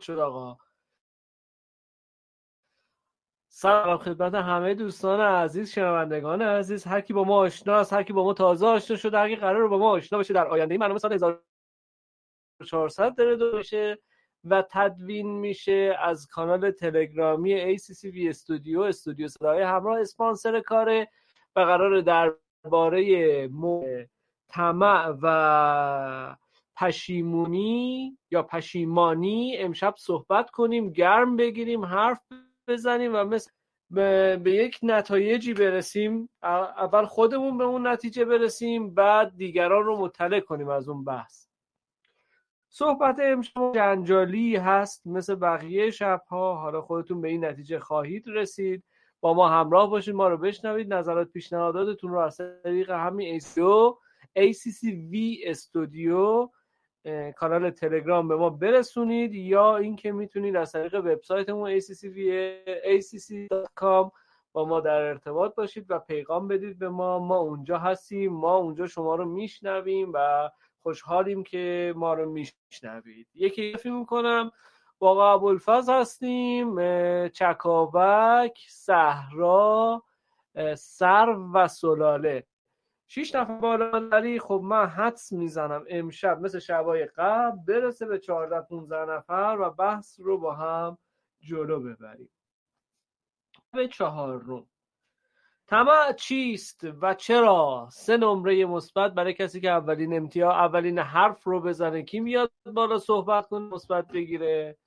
شد آقا. سلام خدمت همه دوستان عزیز شنوندگان عزیز. هر کی با ما آشنا است هر کی با ما تازه آشنا شده هر کی قرار با ما آشنا بشه در آینده برنامه سال 1400 داره دو بشه و تدوین میشه از کانال تلگرامی ACCV استودیو استودیو صدای همراه اسپانسر کاره و قرار درباره طمع و پشیمونی یا پشیمانی امشب صحبت کنیم گرم بگیریم حرف بزنیم و مثل به, یک نتایجی برسیم. اول خودمون به اون نتیجه برسیم بعد دیگران رو مطلع کنیم از اون بحث. صحبت امشب جنجالی هست مثل بقیه شبها. حالا خودتون به این نتیجه خواهید رسید. با ما همراه باشید ما رو بشنوید. نظرات پیشنهاداتتون رو از طریق همین ACO ACCV استودیو کانال تلگرام به ما برسونید یا اینکه می‌تونید از طریق وبسایتمون acc.com با ما در ارتباط باشید و پیغام بدید به ما. ما اونجا هستیم ما اونجا شما رو میشنویم و خوشحالیم که ما رو میشنوید. یکی فیلم می‌کنم با ابوالفضل هستیم چکاوک صحرا سر و سلاله. شیش نفر بالا داری؟ خب من حدس می‌زنم امشب مثل شبای قبل برسه به 14 15 نفر و بحث رو با هم جلو ببریم. به چهار رو. طمع چیست و چرا سه نمره مثبت برای کسی که اولین امتیاز اولین حرف رو بزنه؟ کی میاد بالا صحبت کنه مثبت بگیره؟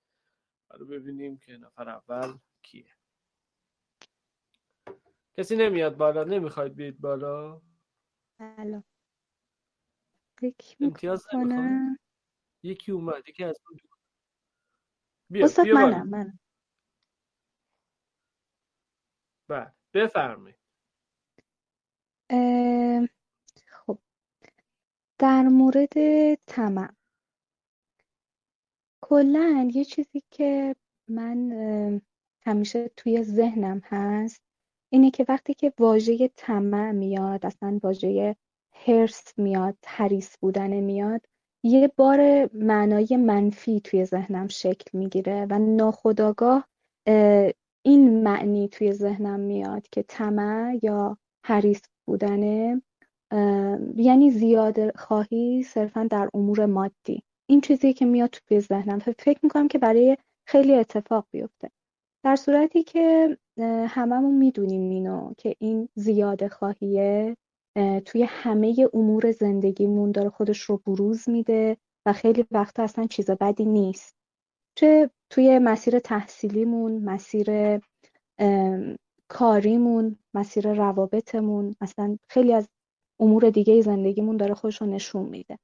حالا ببینیم که نفر اول کیه. کسی نمیاد بالا؟ نمی‌خواید بیاید بالا؟ بله امتیاز یکی اومد یکی از اون بیا استاد بیا منم منم. بله بفرمایید. خب. در مورد طمع. کلا یه چیزی که من همیشه توی ذهنم هست اینه که وقتی که واژه طمع میاد اصلا واژه هرس میاد حریص بودن میاد یه بار معنای منفی توی ذهنم شکل می‌گیره و ناخداگاه این معنی توی ذهنم میاد که طمع یا حریص بودنه یعنی زیاده خواهی صرفا در امور مادی. این چیزی که میاد توی ذهنم. فکر می‌کنم که برای خیلی اتفاق بیفته. در صورتی که هممون می‌دونیم اینو که این زیاده خواهیه توی همه امور زندگیمون داره خودش رو بروز میده و خیلی وقتا اصلا چیز بدی نیست. چه توی مسیر تحصیلیمون مسیر کاریمون مسیر روابطمون اصلا خیلی از امور دیگه زندگیمون داره خودش رو نشون میده.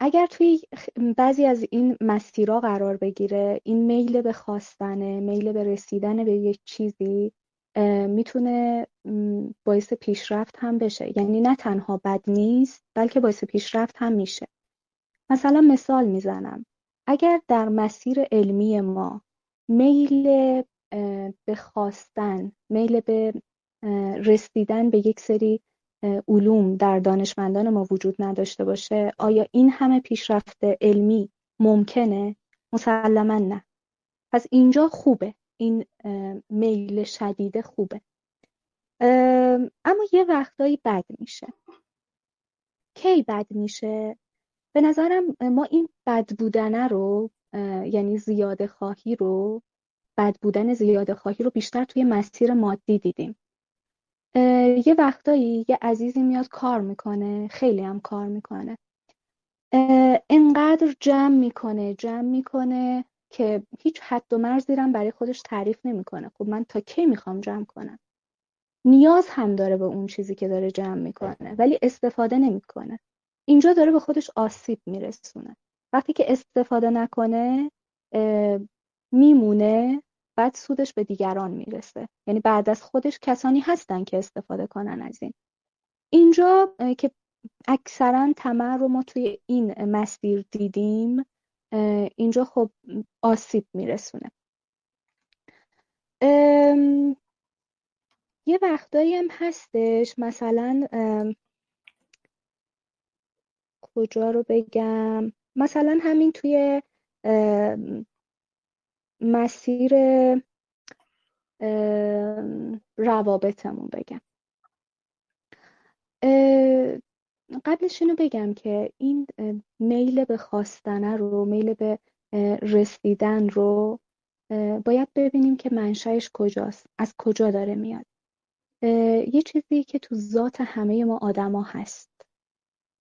اگر توی بعضی از این مسیرها قرار بگیره این میل به خواستن میل به رسیدن به یک چیزی می‌تونه باعث پیشرفت هم بشه. یعنی نه تنها بد نیست بلکه باعث پیشرفت هم میشه. مثلا مثال می‌زنم. اگر در مسیر علمی ما میل به خواستن میل به رسیدن به یک سری علوم در دانشمندان ما وجود نداشته باشه آیا این همه پیشرفت علمی ممکنه؟ مسلما نه. پس اینجا خوبه. این میل شدیده خوبه. اما یه وقتایی بد میشه. کی بد میشه؟ به نظرم ما این بد بودنه رو یعنی زیاده خواهی رو بد بودن زیاده خواهی رو بیشتر توی مسیر مادی دیدیم. یه وقتایی یه عزیزی میاد کار می‌کنه خیلی هم کار می‌کنه. انقدر جمع می‌کنه جمع می‌کنه که هیچ حد و مرزی برای خودش تعریف نمی‌کنه. خب من تا کی می‌خوام جمع کنم؟ نیاز هم داره به اون چیزی که داره جمع می‌کنه ولی استفاده نمی‌کنه. اینجا داره به خودش آسیب میرسونه. وقتی که استفاده نکنه میمونه. بعد سودش به دیگران می‌رسه. یعنی بعد از خودش کسانی هستن که استفاده کنن از این. اینجا که اکثرا طمع رو ما توی این مسیر دیدیم اینجا خب آسیب میرسونه. یه وقتایی هم هستش مثلا کجا رو بگم؟ مثلا همین توی مسیر روابطمون بگم. قبلش اینو بگم که این میل به خواستنه رو میل به رسیدن رو باید ببینیم که منشأش کجاست از کجا داره میاد. یه چیزی که تو ذات همه ما آدما هست.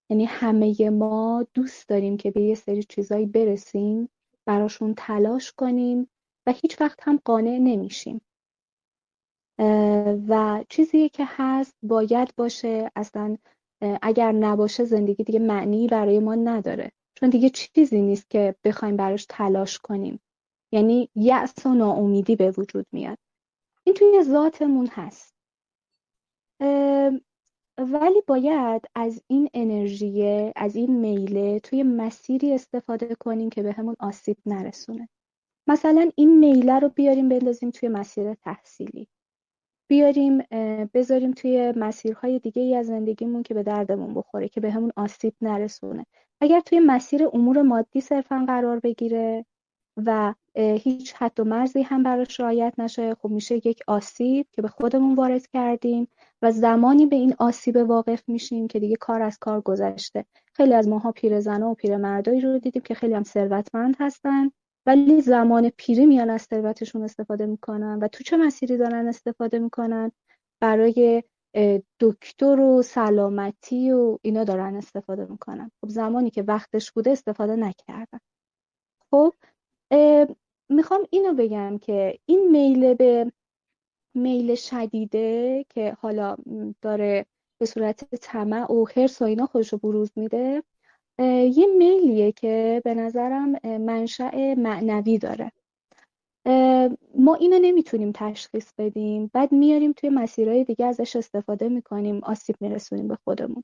یعنی همه ما دوست داریم که به یه سری چیزایی برسیم. براشون تلاش کنیم و هیچ وقت هم قانع نمیشیم. و چیزی که هست باید باشه اصلا اگر نباشه زندگی دیگه معنی برای ما نداره. چون دیگه چیزی نیست که بخوایم براش تلاش کنیم. یعنی یأس و ناامیدی به وجود میاد. این توی ذاتمون هست. ولی باید از این انرژی از این میله توی مسیری استفاده کنیم که به همون آسیب نرسونه. مثلا این میله رو بیاریم بندازیم توی مسیر تحصیلی. بیاریم بذاریم توی مسیرهای دیگه ای از زندگیمون که به دردمون بخوره که به همون آسیب نرسونه. اگر توی مسیر امور مادی صرفا قرار بگیره و هیچ حد و مرزی هم براش رعایت نشه خب میشه یک آسیب که به خودمون وارد کردیم و زمانی به این آسیب واقف میشیم که دیگه کار از کار گذشته. خیلی از ماها پیرزنا و پیرمردایی رو دیدیم که خیلی هم ثروتمند هستن ولی زمان پیری میان از ثروتشون استفاده می‌کنن و تو چه مسیری دارن استفاده می‌کنن؟ برای دکتر و سلامتی و اینا دارن استفاده می‌کنن. خب زمانی که وقتش بوده استفاده نکردن. خب می‌خوام اینو بگم که این میل به میل شدیده که حالا داره به صورت طمع و حرس و اینا خودش رو بروز میده یه میلیه که به نظرم منشأ معنوی داره. ما اینو نمی‌تونیم تشخیص بدیم. بعد میاریم توی مسیرهای دیگه ازش استفاده می‌کنیم آسیب میرسونیم به خودمون.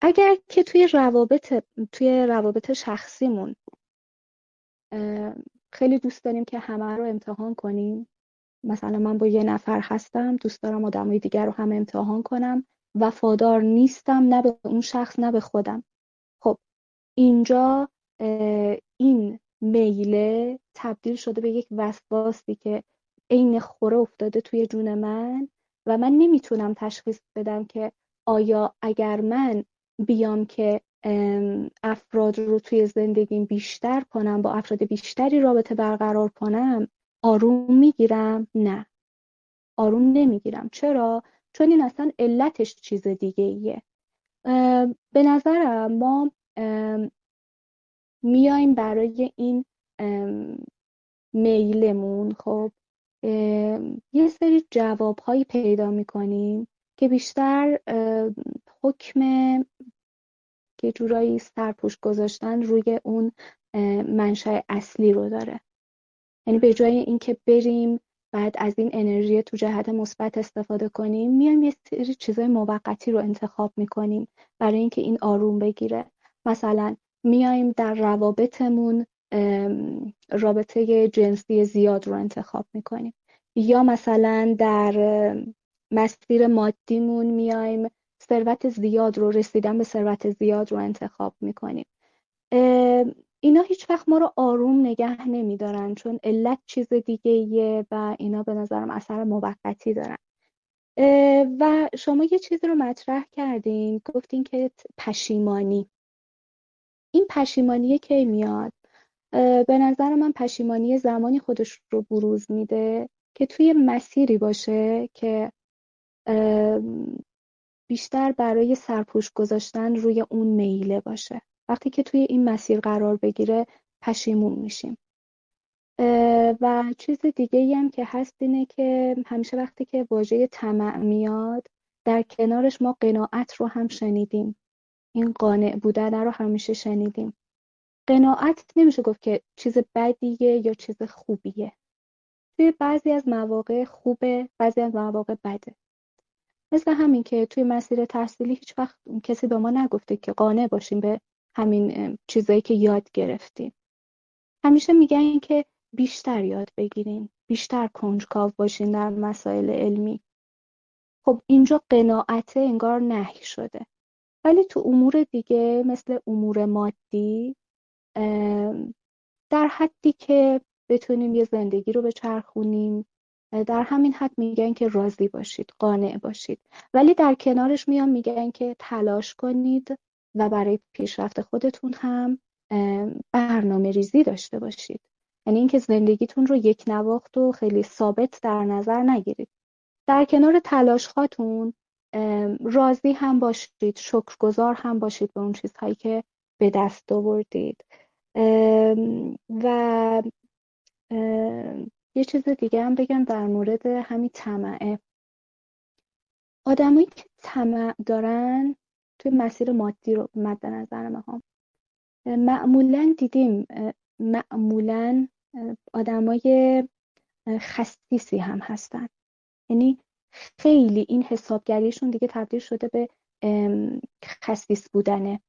اگر که توی روابط توی روابط شخصیمون خیلی دوست داریم که همه رو امتحان کنیم. مثلا من با یه نفر هستم دوست دارم آدمای دیگر رو هم امتحان کنم. وفادار نیستم نه به اون شخص نه به خودم. خب اینجا این میله تبدیل شده به یک وسواسی که عین خوره افتاده توی جون من و من نمی‌تونم تشخیص بدم که آیا اگر من بیام که افراد رو توی زندگیم بیشتر کنم با افراد بیشتری رابطه برقرار کنم آروم می‌گیرم؟ نه. آروم نمی‌گیرم. چرا؟ چون این اصلا علتش چیز دیگه ایه به نظرم ما میایم برای این میلمون. خب یه سری جواب هایی پیدا می‌کنیم که بیشتر حکم که جورایی سرپوش گذاشتن روی اون منشأ اصلی رو داره. یعنی به جای اینکه بریم بعد از این انرژی تو جهت مثبت استفاده کنیم میایم یه سری چیزای موقتی رو انتخاب می‌کنیم برای اینکه این آروم بگیره. مثلا میایم در روابطمون رابطه جنسی زیاد رو انتخاب می‌کنیم. یا مثلا در مسیر مادیمون میایم ثروت زیاد رو رسیدن به ثروت زیاد رو انتخاب می‌کنیم. اینا هیچ وقت ما رو آروم نگه نمیدارن چون علت چیز دیگه ایه و اینا به نظرم اثر موقتی دارن. و شما یه چیزی رو مطرح کردین گفتین که پشیمانی. این پشیمانی کی میاد؟ به نظر من پشیمانی زمانی خودش رو بروز میده که توی مسیری باشه که بیشتر برای سرپوش گذاشتن روی اون میله باشه. وقتی که توی این مسیر قرار بگیره پشیمون میشیم. و چیز دیگه هم که هست اینه که همیشه وقتی که واژه طمع میاد در کنارش ما قناعت رو هم شنیدیم. این قانع بودن رو همیشه شنیدیم. قناعت نمیشه گفت که چیز بدیه یا چیز خوبیه. توی بعضی از مواقع خوبه بعضی از مواقع بده. مثل همین که توی مسیر تحصیلی هیچ وقت کسی به ما نگفته که قانع باشیم به همین چیزایی که یاد گرفتیم. همیشه میگن که بیشتر یاد بگیرین بیشتر کنجکاو باشین در مسائل علمی. خب اینجا قناعته انگار نهی شده. ولی تو امور دیگه مثل امور مادی در حدی که بتونیم یه زندگی رو بچرخونیم در همین حد میگن که راضی باشید قانع باشید. ولی در کنارش میان میگن که تلاش کنید و برای پیشرفت خودتون هم برنامه ریزی داشته باشید. یعنی اینکه زندگیتون رو یک نواخت و خیلی ثابت در نظر نگیرید. در کنار تلاش هاتون راضی هم باشید شکرگزار هم باشید به اون چیزهایی که به دست آوردید. و یه چیز دیگه هم بگم در مورد همین طمعه. آدمایی که طمع دارن توی مسیر مادی رو مد نظر هم معمولا دیدیم معمولا آدمای خصیصی هم هستن. یعنی خیلی این حسابگریشون دیگه تبدیل شده به خصیص بودنه.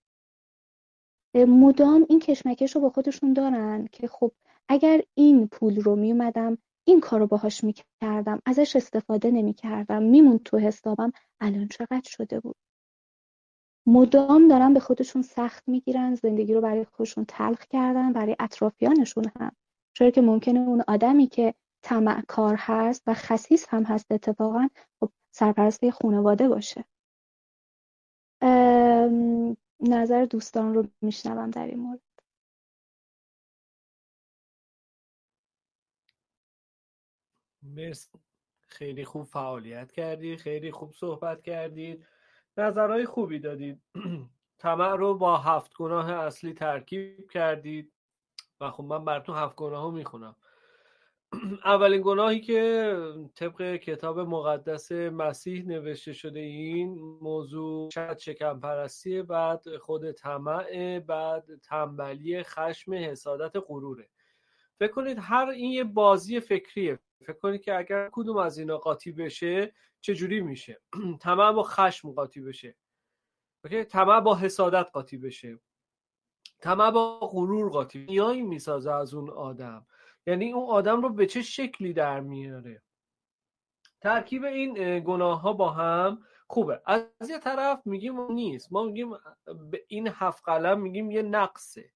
مدام این کشمکش رو با خودشون دارن که خب اگر این پول رو میومدم این کار رو باهاش می‌کردم ازش استفاده نمی‌کردم میمون تو حسابم الان چقدر شده بود؟ مدام دارن به خودشون سخت می‌گیرن زندگی رو برای خودشون تلخ کردن برای اطرافیانشون هم. چرا که ممکنه اون آدمی که طمع کار هست و خصیص هم هست اتفاقا خب سرپرست خانواده باشه. نظر دوستان رو میشنوم در این مورد. مرسی. خیلی خوب فعالیت کردید خیلی خوب صحبت کردید. نظرهای خوبی دادید. طمع رو با هفت گناه اصلی ترکیب کردید و خب من براتون هفت گناه رو می‌خونم. اولین گناهی که طبق کتاب مقدس مسیح نوشته شده این موضوع شد شکم پرستی بعد خود طمع بعد تنبلی خشم حسادت غروره. فکر کنید هر این یه بازی فکریه. فکر کنید که اگر کدوم از اینا قاطی بشه چجوری میشه؟ طمع با خشم قاطی بشه. اوکی؟ طمع با حسادت قاطی بشه. طمع با غرور قاطی نیایی می‌سازه از اون آدم. یعنی اون آدم رو به چه شکلی در میاره؟ ترکیب این گناه ها با هم خوبه. از یه طرف میگیم نیست. ما میگیم به این هفت قلم میگیم یه نقصه.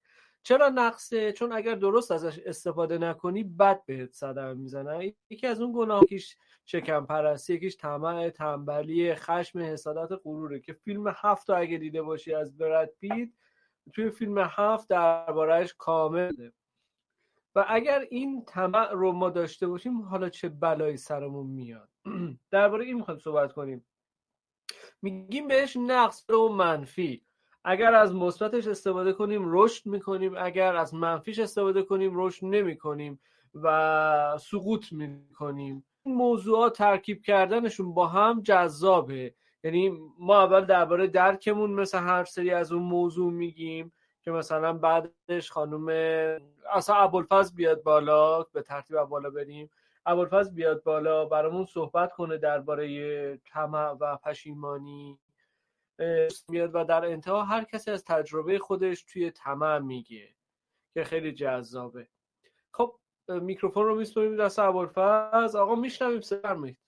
چرا نقصه؟ چون اگر درست ازش استفاده نکنی بد بهت صدمه می‌زنه. یکی از اون گناه یکیش شکم پرستی یکیش طمع تنبلی خشم حسادت غروره که فیلم هفت رو اگه دیده باشی از براد پیت توی فیلم هفت دربارهش کامله. و اگر این طمع رو ما داشته باشیم حالا چه بلایی سرمون میاد؟ درباره این می‌خوایم صحبت کنیم. میگیم بهش نقص و منفی. اگر از مثبتش استفاده کنیم رشد می‌کنیم. اگر از منفیش استفاده کنیم رشد نمی‌کنیم و سقوط می‌کنیم. این موضوعات ترکیب کردنشون با هم جذابه. یعنی ما اول درباره درکمون مثل هر سری از اون موضوع میگیم که مثلا بعدش خانم اصلا ابوالفضل بیاد بالا به ترتیب بالا بریم. ابوالفضل بیاد بالا برامون صحبت کنه درباره طمع و پشیمانی. میاد و در انتها هر کسی از تجربه خودش توی طمع میگه که خیلی جذابه. خب میکروفون رو میسپریم دست ابوالفضل. آقا میشنویم. سرمید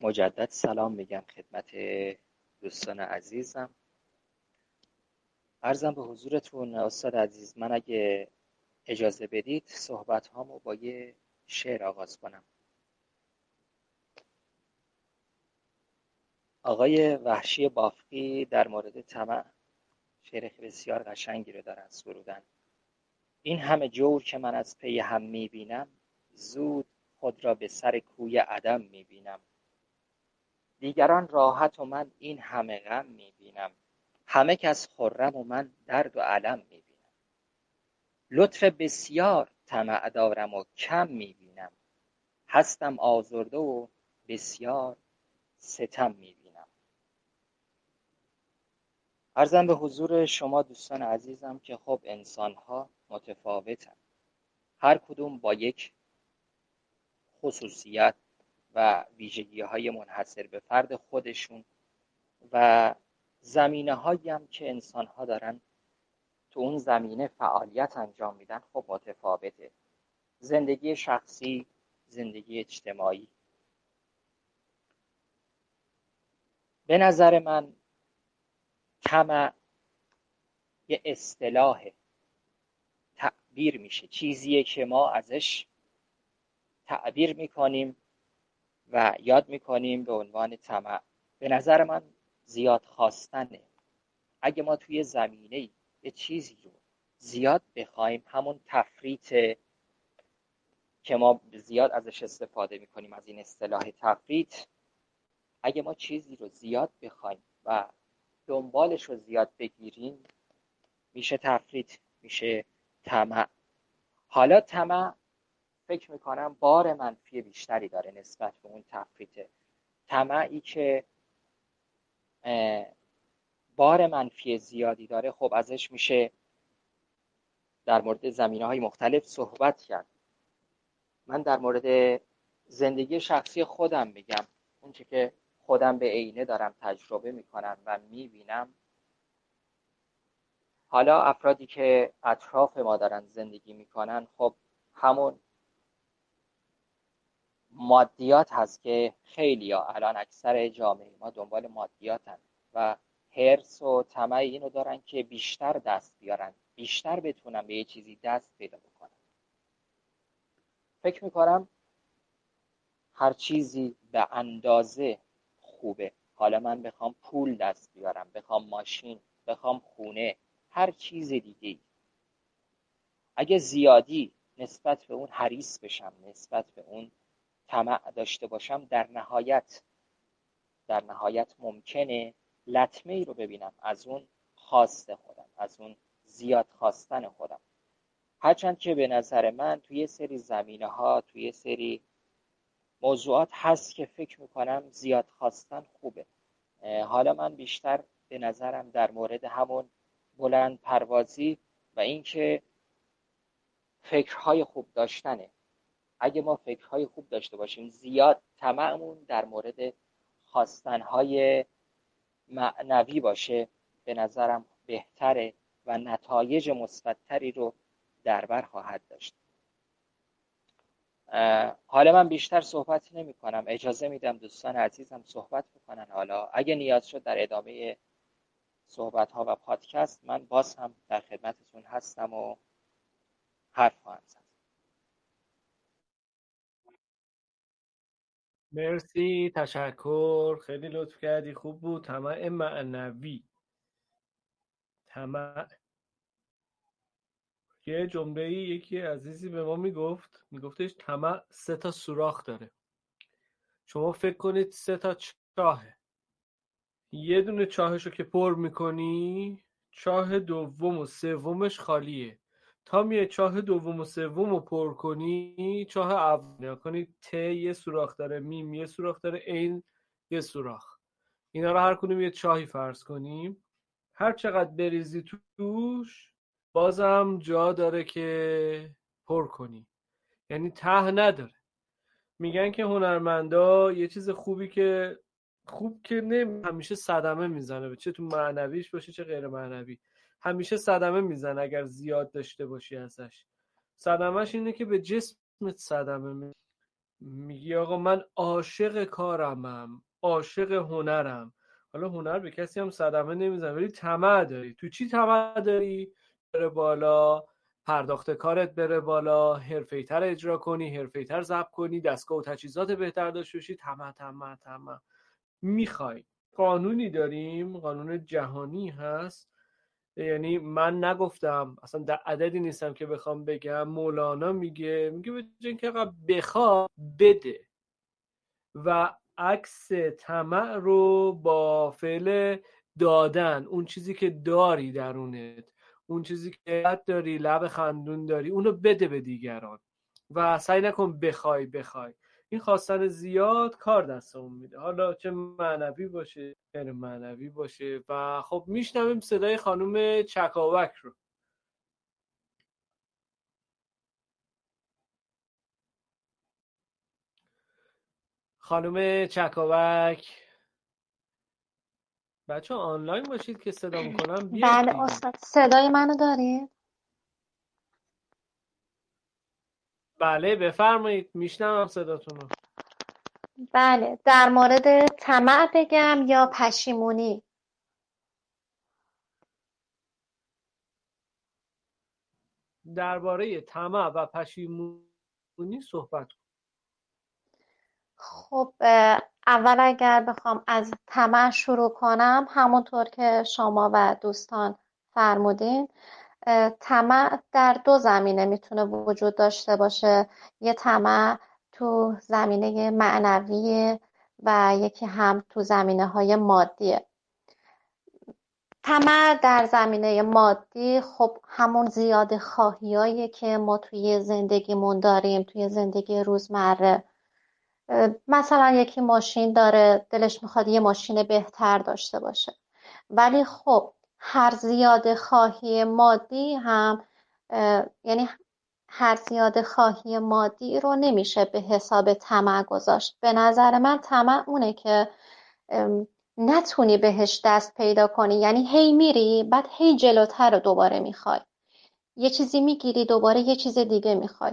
مجدد سلام میگم خدمت دوستان عزیزم. ارزم به حضورتون استاد عزیز من اگه اجازه بدید صحبت هامو با یه شعر آغاز کنم. آقای وحشی بافقی در مورد طمع شعر بسیار قشنگی رو دارن سرودن. این همه جور که من از پی هم می‌بینم زود خود را به سر کوی عدم می‌بینم. دیگران راحت و من این همه غم می‌بینم. همه کس خرم و من درد و علم می‌بینم. لطف بسیار طمع دارم و کم می‌بینم. هستم آزرده و بسیار ستم می‌بینم. ارزم به حضور شما دوستان عزیزم که خب انسان ها متفاوتن. هر کدوم با یک خصوصیت و ویژگی های منحصر به فرد خودشون و زمینه هایی هم که انسان ها دارن تو اون زمینه فعالیت انجام میدن خب متفاوته. زندگی شخصی زندگی اجتماعی. به نظر من طمع یه اصطلاح تعبیر میشه. چیزیه که ما ازش تعبیر می‌کنیم و یاد می‌کنیم به عنوان طمع. به نظر من زیاد خواستنه. اگه ما توی زمینه یه چیزی رو زیاد بخوایم همون تفریط که ما زیاد ازش استفاده می‌کنیم از این اصطلاح تفریط اگه ما چیزی رو زیاد بخوایم و دنبالش رو زیاد بگیریم میشه تفریط میشه طمع. حالا طمع فکر می‌کنم بار منفی بیشتری داره نسبت به اون تفریطه طمعی که بار منفی زیادی داره خب ازش میشه در مورد زمینه های مختلف صحبت کرد. من در مورد زندگی شخصی خودم میگم اونچه که خودم به عینه دارم تجربه می‌کنم و می‌بینم. حالا افرادی که اطراف ما دارن زندگی می‌کنن خب همون مادیات هست که خیلی ها الان اکثر جامعه ما دنبال مادیاتن و حرس و طمع اینو دارن که بیشتر دست بیارن بیشتر بتونن به یه چیزی دست پیدا بکنن. فکر می‌کنم هر چیزی به اندازه خوبه. حالا من بخوام پول دست بیارم بخوام ماشین بخوام خونه هر چیز دیگه اگه زیادی نسبت به اون حریص بشم نسبت به اون طمع داشته باشم در نهایت در نهایت ممکنه لطمه ای رو ببینم از اون خواست خودم از اون زیاد خواستن خودم. هرچند که به نظر من توی سری زمینه ها توی سری موضوعات هست که فکر می‌کنم زیاد خواستن خوبه. حالا من بیشتر به نظرم در مورد همون بلند پروازی و اینکه فکرهای خوب داشتنه. اگه ما فکرهای خوب داشته باشیم زیاد طمعمون در مورد خواستنهای معنوی باشه. به نظرم بهتره و نتایج مثبتتری رو در بر خواهد داشت. حالا من بیشتر صحبت نمی کنم اجازه میدم دوستان عزیزم صحبت بکنن. حالا اگه نیاز شد در ادامه صحبت ها و پادکست من باز هم در خدمتتون هستم و حرف خواهم زد. مرسی. تشکر. خیلی لطف کردی. خوب بود. طمع معنوی. طمع یه جمله یکی عزیزی به ما می‌گفت. میگفتش طمع سه تا سوراخ داره. شما فکر کنید سه تا چاهه. یه دونه چاهش رو که پر می‌کنی چاه دوم و سومش خالیه. تا میای چاه دوم و سوم رو پر کنی چاه اول. کنی ت یه سوراخ داره میم یه سوراخ داره این یه سوراخ. اینا رو هر کدوم یه چاهی فرض کنیم. هر چقدر بریزی توش بازم جا داره که پر کنی. یعنی ته نداره. میگن که هنرمندا یه چیز خوبی که خوب که نه همیشه صدمه می‌زنه. چه تو معنویش باشه چه غیر معنوی. همیشه صدمه می‌زنه اگر زیاد داشته باشی ازش. صدمهش اینه که به جسمت صدمه می... میگی آقا من عاشق کارمم عاشق هنرم. حالا هنر به کسی هم صدمه نمی‌زنه ولی طمع داری. تو چی طمع داری؟ بره بالا پرداخت کارت بره بالا حرفی‌تر اجرا کنی حرفی‌تر ضبط کنی دستگاه و تجهیزات بهتر داشته باشی طمع طمع طمع. می‌خوای. قانونی داریم قانون جهانی هست. یعنی من نگفتم اصلا در عددی نیستم که بخوام بگم. مولانا میگه میگه به اینکه بخوا بده. و عکس طمع رو با فعل دادن اون چیزی که داری درونت. اون چیزی که داری لب خندون داری اونو بده به دیگران و سعی نکن بخوای بخوای. این خواستن زیاد کار دستمون میده. حالا چه معنوی باشه غیر معنوی باشه و خب میشنویم صدای خانم چکاوک رو. خانم چکاوک. بچه آنلاین باشید که صدا می‌کنم بله استاد صدای منو دارید؟ بله بفرمایید میشنوم صداتون رو بله در مورد طمع بگم یا پشیمونی؟ درباره طمع و پشیمونی صحبت خب اول اگر بخوام از طمع شروع کنم همونطور که شما و دوستان فرمودین طمع در دو زمینه می‌تونه وجود داشته باشه. یه طمع تو زمینه معنوی و یکی هم تو زمینه های مادیه طمع در زمینه مادی خب همون زیاد خواهیایی که ما توی زندگیمون داریم توی زندگی روزمره. مثلا یکی ماشین داره دلش می‌خواد یه ماشین بهتر داشته باشه. ولی خب هر زیاد خواهی مادی هم یعنی هر زیاد خواهی مادی رو نمیشه به حساب طمع گذاشت. به نظر من طمع اونه که نتونی بهش دست پیدا کنی. یعنی هی میری بعد هی جلوتر رو دوباره می‌خوای. یه چیزی می‌گیری دوباره یه چیز دیگه می‌خوای.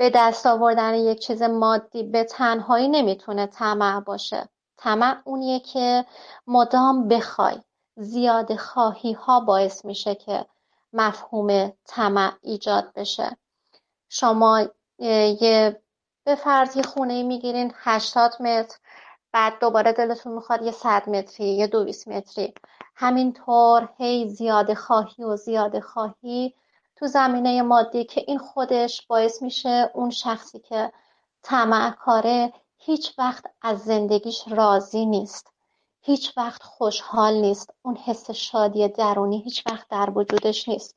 به دست آوردن یک چیز مادی به تنهایی نمی‌تونه طمع باشه. طمع اونیه که مدام بخوای. زیاد خواهی ها باعث میشه که مفهوم طمع ایجاد بشه. شما یه به فرض خونه می‌گیرین 80 متر بعد دوباره دلتون می‌خواد یه صد متری یه دویست متری. همینطور هی زیاد خواهی و زیاد خواهی تو زمینه مادی که این خودش باعث میشه اون شخصی که طمع کاره هیچ وقت از زندگیش راضی نیست. هیچ وقت خوشحال نیست. اون حس شادی درونی هیچ وقت در وجودش نیست.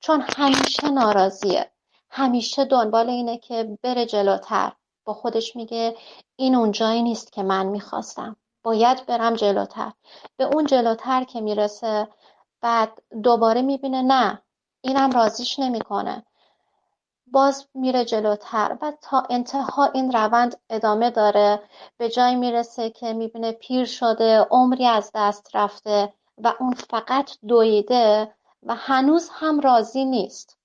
چون همیشه ناراضیه. همیشه دنبال اینه که بره جلوتر. با خودش میگه این اون جایی نیست که من می‌خواستم. باید برم جلوتر. به اون جلوتر که می‌رسه بعد دوباره می‌بینه نه اینم راضیش نمی‌کنه. باز میره جلوتر و تا انتها این روند ادامه داره. به جایی می‌رسه که می‌بینه پیر شده عمری از دست رفته و اون فقط دویده و هنوز هم راضی نیست.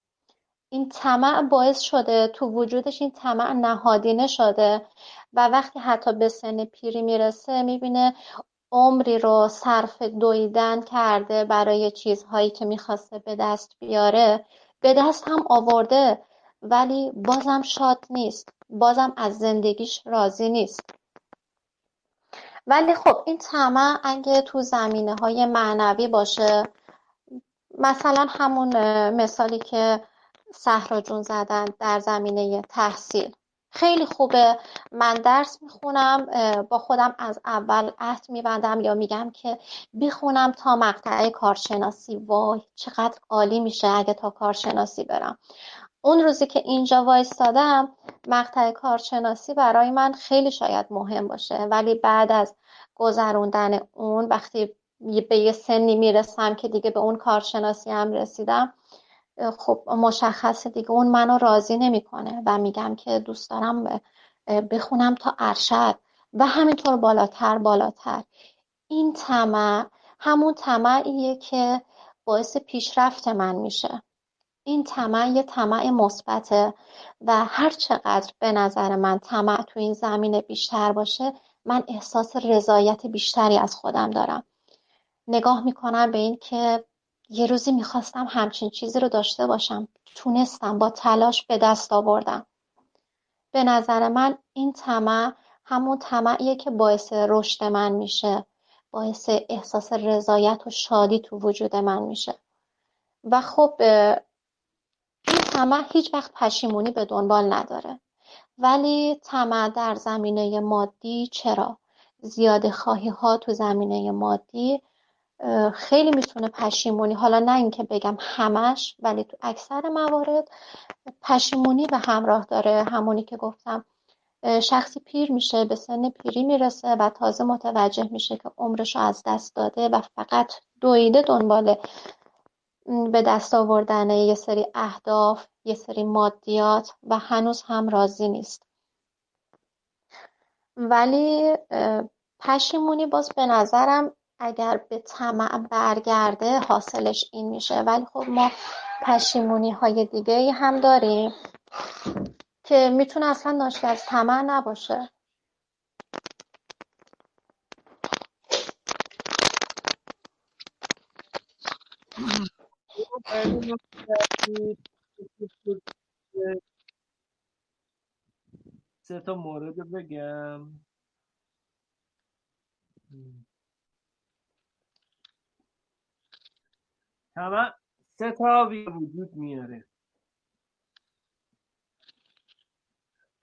این طمع باعث شده تو وجودش این طمع نهادینه شده و وقتی حتی به سن پیری می‌رسه می‌بینه عمری رو صرف دویدن کرده برای چیزهایی که می‌خواسته به دست بیاره به دست هم آورده ولی بازم شاد نیست. بازم از زندگیش راضی نیست. ولی خب این طمع اگه تو زمینه های معنوی باشه مثلا همون مثالی که صحرا جون زدن در زمینه تحصیل. خیلی خوبه. من درس می‌خونم با خودم از اول عهد میبندم یا میگم که بخونم تا مقطع کارشناسی. وای چقدر عالی میشه اگه تا کارشناسی برم. اون روزی که اینجا وایستادم مقطع کارشناسی برای من خیلی شاید مهم باشه. ولی بعد از گذروندن اون وقتی به یه سنی می‌رسم که دیگه به اون کارشناسی هم رسیدم خب مشخصه دیگه. اون منو راضی نمی‌کنه و میگم که دوست دارم بخونم تا ارشد. و همینطور بالاتر بالاتر. این طمع همون طمعیه که باعث پیشرفت من میشه. این طمع یه طمع مثبته و هر چقدر به نظر من طمع تو این زمینه بیشتر باشه من احساس رضایت بیشتری از خودم دارم. نگاه می‌کنم به این که یه روزی می‌خواستم همچین چیزی رو داشته باشم. تونستم با تلاش به دست آوردم. به نظر من این طمع همون طمعیه که باعث رشد من میشه. باعث احساس رضایت و شادی تو وجود من میشه. و خب این طمع هیچ وقت پشیمونی به دنبال نداره. ولی طمع در زمینه مادی چرا؟ زیاده خواهی ها تو زمینه مادی خیلی می‌تونه پشیمونی حالا نه اینکه بگم همش ولی تو اکثر موارد پشیمونی به همراه داره. همونی که گفتم شخصی پیر میشه به سن پیری می‌رسه و تازه متوجه میشه که عمرش از دست داده و فقط دویده دنبال به دست آوردن یه سری اهداف یه سری مادیات و هنوز هم راضی نیست. ولی پشیمونی باز به نظرم اگر به طمع برگرده حاصلش این میشه. ولی خب ما پشیمونی های دیگه هم داریم که می‌تونه اصلا ناشی از طمع نباشه. سه تا مورد بگم. همه سه وجود میاره.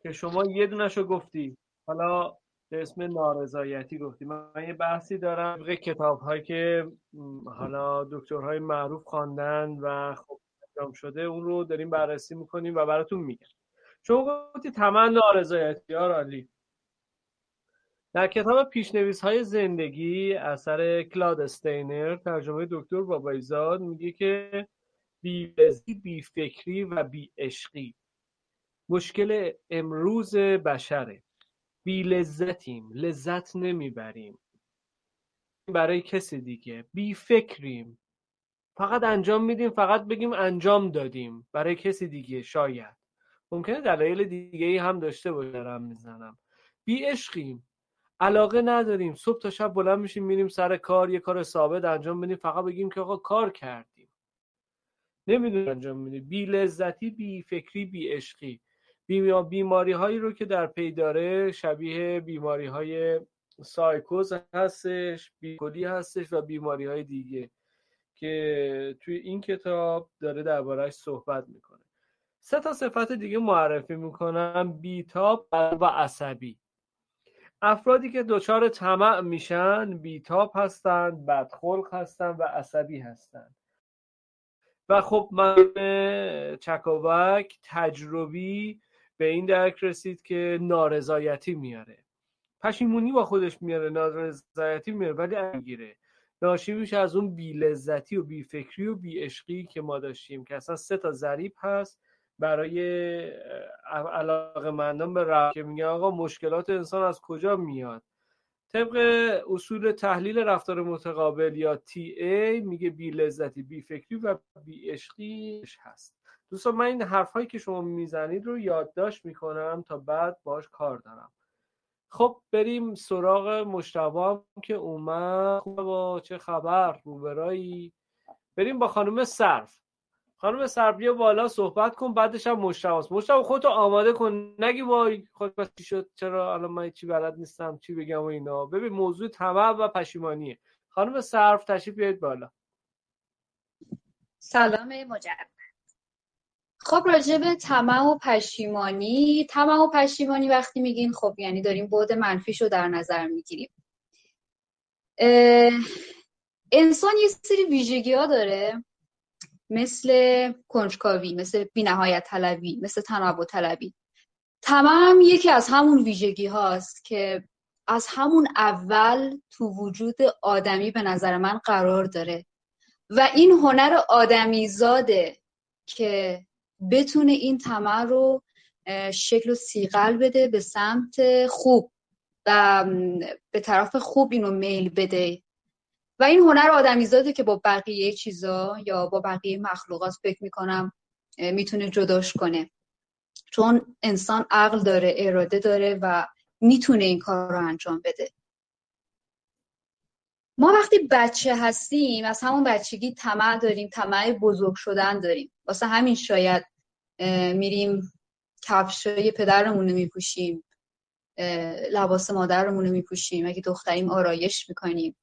که شما یه دونشو گفتی. حالا به اسم نارضایتی گفتی. من یه بحثی دارم کتاب هایی که حالا دکترهای معروف خواندن و خب انجام شده اون رو داریم بررسی می‌کنیم و براتون میگم. شما گفتی تمن نارضایتی ها عالی. در کتاب پیشنویس های زندگی اثر کلاد استینر ترجمه دکتر بابایزاد میگه که بی بی فکری و بی عشقی. مشکل امروز بشره. بی لذتیم لذت نمی‌بریم. برای کسی دیگه. بی فکریم. فقط انجام میدیم فقط بگیم انجام دادیم. برای کسی دیگه شاید. ممکنه دلایل دیگه ای هم داشته باشم می‌زنم. بی عشقیم. علاقه نداریم. صبح تا شب بلند میشیم میریم سر کار یه کار ثابت انجام بدیم فقط بگیم که آقا کار کردیم. نمی‌دونیم انجام میدیم. بی لذتی بی فکری بی عشقی. بیماری هایی رو که در پی داره شبیه بیماری های سایکوز هستش بیکلی هستش و بیماری های دیگه که توی این کتاب داره دربارهش صحبت می‌کنه. سه تا صفت دیگه معرفی می‌کنم. بیتاب و عصبی. افرادی که دچار طمع میشن بیتاب هستند بدخلق هستند و عصبی هستند و خب من چکاوک تجربی به این درک رسید که نارضایتی میاره. پشیمونی با خودش میاره نارضایتی میاره ولی می‌گیره ناشی میشه از اون بی لذتی و بی فکری و بی عشقی که ما داشتیم که اصلا سه تا ضریب هست. برای علاقه مندان به رفت که میگه آقا مشکلات انسان از کجا میاد؟ طبق اصول تحلیل رفتار متقابل یا تی میگه بی لذتی بی فکری و بی عشقی هست. دوستان من این حرف هایی که شما می‌زنید رو یادداشت می‌کنم تا بعد باش کار دارم. خب بریم سراغ مشتبه که اومد. با چه خبر؟ روبرایی؟ بریم با خانم صرف. خانم صرف بیا بالا صحبت کن بعدش هم مشتبه مشتبه خودتو آماده کن. نگی وای خود چی شد؟ چرا الان من چی بلد نیستم؟ چی بگم و اینا؟ ببین موضوع طمع و پشیمانیه. خانم صرف تشریف بیاید بالا. سلام مجرد خب راجع به طمع و پشیمانی طمع و پشیمانی وقتی میگین خب یعنی داریم بعد منفیش رو در نظر می‌گیریم. انسان یه سری ویژگی ها داره. مثل کنجکاوی مثل بینهایت طلبی مثل تنوع طلبی. تمام یکی از همون ویژگی هاست که از همون اول تو وجود آدمی به نظر من قرار داره. و این هنر آدمی زاده که بتونه این طمع رو شکل و سیقل بده به سمت خوب و به طرف خوب اینو میل بده. و این هنر آدمیزاده که با بقیه چیزا یا با بقیه مخلوقات فکر می‌کنم می‌تونه جداش کنه. چون انسان عقل داره اراده داره و می‌تونه این کار رو انجام بده. ما وقتی بچه هستیم از همون بچگی طمع داریم طمع بزرگ شدن داریم. واسه همین شاید میریم کفشای پدرمون رو میپوشیم لباس مادرمون رو میپوشیم. اگه دختریم آرایش می‌کنیم.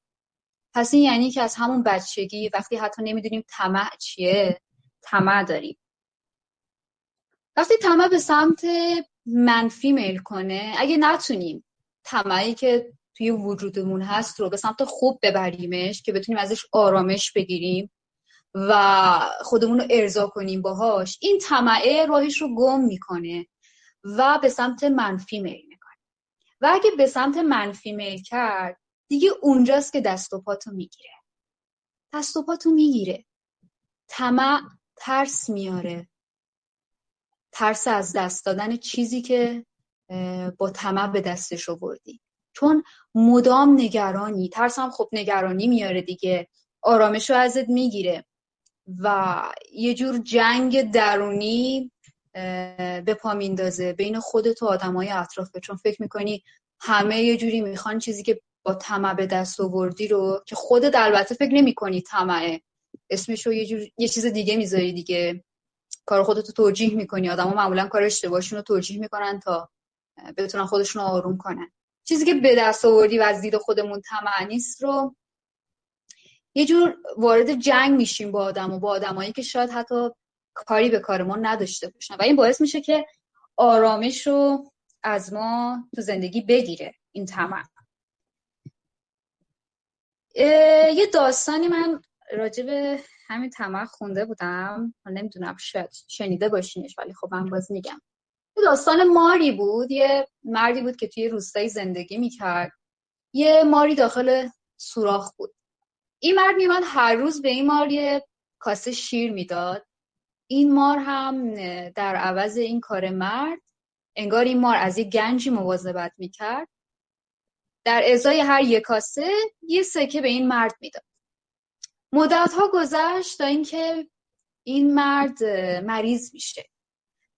پس این یعنی که از همون بچگی وقتی حتی نمی‌دونیم طمع چیه طمع داریم. وقتی طمع به سمت منفی میل کنه اگه نتونیم طمعی که توی وجودمون هست رو به سمت خوب ببریمش که بتونیم ازش آرامش بگیریم و خودمون رو ارضا کنیم باهاش این طمعه راهش رو گم می‌کنه و به سمت منفی میل می‌کنه. و اگه به سمت منفی میل کرد دیگه اونجاست که دست و پاتو می‌گیره. دست و پاتو می‌گیره. طمع ترس میاره. ترس از دست دادن چیزی که با طمع به دستش آوردی. چون مدام نگرانی ترس هم خب نگرانی میاره دیگه. آرامش رو ازت می‌گیره. و یه جور جنگ درونی به پا میندازه بین خودت و آدمای اطرافه چون فکر می‌کنی همه یه جوری می‌خوان چیزی که طمع به دست آوردی رو که خودت البته فکر نمی‌کنی طمعه اسمش رو یه, جور... یه چیز دیگه می‌ذاری دیگه. کار خودتو توجیه می‌کنی. آدما معمولا کار اشتباهشون رو توجیه می‌کنن تا بتونن خودشون رو آروم کنن. چیزی که به دست آوردی و از دید خودمون طمع نیست رو یه جور وارد جنگ میشیم با آدم و با آدمایی که شاید حتی کاری به کار ما نداشته باشن. و این باعث میشه که آرامش رو از ما تو زندگی بگیره این طمع. یه داستانی من راجع به همین طمع خونده بودم. نمی‌دونم شاید شنیده باشینش ولی خب من باز میگم. یه داستان ماری بود. یه مردی بود که توی روستایی زندگی می‌کرد. یه ماری داخل سوراخ بود. این مرد میومد هر روز به این مار یه کاسه شیر می‌داد. این مار هم در عوض این کار مرد انگار این مار از یه گنجی مواظبت می‌کرد. در ازای هر یک کاسه یه سکه به این مرد می‌داد. مدت ها گذشت تا اینکه این مرد مریض میشه.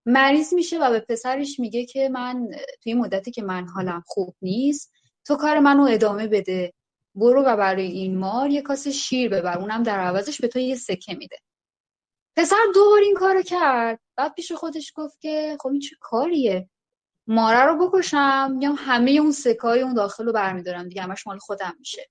مریض میشه و به پسرش میگه که من توی مدتی که من حالم خوب نیست تو کار منو ادامه بده. برو و برای این مار یه کاسه شیر ببر. اونم در عوضش به تو یه سکه میده. پسر دوبار این کارو کرد. بعد پیش خودش گفت که خب این چه کاریه؟ ماره رو بکشم یا همه اون سکای اون داخل رو برمیدارم دیگه همش مال خودم میشه.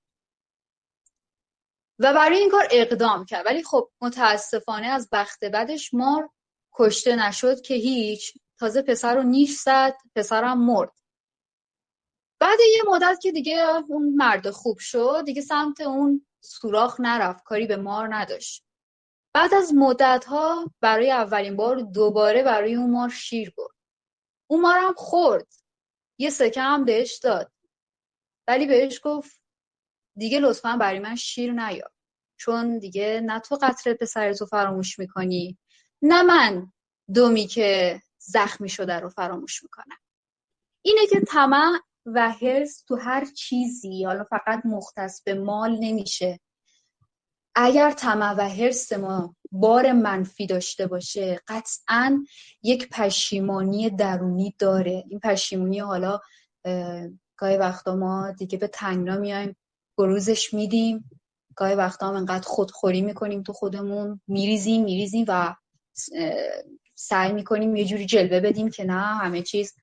و برای این کار اقدام کرد. ولی خب متاسفانه از بخت بدش مار کشته نشد که هیچ. تازه پسر رو نیش زد پسرم مرد. بعد یه مدت که دیگه اون مرد خوب شد دیگه سمت اون سوراخ نرفت. کاری به مار نداشت. بعد از مدت ها برای اولین بار دوباره برای اون مار شیر برد. اون مارم خورد. یه سکه هم بهش داد. ولی بهش گفت دیگه لطفا برای من شیر نیار. چون دیگه نه تو قطره پسرتو فراموش می‌کنی نه من دومی که زخمی شده رو فراموش می‌کنم. اینه که طمع و حرس تو هر چیزی حالا فقط مختص به مال نمیشه. اگر طمع و حرس ما بار منفی داشته باشه قطعا یک پشیمانی درونی داره. این پشیمانی حالا گاهی وقتا ما دیگه به تنگنا میایم گروزش میدیم. گاهی وقتا هم انقدر خودخوری می‌کنیم تو خودمون. میریزیم میریزیم و سعی می‌کنیم یه جوری جلوه بدیم که نه همه چیز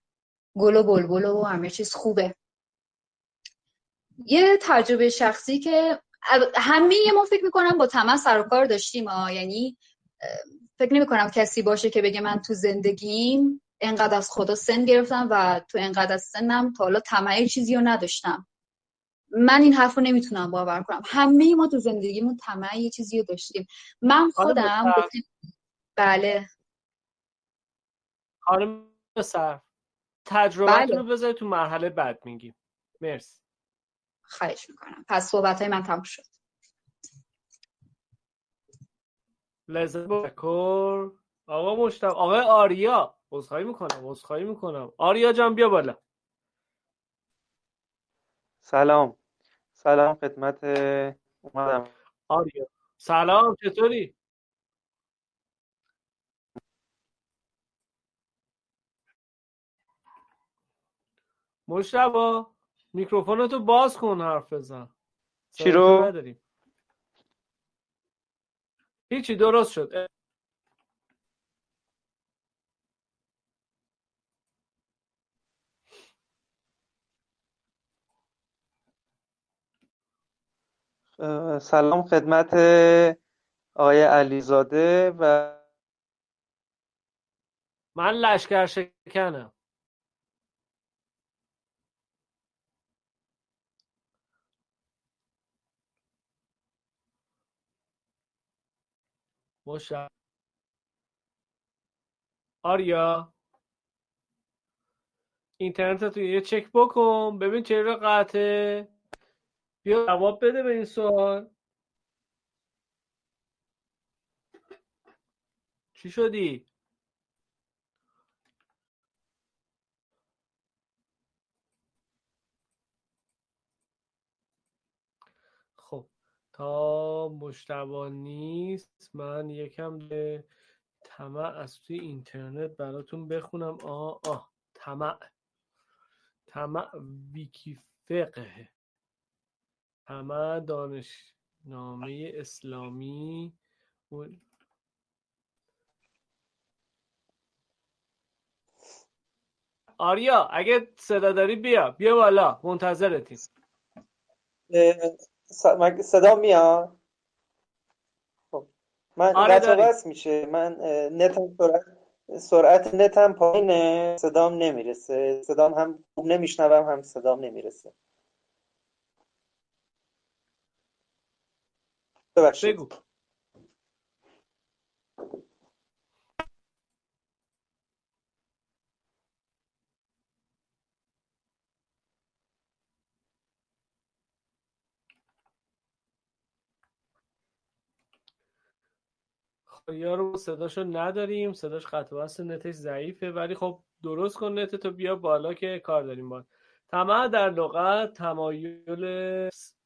گل و بلبل و همه چیز خوبه. یه تجربه شخصی که همه ما فکر می‌کنم با تمام سر و کار داشتیم ها. یعنی فکر نمی کنم کسی باشه که بگه من تو زندگیم انقدر از خدا سن گرفتم و تو انقدر از سنم تا حالا طمع چیزی رو نداشتم. من این حرف رو نمی‌تونم باور کنم. همه ما تو زندگیمون طمع یه چیزی رو داشتیم. من خودم بله. خانم سر تجربه بله. رو بذاری تو مرحله بعد میگیم. مرسی. خواهش می‌کنم. پس صحبت های من تموم شد. لذت بکر آقا مشتم آقای آریا عذرخواهی می‌کنم عذرخواهی می‌کنم. آریا جان بیا بالا. سلام. سلام خدمت اومدم. آریا. سلام چطوری؟ مشتبا میکروفونتو باز کن حرف بزن چی رو؟ نداریم. هیچی درست شد سلام خدمت آقای علیزاده و من لشکر شکنم مشا آریا اینترنت تو یه چک بکن. ببین چرا قطعه. بیا جواب بده به این سوال. چی شدی؟ خب. تا مشتبه نیست من یکم به طمع از توی اینترنت براتون بخونم. آه آه طمع. طمع ویکی فقه دانش نامی اسلامی آریا اگه صدا داری بیا بیا بالا منتظرتیم. صدا میاد؟ خب. من آره میشه. من نتم سرعت سرعت نتم پایینه. صدام نمی‌رسه. صدام هم خوب نمیشنوم هم صدام نمی‌رسه. ببخشید. بگو. رو صداشو نداریم صداش خط وصل نتش ضعیفه ولی خب درست کن نت تو بیا بالا که کار داریم با. طمع در لغت تمایل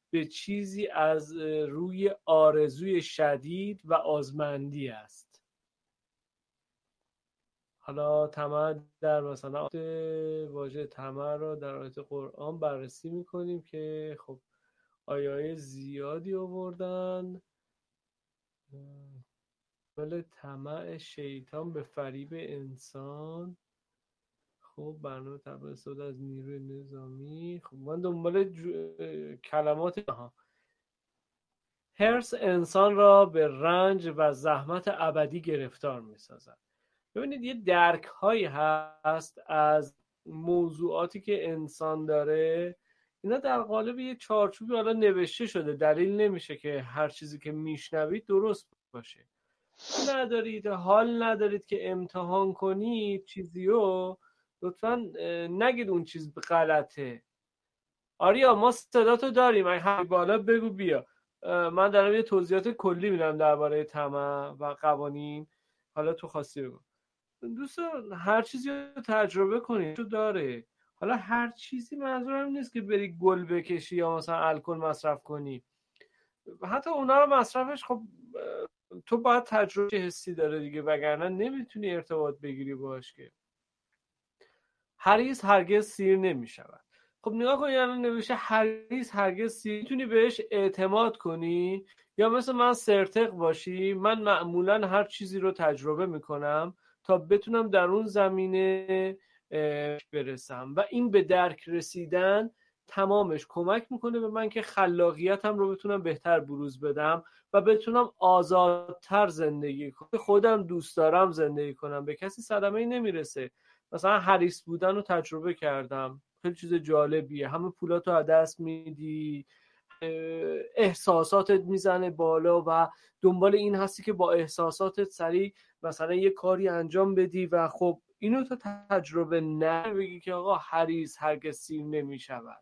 به چیزی از روی آرزوی شدید و آزمندی است. حالا طمع در مثلا واژه طمع رو در آیت قرآن بررسی می‌کنیم که خب آیه زیادی آوردن. دنبال طمع شیطان به فریب انسان. خب برنامه تبع استفاده از نیروی نظامی. خب من دنبال کلمات ها هرس انسان را به رنج و زحمت ابدی گرفتار می سازد ببینید یه درک هایی هست از موضوعاتی که انسان داره. اینا در قالب یه چارچوبی حالا نوشته شده. دلیل نمیشه که هر چیزی که میشنوید درست باشه. ندارید حال ندارید که امتحان کنید چیزی رو لطفا نگید اون چیز غلطه. آریا ما صداتو داریم. اگه بالا بگو بیا. من دارم یه توضیحات کلی میدم درباره طمع و قوانین. حالا تو خواستی بگو. دوستان هر چیزی رو تجربه کنید تو داره. حالا هر چیزی منظورم نیست که بری گل بکشی یا مثلا الکل مصرف کنی. حتی اونا رو مصرفش خب تو باید تجربه حسی داره دیگه؟ وگرنه نمی‌تونی ارتباط بگیری باش که. هریز هرگز سیر نمی‌شود. خب نگاه کن یعنی نوشته هریز هرگز سیر. می‌تونی بهش اعتماد کنی؟ یا مثل من سرتق باشی؟ من معمولا هر چیزی رو تجربه می‌کنم تا بتونم در اون زمینه برسم. و این به درک رسیدن تمامش کمک می‌کنه به من که خلاقیتم رو بتونم بهتر بروز بدم و بتونم آزادتر زندگی کنم. خودم دوست دارم زندگی کنم. به کسی صدمه ای نمی‌رسه. مثلا حریص بودن رو تجربه کردم. خیلی چیز جالبیه. همه پولاتو از دست میدی. احساساتت می‌زنه بالا و دنبال این هستی که با احساساتت سریع مثلا یه کاری انجام بدی و خب اینو تا تجربه نه بگی که آقا حریص هرگز سیر نمی‌شود.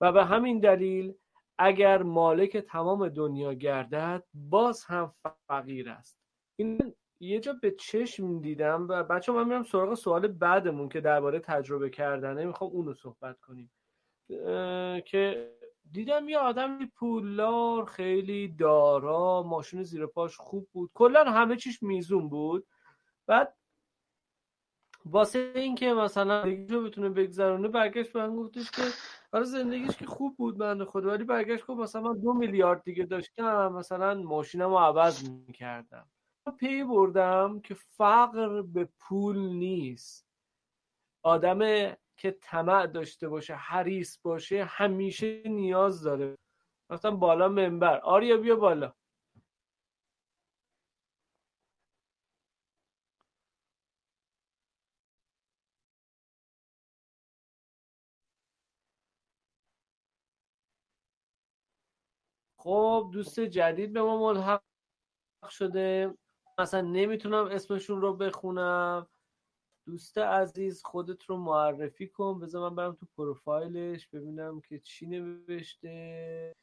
و به همین دلیل اگر مالک تمام دنیا گردد باز هم فقیر است. این یه جا به چشم دیدم و بچه من میرم سراغ سوال بعدمون که درباره تجربه کردنه. می‌خوام اونو صحبت کنیم. که دیدم یه آدم پولدار خیلی دارا ماشین زیر پاش خوب بود. کلا همه چیش میزون بود. بعد واسه اینکه مثلا رو بتونه بگذرونه برگشت من گفتش که برای زندگیش که خوب بود بنده خدا ولی برگشت گفت مثلا من دو میلیارد دیگه داشتم مثلا ماشینم رو عوض می‌کردم. پی بردم که فقر به پول نیست. آدم که طمع داشته باشه حریص باشه همیشه نیاز داره. مثلا بالا منبر. آریا بیا بالا. خب دوست جدید به ما ملحق شده. مثلا نمی‌تونم اسمشون رو بخونم. دوست عزیز خودت رو معرفی کن. بذار من برم تو پروفایلش ببینم که چی نوشته.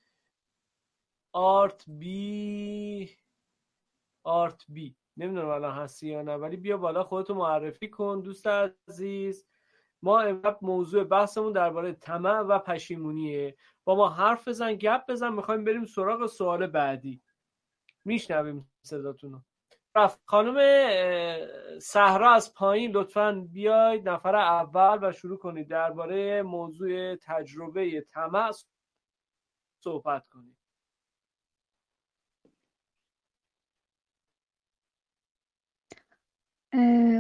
آرت بی. آرت بی. نمی‌دونم الان هستی یا نه ولی بیا بالا خودتو معرفی کن دوست عزیز. ما امروز موضوع بحثمون درباره طمع و پشیمونیه. ما حرف بزن گپ بزن می‌خوایم بریم سراغ سوال بعدی. میشنویم صداتونو. رفت. خانم صحرا از پایین لطفا بیاید نفر اول و شروع کنید. درباره موضوع تجربه طمع صحبت کنید.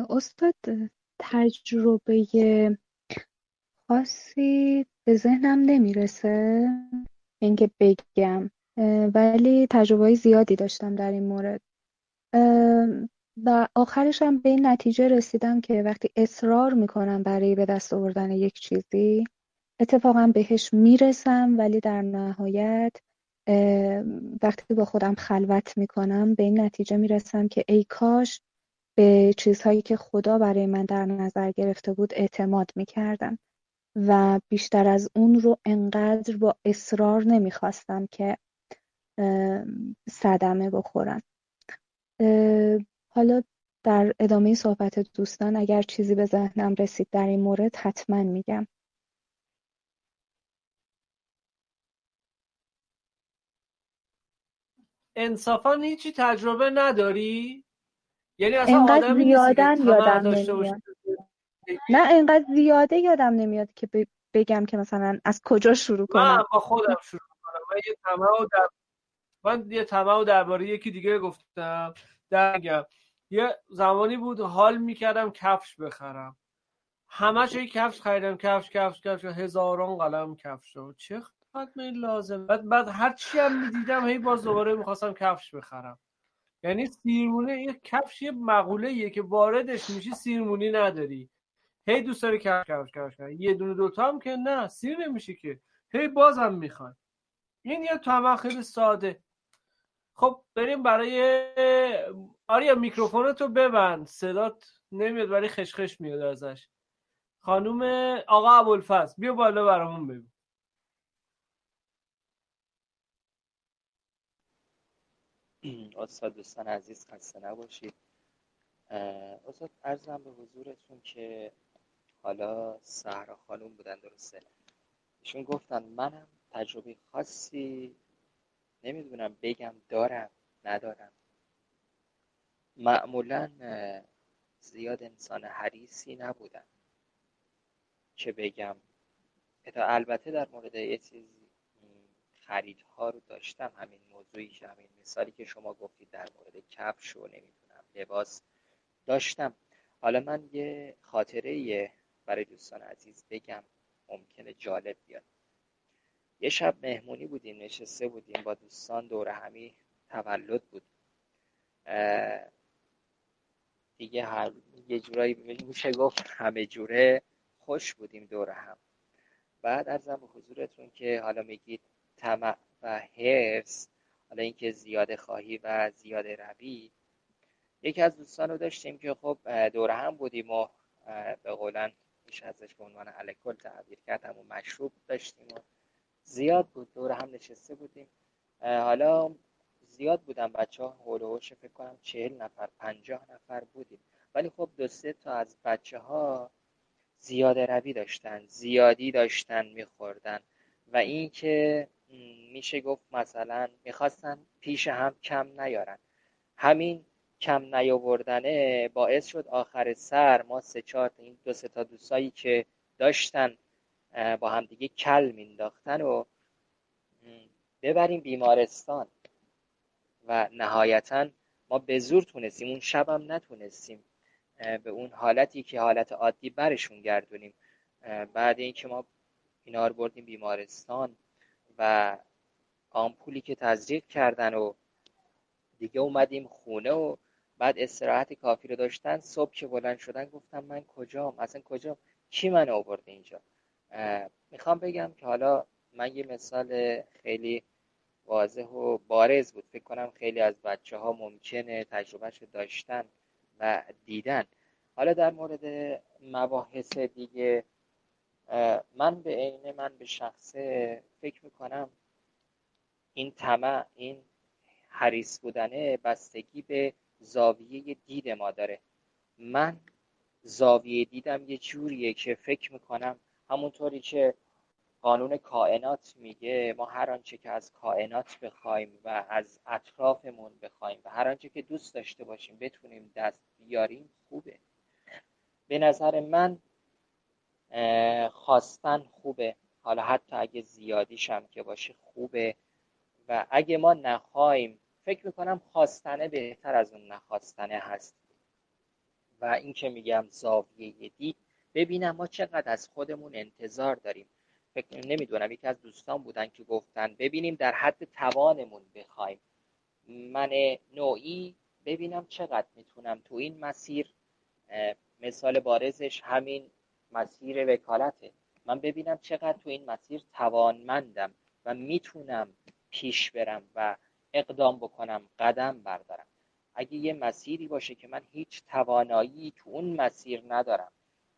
استاد تجربه خاصی به ذهنم نمی‌رسه اینکه بگم. ولی تجربه زیادی داشتم در این مورد. و آخرش هم به این نتیجه رسیدم که وقتی اصرار می‌کنم برای به دست آوردن یک چیزی اتفاقا بهش می‌رسم ولی در نهایت وقتی با خودم خلوت می‌کنم به این نتیجه می‌رسم که ای کاش به چیزهایی که خدا برای من در نظر گرفته بود اعتماد می‌کردم. و بیشتر از اون رو انقدر با اصرار نمی‌خواستم که صدمه بخورم حالا در ادامه صحبت دوستان اگر چیزی به ذهنم رسید در این مورد حتما میگم. انصافا هیچی تجربه نداری؟ یعنی اصلا انقدر زیادن یادم نمیاد. نه انقدر زیاده یادم نمیاد که بگم که مثلا از کجا شروع کنم. من با خودم شروع کنم. من یه تمام در... من یه تمام درباره یکی دیگه گفتم. درگم. یه زمانی بود حال می‌کردم کفش بخرم. همش یه کفش خریدم کفش کفش کفش. هزاران قلم کفش چه خدمه لازم. بعد بعد هر چی هم می‌دیدم هی باز دوباره می‌خواستم کفش بخرم. یعنی سیرمونه یه کفش یه مقوله که واردش میشی سیرمونی نداری. هی دوست داری کفش کفش کفش یه دونه دوتا هم که نه سیر نمیشه که. هی بازم می‌خوان. این یه طمع خیلی ساده. خب بریم برای آریا میکروفونتو ببند. صدات نمیاد ولی خشخش میاد ازش. خانوم آقا ابوالفضل بیا بالا برامون ببین. استاد دوستان عزیز خسته نباشید. استاد ارزم به حضورتون که حالا سهرا خانوم بودن درسته. ایشون گفتن منم تجربه خاصی نمی‌دونم بگم دارم ندارم. معمولا زیاد انسان حریصی نبودم که بگم؟ البته در مورد یه چیز خریدها رو داشتم همین موضوعی که همین مثالی که شما گفتید در مورد کفش و نمی‌دونم لباس داشتم. حالا من یه خاطره برای دوستان عزیز بگم ممکنه جالب بیاد. یه شب مهمونی بودیم نشسته بودیم با دوستان دور همی تولد بود. دیگه هر یه جورایی میشه گفت همه جوره خوش بودیم دور هم. بعد ارزم به حضورتون که حالا میگید طمع و حرس حالا اینکه زیاده خواهی و زیاده روی. یکی از دوستان رو داشتیم که خب دور هم بودیم و به قولن میشه ازش به عنوان الکل تعبیر کرد همون مشروب داشتیم و زیاد بود دور هم نشسته بودیم. حالا زیاد بودن بچه ها حول فکر کنم چهل نفر پنجاه نفر بودیم. ولی خب دو سه تا از بچه ها زیاده روی داشتن زیادی داشتن میخوردن. و اینکه میشه گفت مثلا می‌خواستن پیش هم کم نیارن. همین کم نیاوردنه باعث شد آخر سر ما سه چهار این دو سه تا دوستایی که داشتن با همدیگه کل مینداختن و ببریم بیمارستان. و نهایتا ما به زور تونستیم اون شبم نتونستیم به اون حالتی که حالت عادی برشون گردونیم. بعد اینکه ما اینا رو بردیم بیمارستان و آمپولی که تزریق کردن و دیگه اومدیم خونه و بعد استراحت کافی رو داشتن صبح که بلند شدن گفتم من کجام؟ اصلا کجام؟ کی من آورده اینجا؟ می‌خوام بگم که حالا من یه مثال خیلی واضح و بارز بود. فکر کنم خیلی از بچه ها ممکنه تجربهش داشتن و دیدن. حالا در مورد مباحث دیگه من به عین من به شخصه فکر می‌کنم این طمع این حریص بودنه بستگی به زاویه دید ما داره. من زاویه دیدم یه جوریه که فکر می‌کنم همونطوری که قانون کائنات میگه ما هر آنچه که از کائنات بخوایم و از اطرافمون بخوایم و هر آنچه که دوست داشته باشیم بتونیم دست بیاریم خوبه. به نظر من خواستن خوبه. حالا حتی اگه زیادیش هم که باشه خوبه. و اگه ما نخوایم فکر می‌کنم خواستنه بهتر از اون نخواستنه هست. و این که میگم زاویه دید ببینم ما چقدر از خودمون انتظار داریم. فکر نمی‌دونم یکی از دوستان بودن که گفتن ببینیم در حد توانمون بخوایم. من نوعی ببینم چقدر می‌تونم تو این مسیر مثال بارزش همین مسیر وکالته. من ببینم چقدر تو این مسیر توانمندم و می‌تونم پیش برم و اقدام بکنم قدم بردارم. اگه یه مسیری باشه که من هیچ توانایی تو اون مسیر ندارم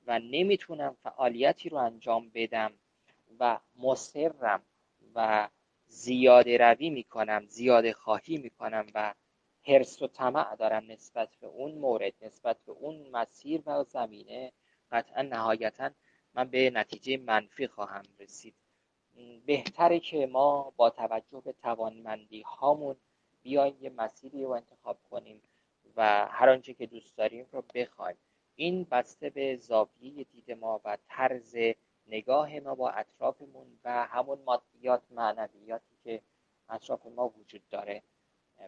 و نمی‌تونم فعالیتی رو انجام بدم و مصرم و زیاده روی می‌کنم زیاده خواهی می‌کنم و حرس و طمع دارم نسبت به اون مورد نسبت به اون مسیر و زمینه قطعا نهایتا من به نتیجه منفی خواهم رسید. بهتره که ما با توجه به توانمندی هامون بیایم یه مسیری رو انتخاب کنیم و هر آنچه که دوست داریم رو بخوایم. این بسته به زاویه دید ما و طرز نگاه ما با اطرافمون و همون مادیات معنویاتی که اطراف ما وجود داره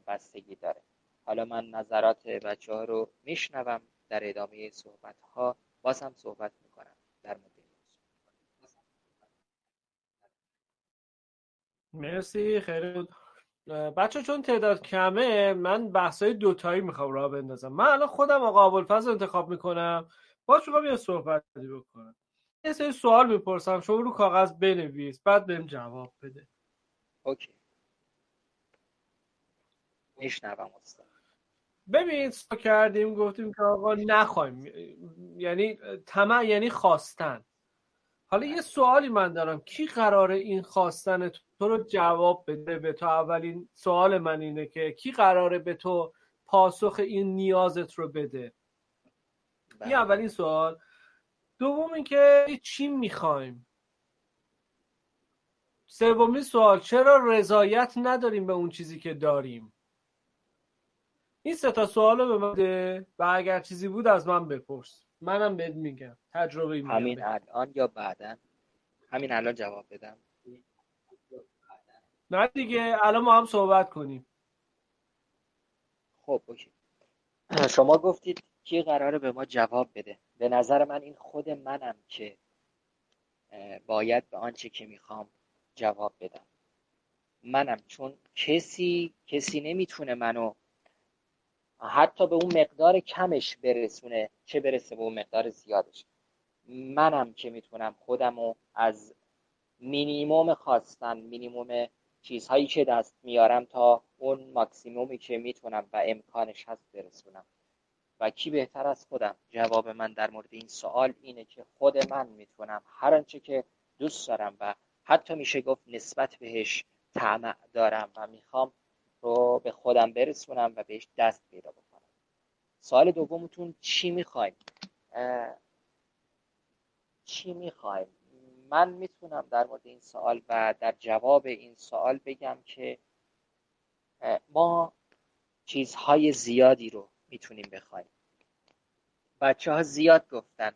بستگی داره. حالا من نظرات بچه ها رو میشنوم در ادامه صحبت ها باز هم صحبت می‌کنم. در مورد مرسی خیلی بچه چون تعداد کمه من بحثای دوتایی می‌خوام راه بندازم. من الان خودم آقا ابوالفضل انتخاب می‌کنم. باز می‌خوام یه صحبتی بکنم. یه سری سوال می‌پرسم شما رو کاغذ بنویس بعد بهم جواب بده. اوکی. میشنوم استاد. ببین سو کردیم گفتیم که آقا نخوایم. یعنی طمع یعنی خواستن. حالا یه سوالی من دارم. کی قراره این خواستن تو رو جواب بده؟ به تو اولین سوال من اینه که کی قراره به تو پاسخ این نیازت رو بده؟ این بله. اولین سوال. دوم اینکه چی می‌خوایم؟ سومین سوال چرا رضایت نداریم به اون چیزی که داریم؟ این سه تا سوال به من ده و اگر چیزی بود از من بپرس. منم بهت میگم. تجربه همین الان یا بعدا؟ همین الان جواب بدم. نه دیگه الان ما هم صحبت کنیم. خب اوکی. شما گفتید کی قراره به ما جواب بده. به نظر من این خود منم که باید به آنچه که می‌خوام جواب بدم. منم چون کسی کسی نمی‌تونه منو حتی به اون مقدار کمش برسونه چه برسه به اون مقدار زیادش. منم که می‌تونم خودم رو از مینیموم خواستن مینیموم چیزهایی که دست میارم تا اون ماکسیمومی که می‌تونم و امکانش هست برسونم. و کی بهتر از خودم؟ جواب من در مورد این سوال اینه که خود من می‌تونم. هر آنچه که دوست دارم و حتی میشه گفت نسبت بهش طمع دارم و می‌خوام رو به خودم برسونم و بهش دست پیدا بکنم. سوال دومتون چی می‌خوایم؟ چی می‌خوایم؟ من می‌تونم در مورد این سوال و در جواب این سوال بگم که ما چیزهای زیادی رو می‌تونیم بخوایم. بچه ها زیاد گفتن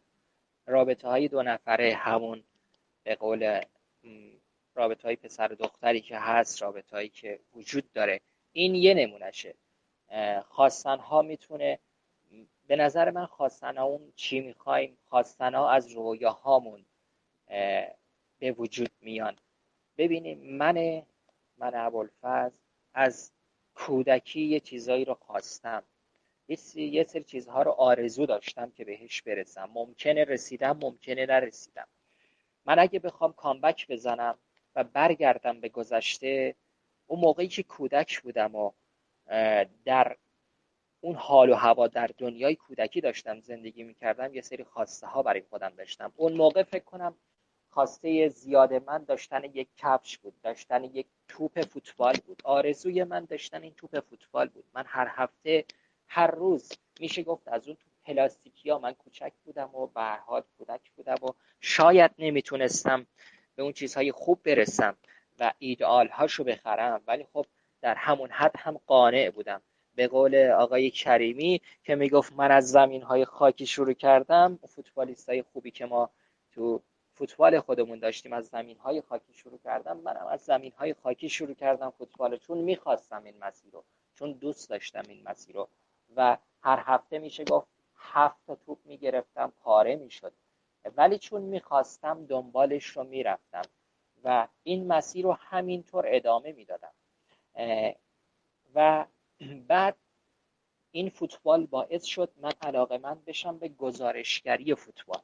رابطه های دو نفره همون به قول رابطه های پسر دختری که هست رابطه هایی که وجود داره. این یه نمونشه خواستن ها می‌تونه به نظر من خواستن ها اون چی می‌خوایم خواستن ها از رویاهامون به وجود میان. ببینیم من من ابوالفضل از کودکی یه چیزایی رو خواستم. یه سری چیزها رو آرزو داشتم که بهش برسم. ممکنه رسیدم ممکنه نرسیدم. من اگه بخوام کامبک بزنم و برگردم به گذشته اون موقعی که کودک بودم و در اون حال و هوا در دنیای کودکی داشتم زندگی می‌کردم یه سری خواسته ها برای خودم داشتم. اون موقع فکر کنم خواسته زیاد من داشتن یک کفش بود داشتن یک توپ فوتبال بود. آرزوی من داشتن این توپ فوتبال بود. من هر هفته هر روز میشه گفت از اون تو پلاستیکی ها من کوچک بودم و به کودک بودم و شاید نمی‌تونستم به اون چیزهای خوب برسم. و ایدئال هاشو بخرم. ولی خب در همون حد هم قانع بودم. به قول آقای کریمی که می‌گفت من از زمین های خاکی شروع کردم فوتبالیست های خوبی که ما تو فوتبال خودمون داشتیم از زمین های خاکی شروع کردم. منم از زمین های خاکی شروع کردم فوتبال چون می‌خواستم این مسیر رو چون دوست داشتم این مسیر رو. و هر هفته میشه گفت هفت تا توپ می‌گرفتم پاره می‌شد. ولی چون می‌خواستم دنبالش رو می‌رفتم. و این مسیر رو همینطور ادامه می‌دادم. و بعد این فوتبال باعث شد من علاقه من بشم به گزارشگری فوتبال.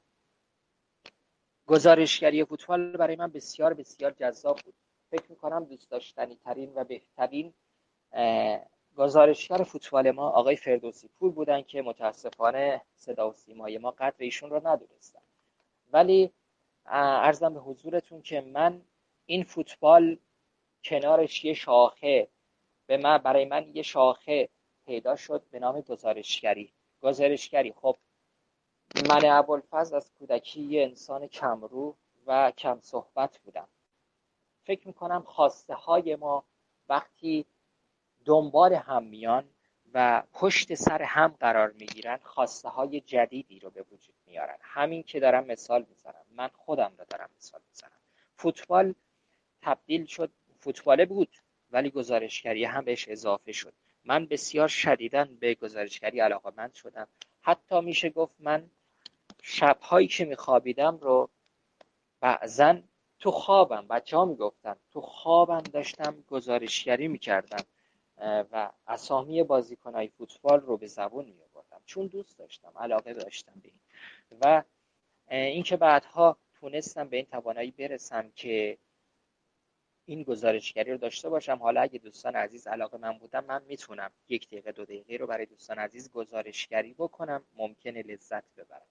گزارشگری فوتبال برای من بسیار بسیار جذاب بود. فکر می‌کنم دوست داشتنی ترین و بهترین گزارشگر فوتبال ما آقای فردوسی پور بودن که متاسفانه صدا و سیمای ما قدر ایشون رو ندونستن. ولی ارزم به حضورتون که من این فوتبال کنارش یه شاخه. به من برای من یه شاخه پیدا شد به نام گزارشگری. گزارشگری. خب من ابوالفضل از کودکی یه انسان کمرو و کم صحبت بودم. فکر می‌کنم خواسته های ما وقتی دنبال هم میان و پشت سر هم قرار می‌گیرن خواسته های جدیدی رو به وجود میارن. همین که دارم مثال می‌زنم. من خودم رو دارم مثال می‌زنم. فوتبال تبدیل شد فوتباله بود ولی گزارشگری هم بهش اضافه شد. من بسیار شدیدن به گزارشگری علاقه شدم. حتی میشه گفت من شبهایی که میخوابیدم رو بعضا تو خوابم بچه ها می‌گفتن تو خوابم داشتم گزارشگری می‌کردم و اسامی بازیکنهای فوتبال رو به زبون می چون دوست داشتم علاقه داشتم به این. و اینکه بعدها تونستم به این توانایی برسم که این گزارشگری رو داشته باشم. حالا اگه دوستان عزیز علاقه من بودم من می‌تونم یک دقیقه دو دقیقه رو برای دوستان عزیز گزارشگری بکنم. ممکنه لذت ببرم.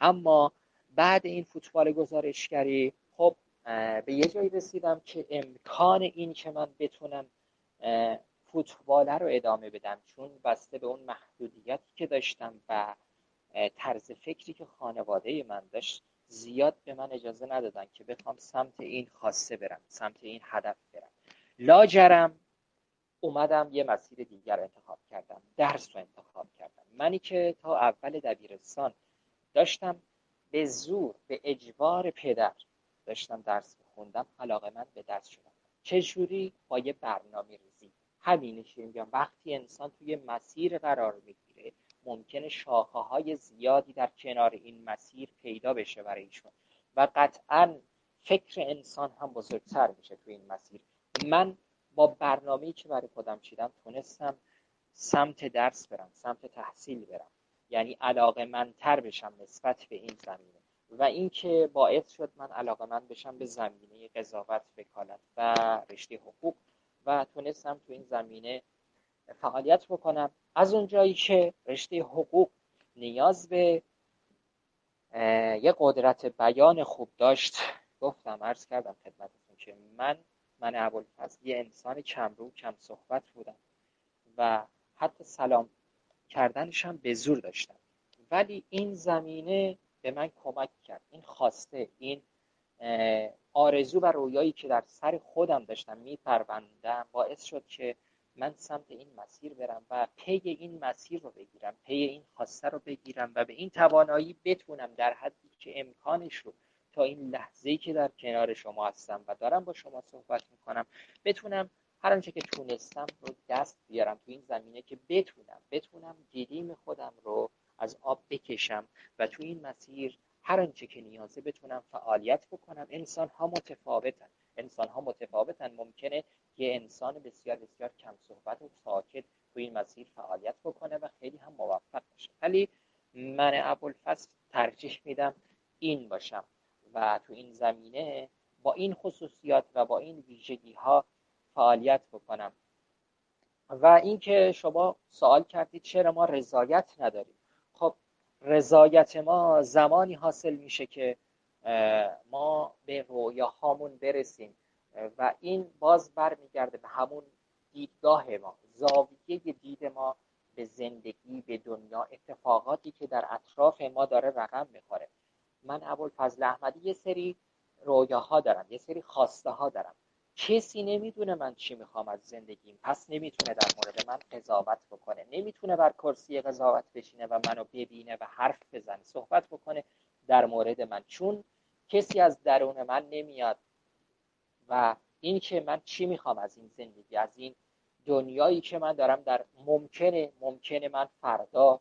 اما بعد این فوتبال گزارشگری خب به یه جایی رسیدم که امکان این که من بتونم فوتباله رو ادامه بدم چون بسته به اون محدودیتی که داشتم و طرز فکری که خانواده من داشت زیاد به من اجازه ندادن که بخوام سمت این خاصه برم سمت این هدف برم. لاجرم اومدم یه مسیر دیگر انتخاب کردم درس رو انتخاب کردم. منی که تا اول دبیرستان داشتم به زور به اجبار پدر داشتم درس خوندم علاقه من به درس شدم چجوری با یه برنامه ریزی همینش میگم وقتی انسان توی مسیر قرار می‌گیره ممکنه شاخه های زیادی در کنار این مسیر پیدا بشه برای ایشون. و قطعا فکر انسان هم بزرگتر میشه توی این مسیر. من با برنامه‌ای که برای خودم چیدم تونستم سمت درس برم سمت تحصیل برم. یعنی علاقه من تر بشم نسبت به این زمینه. و اینکه باعث شد من علاقه من بشم به زمینه قضاوت وکالت و رشته حقوق و تونستم تو این زمینه فعالیت بکنم. از اونجایی که رشته حقوق نیاز به یه قدرت بیان خوب داشت گفتم عرض کردم خدمتتون که من من ابوالفضل یه انسان کمرو کم صحبت بودم و حتی سلام کردنش هم به زور داشتم. ولی این زمینه به من کمک کرد. این خواسته این آرزو و رویایی که در سر خودم داشتم میپروندم باعث شد که من سمت این مسیر برم و پی این مسیر رو بگیرم پی این خواسته رو بگیرم و به این توانایی بتونم در حدی که امکانش رو تا این لحظه که در کنار شما هستم و دارم با شما صحبت می‌کنم بتونم هر آنچه که تونستم رو دست بیارم تو این زمینه که بتونم بتونم گلیم خودم رو از آب بکشم و تو این مسیر هر آنچه که نیازه بتونم فعالیت بکنم. انسان ها متفاوتن. انسان ها متفاوتن. ممکنه یه انسان بسیار بسیار کم صحبت و ساکت تو این مسیر فعالیت بکنه و خیلی هم موفق باشه. ولی من ابوالفضل ترجیح میدم این باشم و تو این زمینه با این خصوصیات و با این ویژگی ها فعالیت بکنم. و اینکه شما سوال کردید چرا ما رضایت نداریم. خب رضایت ما زمانی حاصل میشه که ما به رویاهامون برسیم. و این باز برمیگرده به همون دیدگاه ما. زاویه دید ما به زندگی به دنیا اتفاقاتی که در اطراف ما داره رقم می‌خوره. من ابوالفضل احمدی یه سری رویاها دارم یه سری خواسته ها دارم. کسی نمی‌دونه من چی می‌خوام از زندگیم. پس نمی‌تونه در مورد من قضاوت بکنه. نمی‌تونه بر کرسی قضاوت بشینه و منو ببینه و حرف بزنه صحبت بکنه در مورد من. چون کسی از درون من نمیاد و این که من چی می‌خوام از این زندگی از این دنیایی که من دارم در ممکنه ممکنه من فردا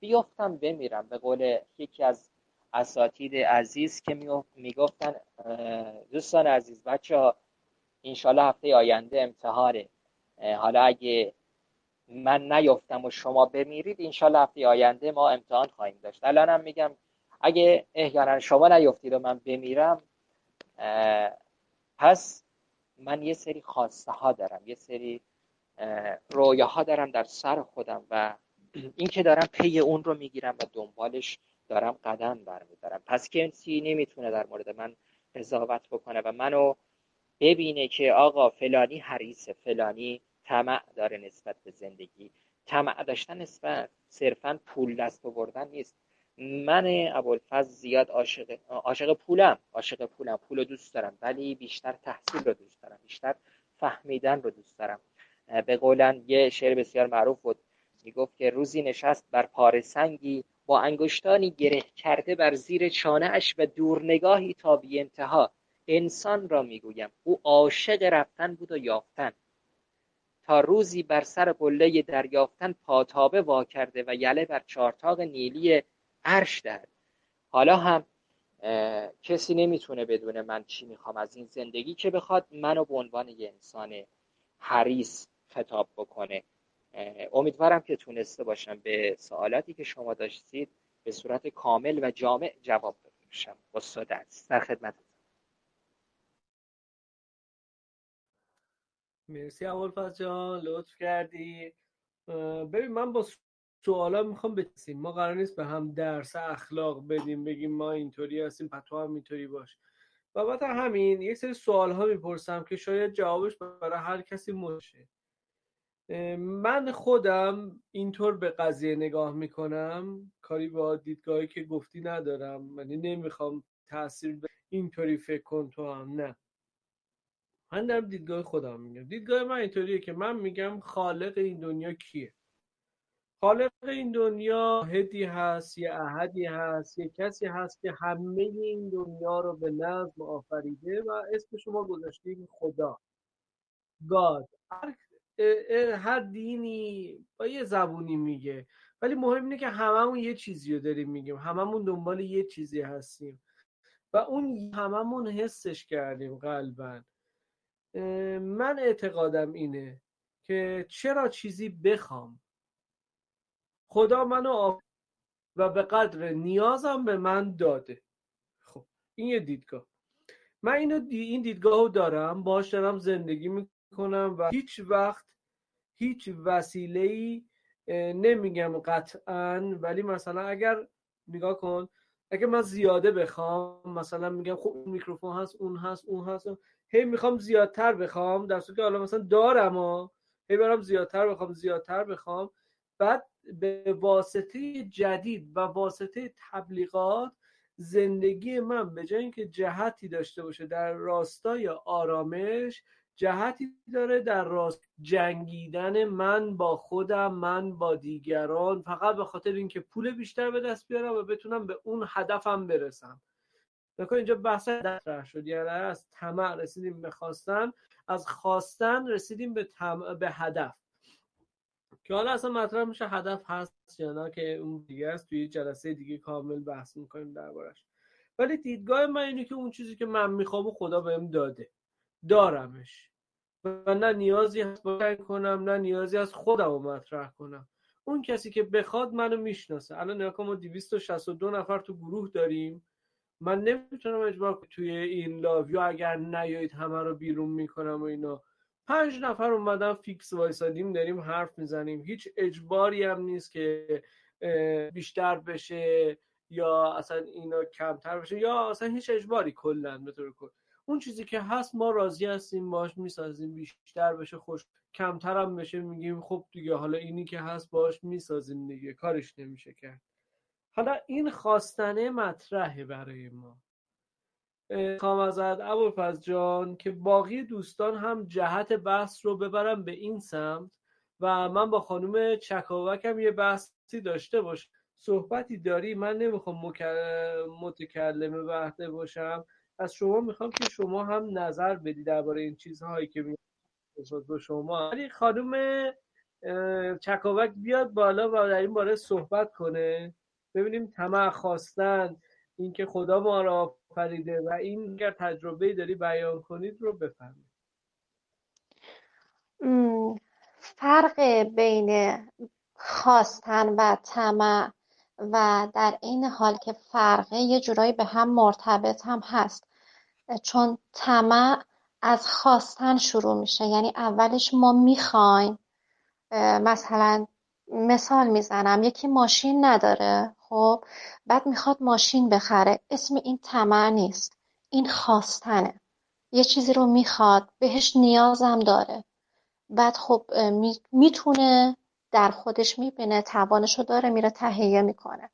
بیافتم بمیرم. به قول یکی از اساتید عزیز که می‌گفتن دوستان عزیز بچه ها انشالله هفته آینده امتحانه. حالا اگه من نیفتم و شما بمیرید انشالله هفته آینده ما امتحان خواهیم داشت. الانم میگم اگه احیانا شما نیفتید و من بمیرم پس من یه سری خواسته ها دارم یه سری رویاها دارم در سر خودم و این که دارم پی اون رو می‌گیرم و دنبالش دارم قدم برمیدارم. پس کسی نمی‌تونه در مورد من قضاوت بکنه و منو ببینه که آقا فلانی حریصه فلانی طمع داره نسبت به زندگی. طمع داشتن نسبت صرفا پول دست آوردن نیست. من ابوالفضل زیاد عاشق عاشق پولم عاشق پولم. پول رو دوست دارم ولی بیشتر تحصیل رو دوست دارم. بیشتر فهمیدن رو دوست دارم. به قولن یه شعر بسیار معروف بود. می‌گفت که روزی نشست بر پاره سنگی با انگشتانی گره کرده بر زیر چانه اش و دور نگاهی تا بی انتها. انسان را می‌گویم او عاشق رفتن بود و یافتن. تا روزی بر سر قله دریافتن پاتابه وا کرده و یله بر چارتاق نیلی عرش دهد. حالا هم کسی نمی‌تونه بدونه من چی می‌خوام از این زندگی که بخواد منو به عنوان یه انسان حریص خطاب بکنه. امیدوارم که تونسته باشم به سوالاتی که شما داشتید به صورت کامل و جامع جواب داده باشم استاد است در خدمت. مرسی اول جان لطف کردی. ببین من با سوالا می‌خوام بسیم ما قرار نیست به هم درس اخلاق بدیم بگیم ما اینطوری هستیم پتو هم اینطوری باش. بابت همین یک سری سوال ها می‌پرسم که شاید جوابش برای هر کسی مشه من خودم اینطور به قضیه نگاه می‌کنم. کاری با دیدگاهی که گفتی ندارم. یعنی نمی‌خوام تاثیر به اینطوری فکر کن تو هم نه. من دارم دیدگاه خودم میگم. دیدگاه من اینطوریه که من میگم خالق این دنیا کیه؟ خالق این دنیا هدی هست یه احدی هست یه کسی هست که همه این دنیا رو به نظم آفریده و اسم شما گذاشتیم خدا. گاد. هر دینی با یه زبونی میگه. ولی مهم اینه که هممون یه چیزی رو داریم میگیم. هممون دنبال یه چیزی هستیم. و اون هممون حسش کردیم قلبا. من اعتقادم اینه که چرا چیزی بخوام؟ خدا منو آف... و به قدر نیازم به من داده. خب این یه دیدگاه. من اینو این دیدگاه رو دارم باش دارم زندگی می‌کنم و هیچ وقت هیچ وسیله ای نمیگم قطعا ولی مثلا اگر نگاه کن اگر من زیاده بخوام مثلا میگم خب اون میکروفون هست اون هست اون هست هی می‌خوام زیادتر بخوام در صورتی که حالا مثلا دارم ها هی برم زیادتر بخوام زیادتر بخوام بعد به واسطه جدید و واسطه تبلیغات زندگی من به جای اینکه جهتی داشته باشه در راستای آرامش جهتی داره در راست جنگیدن من با خودم من با دیگران فقط به خاطر اینکه پول بیشتر به دست بیارم و بتونم به اون هدفم برسم. نکن اینجا بحث مطرح شد یعنی از طمع رسیدیم به خواستن از خواستن رسیدیم به, به هدف. که حالا اصلا مطرح میشه هدف هست یا نه که اون دیگه است توی جلسه دیگه کامل بحث می‌کنیم دربارش. ولی دیدگاه من اینه که اون چیزی که من می‌خوام خدا بهم داده. دارمش. و نه نیازی هست کنم نه نیازی از خودم رو مطرح کنم. اون کسی که بخواد منو می‌شناسه. الان نگاه ما 262 نفر تو گروه داریم. من نمی‌تونم اجبار توی این لاویو اگر نیایید همه رو بیرون می‌کنم و اینا. پنج نفر اومدن فیکس وایسادیم داریم حرف می‌زنیم. هیچ اجباری هم نیست که بیشتر بشه یا اصلا اینا کمتر بشه یا اصلا هیچ اجباری کلا به طور کل. اون چیزی که هست ما راضی هستیم باش می‌سازیم بیشتر بشه خوش کمتر هم بشه میگیم خب دیگه حالا اینی که هست باش می‌سازیم دیگه کارش نمیشه کرد. حالا این خواستنه مطرحه برای ما. خوام ازت ابوالفضل جان که باقی دوستان هم جهت بحث رو ببرم به این سمت و من با خانم چکاوکم یه بحثی داشته باش صحبتی داری من نمی‌خوام متکلم وحده باشم. از شما می‌خوام که شما هم نظر بدی درباره این چیزهایی که می با شما. ولی خانم چکاوک بیاد بالا و در این باره صحبت کنه. ببینیم طمع خواستن اینکه خدا ما را آفریده و این اگر تجربه داری بیان کنید رو بفهمید. فرق بین خواستن و طمع و در این حال که فرقه یه جورایی به هم مرتبط هم هست. چون طمع از خواستن شروع میشه یعنی اولش ما می‌خوایم مثلا مثال می‌زنم یکی ماشین نداره. خب بعد می‌خواد ماشین بخره. اسم این طمع نیست. این خواستنه. یه چیزی رو می‌خواد بهش نیازم داره. بعد خب می‌تونه در خودش می‌بینه توانشو داره میره تهیه می‌کنه.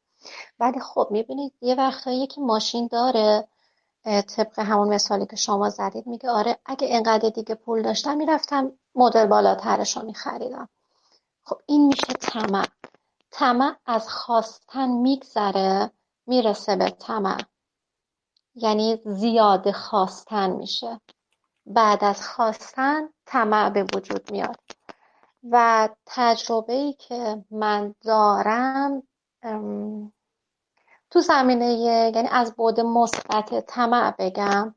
ولی خب می‌بینید یه وقتایی که ماشین داره طبق همون مثالی که شما زدید میگه آره اگه اینقدر دیگه پول داشتم می‌رفتم مدل بالاترش رو میخریدم. خب این میشه طمع. طمع از خواستن میگذره می‌رسه به طمع. یعنی زیاده خواستن میشه. بعد از خواستن طمع به وجود میاد. و تجربه ای که من دارم تو زمینه یعنی از بود مثبت طمع بگم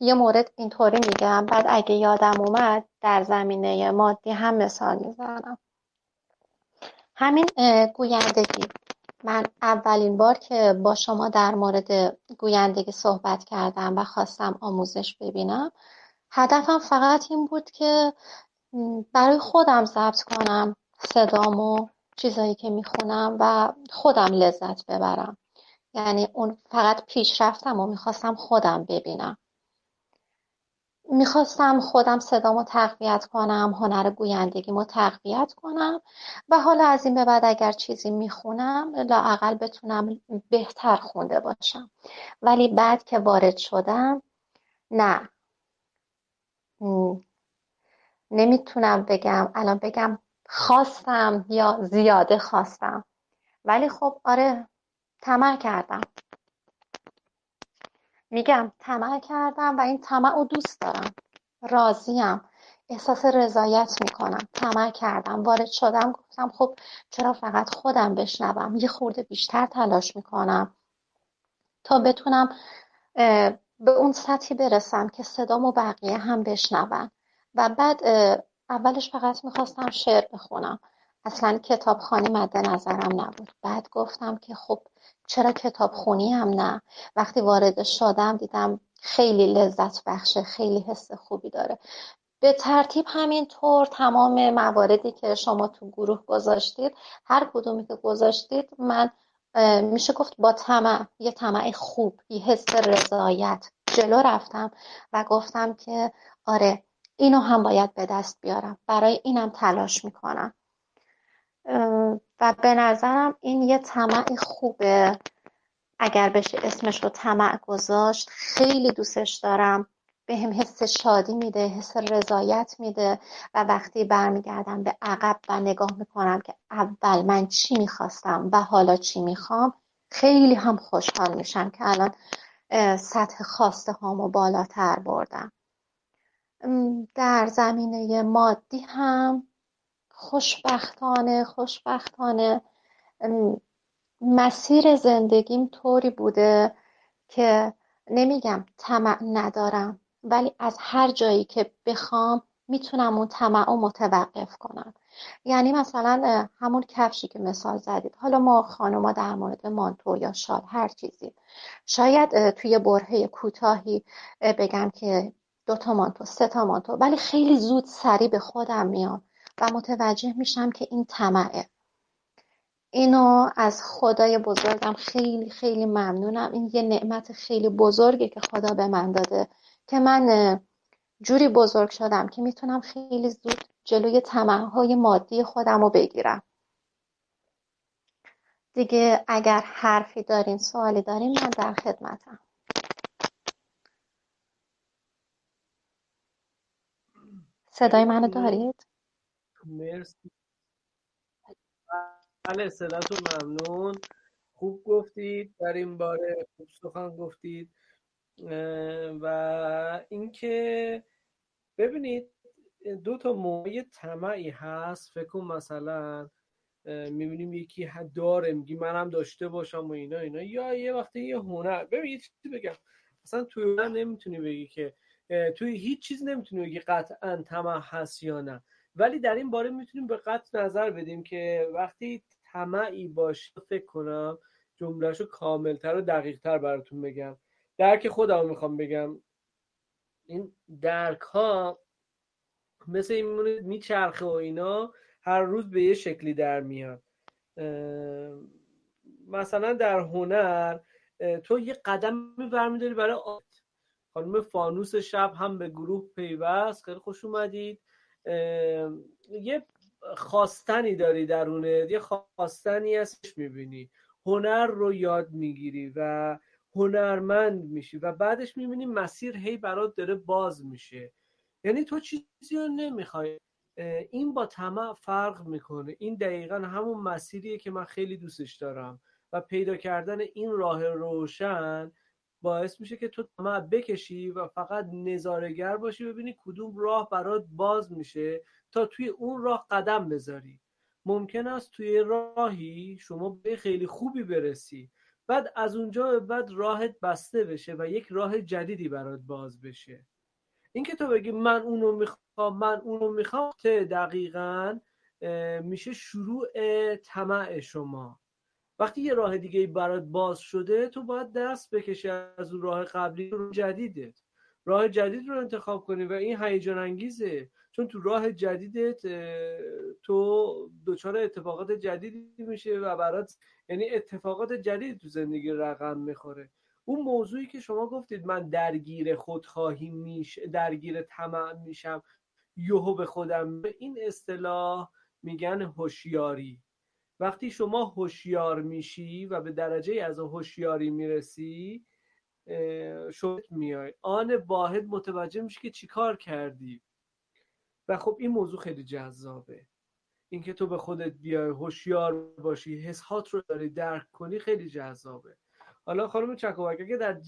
یه مورد اینطوری میگم. بعد اگه یادم اومد در زمینه مادی هم مثال می‌زنم. همین گویندگی. من اولین بار که با شما در مورد گویندگی صحبت کردم و خواستم آموزش ببینم هدفم فقط این بود که برای خودم ضبط کنم صدامو چیزایی که می‌خونم و خودم لذت ببرم. یعنی اون فقط پیشرفتم و می‌خواستم خودم ببینم. می‌خواستم خودم صدامو تقویت کنم هنر گویندگیمو تقویت کنم و حالا از این به بعد اگر چیزی می‌خونم لااقل بتونم بهتر خونده باشم. ولی بعد که وارد شدم نه. نمی‌تونم بگم. الان بگم خواستم یا زیاده خواستم. ولی خب آره طمع کردم. میگم طمع کردم و این طمع رو دوست دارم. راضیم. احساس رضایت می‌کنم. طمع کردم. وارد شدم گفتم خب چرا فقط خودم بشنوم؟ یه خورده بیشتر تلاش می‌کنم تا بتونم به اون سطحی برسم که صدام و بقیه هم بشنون. و بعد اولش فقط می‌خواستم شعر بخونم. اصلا کتابخانی مد نظرم نبود. بعد گفتم که خب چرا کتاب خونی هم نه؟ وقتی وارد شدم دیدم خیلی لذت بخشه خیلی حس خوبی داره. به ترتیب همینطور تمام مواردی که شما تو گروه گذاشتید هر کدومی که گذاشتید من میشه گفت با طمع یه طمع خوب یه حس رضایت جلو رفتم و گفتم که آره اینو هم باید به دست بیارم. برای اینم تلاش می‌کنم. و به نظرم این یه طمع خوبه. اگر بشه اسمش رو طمع گذاشت خیلی دوستش دارم. به هم حس شادی میده حس رضایت میده و وقتی برمیگردم به عقب و نگاه می‌کنم که اول من چی می‌خواستم و حالا چی می‌خوام خیلی هم خوشحال میشم که الان سطح خواسته هامو بالاتر بردم. در زمینه مادی هم خوشبختانه خوشبختانه. مسیر زندگیم طوری بوده که نمیگم طمع ندارم ولی از هر جایی که بخوام می‌تونم اون طمع رو متوقف کنم. یعنی مثلا همون کفشی که مثال زدید. حالا ما خانوما در مورد مانتو یا شال هر چیزی. شاید توی برهه کوتاهی بگم که دو تا مانتو سه تا مانتو ولی خیلی زود سریع به خودم میام. و متوجه میشم که این طمعه. اینو از خدای بزرگم خیلی خیلی ممنونم. این یه نعمت خیلی بزرگه که خدا به من داده که من جوری بزرگ شدم که می‌تونم خیلی زود جلوی های مادی خودم رو بگیرم. دیگه اگر حرفی دارین سوالی دارین من در خدمتم. صدای منو دارید؟ مرسی. بله صداتون ممنون. خوب گفتید در این باره خوب سخن گفتید. و اینکه ببینید دو تا موقع طمعی هست. فکر مثلا می‌بینیم یکی داره میگی منم داشته باشم و اینا اینا. یا یه وقتی یه هنر. ببین یه چیزی بگم. اصلا توی هنر نمی‌تونی بگی که توی هیچ چیز نمی‌تونی بگی قطعا طمع هست یا نه. ولی در این باره می‌تونیم به قطع نظر بدیم که وقتی طمعی باشه فکر کنم جملهشو کاملتر و دقیقتر براتون بگم. درک خودم می‌خوام بگم. این درک ها مثل این میچرخه و اینا هر روز به یه شکلی در میاد. مثلا در هنر تو یه قدم برمیداری برای آت خانم فانوس شب هم به گروه پیوست. خیلی خوش اومدید. یه خواستنی داری درونه. یه خواستنی هستش می‌بینی. هنر رو یاد می‌گیری و هنرمند میشی و بعدش می‌بینی مسیر هی برات داره باز میشه. یعنی تو چیزی رو نمی‌خوای. این با طمع فرق می‌کنه. این دقیقا همون مسیریه که من خیلی دوستش دارم و پیدا کردن این راه روشن باعث میشه که تو طمع بکشی و فقط نظارگر باشی ببینی کدوم راه برات باز میشه تا توی اون راه قدم بذاری. ممکن است توی راهی شما به خیلی خوبی برسی. بعد از اونجا به بعد راهت بسته بشه و یک راه جدیدی برات باز بشه. اینکه تو بگی من اونو می‌خوام من اونو می‌خوام دقیقا میشه شروع طمع شما. وقتی یه راه دیگه برات باز شده تو باید دست بکشی از اون راه قبلی رو جدیدت. راه جدید رو انتخاب کنی و این هیجان انگیزه. چون تو راه جدیدت تو دچار اتفاقات جدیدی میشه و برات یعنی اتفاقات جدید تو زندگی رقم می‌خوره. اون موضوعی که شما گفتید من درگیر خودخواهی میش درگیر طمع میشم یهو به خودم به این اصطلاح میگن هوشیاری. وقتی شما هوشیار میشی و به درجه از هوشیاری می‌رسی شد میای. آن واحد متوجه میشه که چیکار کردی. و خب این موضوع خیلی جذابه. اینکه تو به خودت بیای هوشیار باشی حسات رو داری درک کنی خیلی جذابه. حالا خانم چکوبک اگه در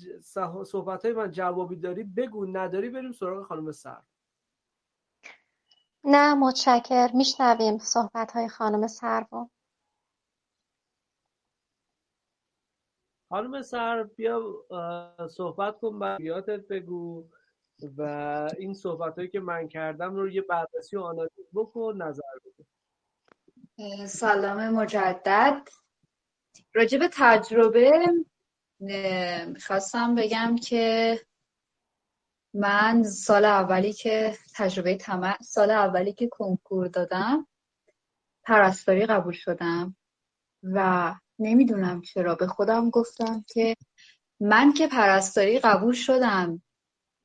صحبت های من جوابی داری بگو نداری بریم سراغ خانم سر نه متشکر میشنویم صحبت های خانم سروا خانم سر بیا صحبت کن بیاتت بگو. و این صحبت هایی که من کردم رو یه بررسی و آنالیز بکن نظر بده. سلام مجدد. راجع به تجربه خواستم بگم که من سال اولی که تجربه طمع سال اولی که کنکور دادم پرستاری قبول شدم و نمی‌دونم چرا. به خودم گفتم که من که پرستاری قبول شدم.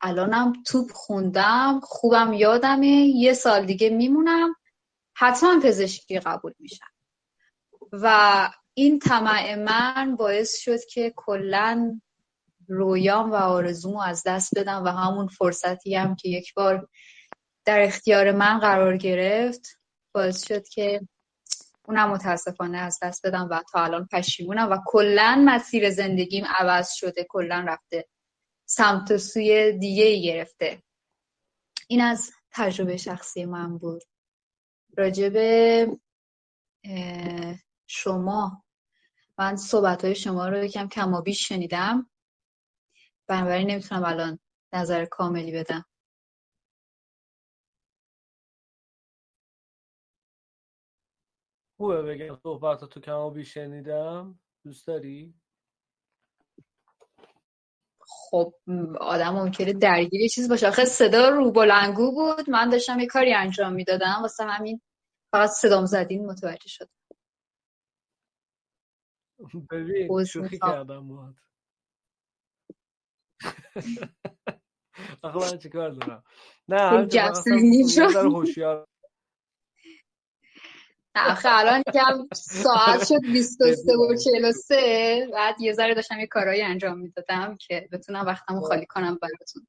الانم توپ خوندم خوبم یادمه یه سال دیگه میمونم حتما پزشکی قبول میشم. و این طمع من باعث شد که کلا رویام و آرزومو از دست بدم و همون فرصتی هم که یک بار در اختیار من قرار گرفت باعث شد که اونم متاسفانه از دست بدم و تا الان پشیمونم و کلا مسیر زندگیم عوض شده کلا رفته سمت و سوی دیگه گرفته. این از تجربه شخصی من بود. راجب شما. من صحبت های شما رو یکم کمابیش شنیدم. بنابراین نمی‌تونم الان نظر کاملی بدم. خوبه بگم صحبت تو کمابیش شنیدم دوست داری؟ خب آدم ممکنه درگیر چیز باشه. آخه صدا رو بلنگو بود. من داشتم یه کاری انجام می‌دادم. واسه همین فقط صدام زدین متوجه شد. ببین شوخی کردم باید آخه من چیکار دارم؟ نه هوشیار آخه الان کم ساعت شد 23 و 43 بعد یه ذره داشتم یه کارهایی انجام می‌دادم که بتونم وقتمو خالی کنم براتون.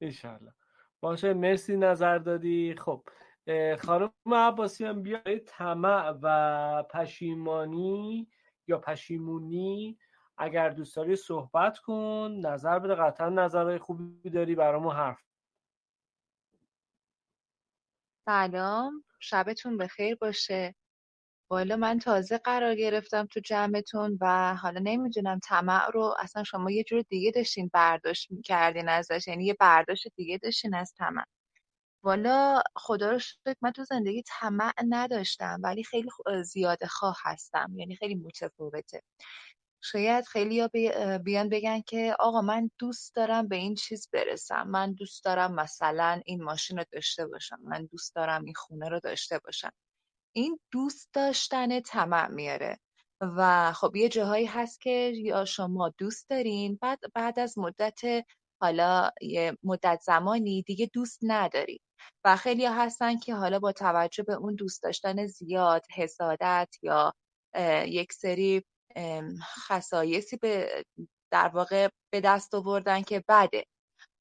انشالله باشه مرسی نظر دادی. خب خانم عباسی هم بیای طمع و پشیمانی یا پشیمونی اگر دوست داری صحبت کن. نظر بده. قطعا نظرهای خوبی داری. برامون حرف سلام. شبتون بخیر باشه. والا من تازه قرار گرفتم تو جمعتون و حالا نمی‌دونم طمع رو اصلا شما یه جور دیگه داشتین برداشت کردین ازش یعنی یه برداشت دیگه داشتین از طمع. والا خدا رو شکر من تو زندگی طمع نداشتم ولی خیلی زیاده خواه هستم یعنی خیلی متفاوته. شاید خیلی بیان بگن که آقا من دوست دارم به این چیز برسم. من دوست دارم مثلا این ماشین رو داشته باشم. من دوست دارم این خونه رو داشته باشم. این دوست داشتن طمع میاره. و خب یه جاهایی هست که یا شما دوست دارین بعد بعد از مدت حالا یه مدت زمانی دیگه دوست نداری و خیلی هستن که حالا با توجه به اون دوست داشتن زیاد حسادت یا یک سری خصایصی به در واقع به دست آوردن که بده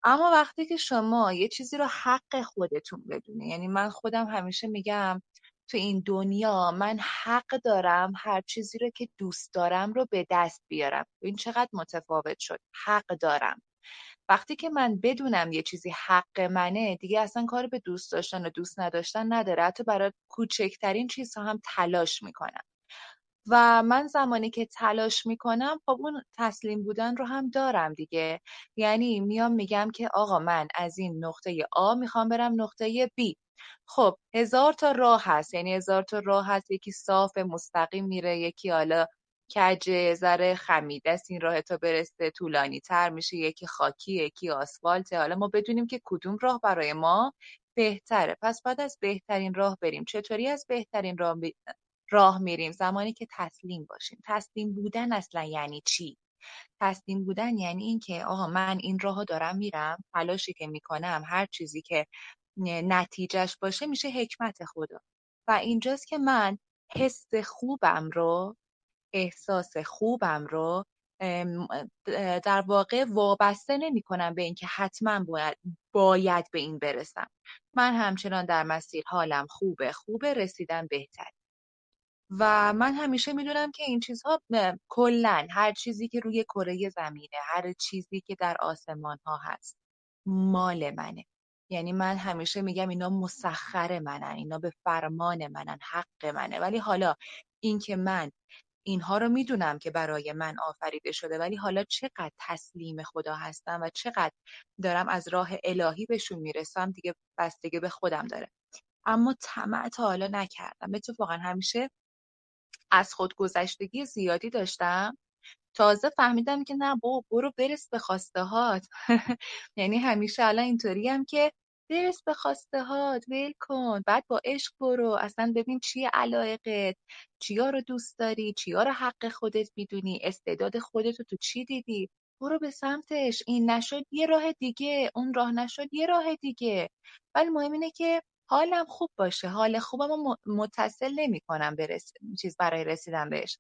اما وقتی که شما یه چیزی رو حق خودتون بدونه یعنی من خودم همیشه میگم تو این دنیا من حق دارم هر چیزی رو که دوست دارم رو به دست بیارم. این چقدر متفاوت شد. حق دارم. وقتی که من بدونم یه چیزی حق منه دیگه اصلا کار به دوست داشتن و دوست نداشتن نداره. حتی برای کوچکترین چیزها هم تلاش می‌کنم. و من زمانی که تلاش می‌کنم خب اون تسلیم بودن رو هم دارم دیگه. یعنی میام میگم که آقا من از این نقطه آ می‌خوام برم نقطه B. خب هزار تا راه هست. یعنی هزار تا راه هست. یکی صاف مستقیم میره یکی حالا کج ذره خمیده است. این راه تا برسه طولانی تر میشه. یکی خاکی یکی آسفالت. حالا ما بدونیم که کدوم راه برای ما بهتره. پس بعد از بهترین راه بریم. چطوری از بهترین راه, راه میریم. زمانی که تسلیم باشیم. تسلیم بودن اصلا یعنی چی؟ تسلیم بودن یعنی اینکه آقا من این راه دارم میرم تلاشی که می‌کنم هر چیزی که نتیجهش باشه میشه حکمت خدا. و اینجاست که من حس خوبم رو احساس خوبم رو در واقع وابسته نمی کنم به اینکه حتما باید, باید به این برسم. من همچنان در مسیر حالم خوبه خوبه رسیدن بهتر و من همیشه می‌دونم که این چیزها کلا هر چیزی که روی کره زمینه هر چیزی که در آسمان ها هست مال منه. یعنی من همیشه میگم اینا مسخر منن اینا به فرمان منن حق منه. ولی حالا اینکه من اینها رو می‌دونم که برای من آفریده شده ولی حالا چقدر تسلیم خدا هستم و چقدر دارم از راه الهی بهشون می‌رسم دیگه بستگی به خودم داره. اما طمع تا حالا نکردم. اتفاقا همیشه از خودگذشتگی زیادی داشتم. تازه فهمیدم که نه با برو برس به خواسته هات یعنی همیشه الان اینطوری هم که برس به خواسته هات ول کن. بعد با عشق برو. اصلا ببین چیه علایقت چیا رو دوست داری چیا رو حق خودت می‌دونی استعداد خودت رو تو چی دیدی؟ برو به سمتش. این نشد یه راه دیگه اون راه نشد یه راه دیگه. ولی مهم اینه که حالم خوب باشه حال خوبم متصل نمی کنم به چیز برای رسیدن بهش.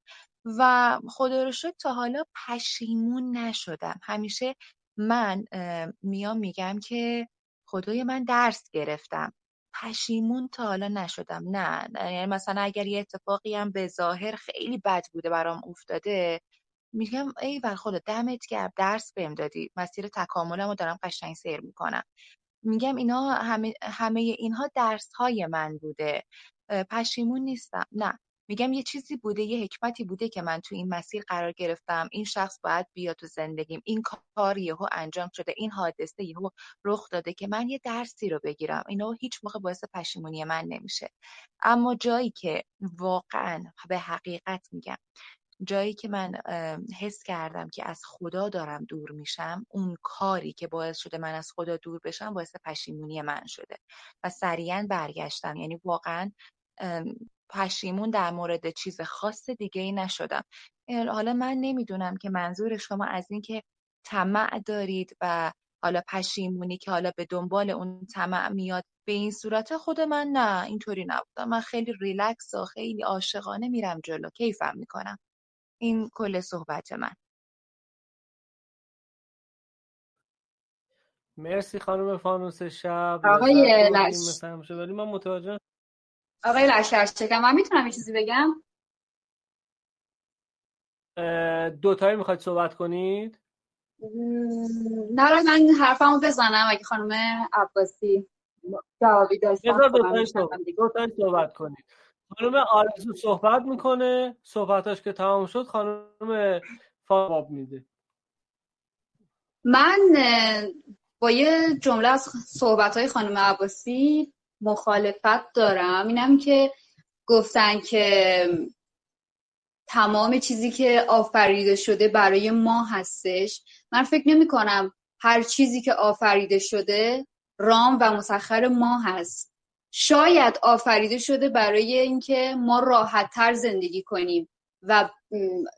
و خدا رو شد تا حالا پشیمون نشدم. همیشه من میام میگم که خدای من درس گرفتم. پشیمون تا حالا نشدم. نه یعنی مثلا اگر یه اتفاقی هم به ظاهر خیلی بد بوده برام افتاده میگم ای بر خدا دمت گرم درس بهم دادی. مسیر تکاملم رو دارم قشنگ سیر می‌کنم. میگم اینا همه, همه اینها درس های من بوده. پشیمون نیستم. نه. میگم یه چیزی بوده یه حکمتی بوده که من تو این مسیر قرار گرفتم. این شخص باید بیاد تو زندگیم. این کار یهو انجام شده. این حادثه یهو رخ داده که من یه درسی رو بگیرم. اینا هیچ موقع باعث پشیمونی من نمیشه. اما جایی که واقعا به حقیقت میگم جایی که من حس کردم که از خدا دارم دور میشم اون کاری که باعث شده من از خدا دور بشم باعث پشیمونی من شده و سریعا برگشتم. یعنی واقعا پشیمون در مورد چیز خاص دیگه ای نشدم حالا من نمی‌دونم که منظور شما از این که طمع دارید و حالا پشیمونی که حالا به دنبال اون طمع میاد به این صورت؟ خود من نه اینطوری نبودم. من خیلی ریلکس و خیلی عاشقانه میرم جلو. کیفم می‌کنم. این کل صحبت من. مرسی خانم فانوس شب. آقای لش ولی من متوجه آقای لشکر من می‌تونم یه چیزی بگم؟ دوتایی می‌خواید صحبت کنید؟ نه من حرفمو بزنم اگه خانم عباسی جوابی داشتم بذار دو صحبت کنید. خانم آرزو صحبت می‌کنه. صحبتاش که تمام شد خانم فاباب میده. من با یه جمله از صحبت های خانم عباسی مخالفت دارم. اینم که گفتن که تمام چیزی که آفریده شده برای ما هستش. من فکر نمی کنم هر چیزی که آفریده شده رام و مسخر ما هست. شاید آفریده شده برای اینکه ما راحت تر زندگی کنیم و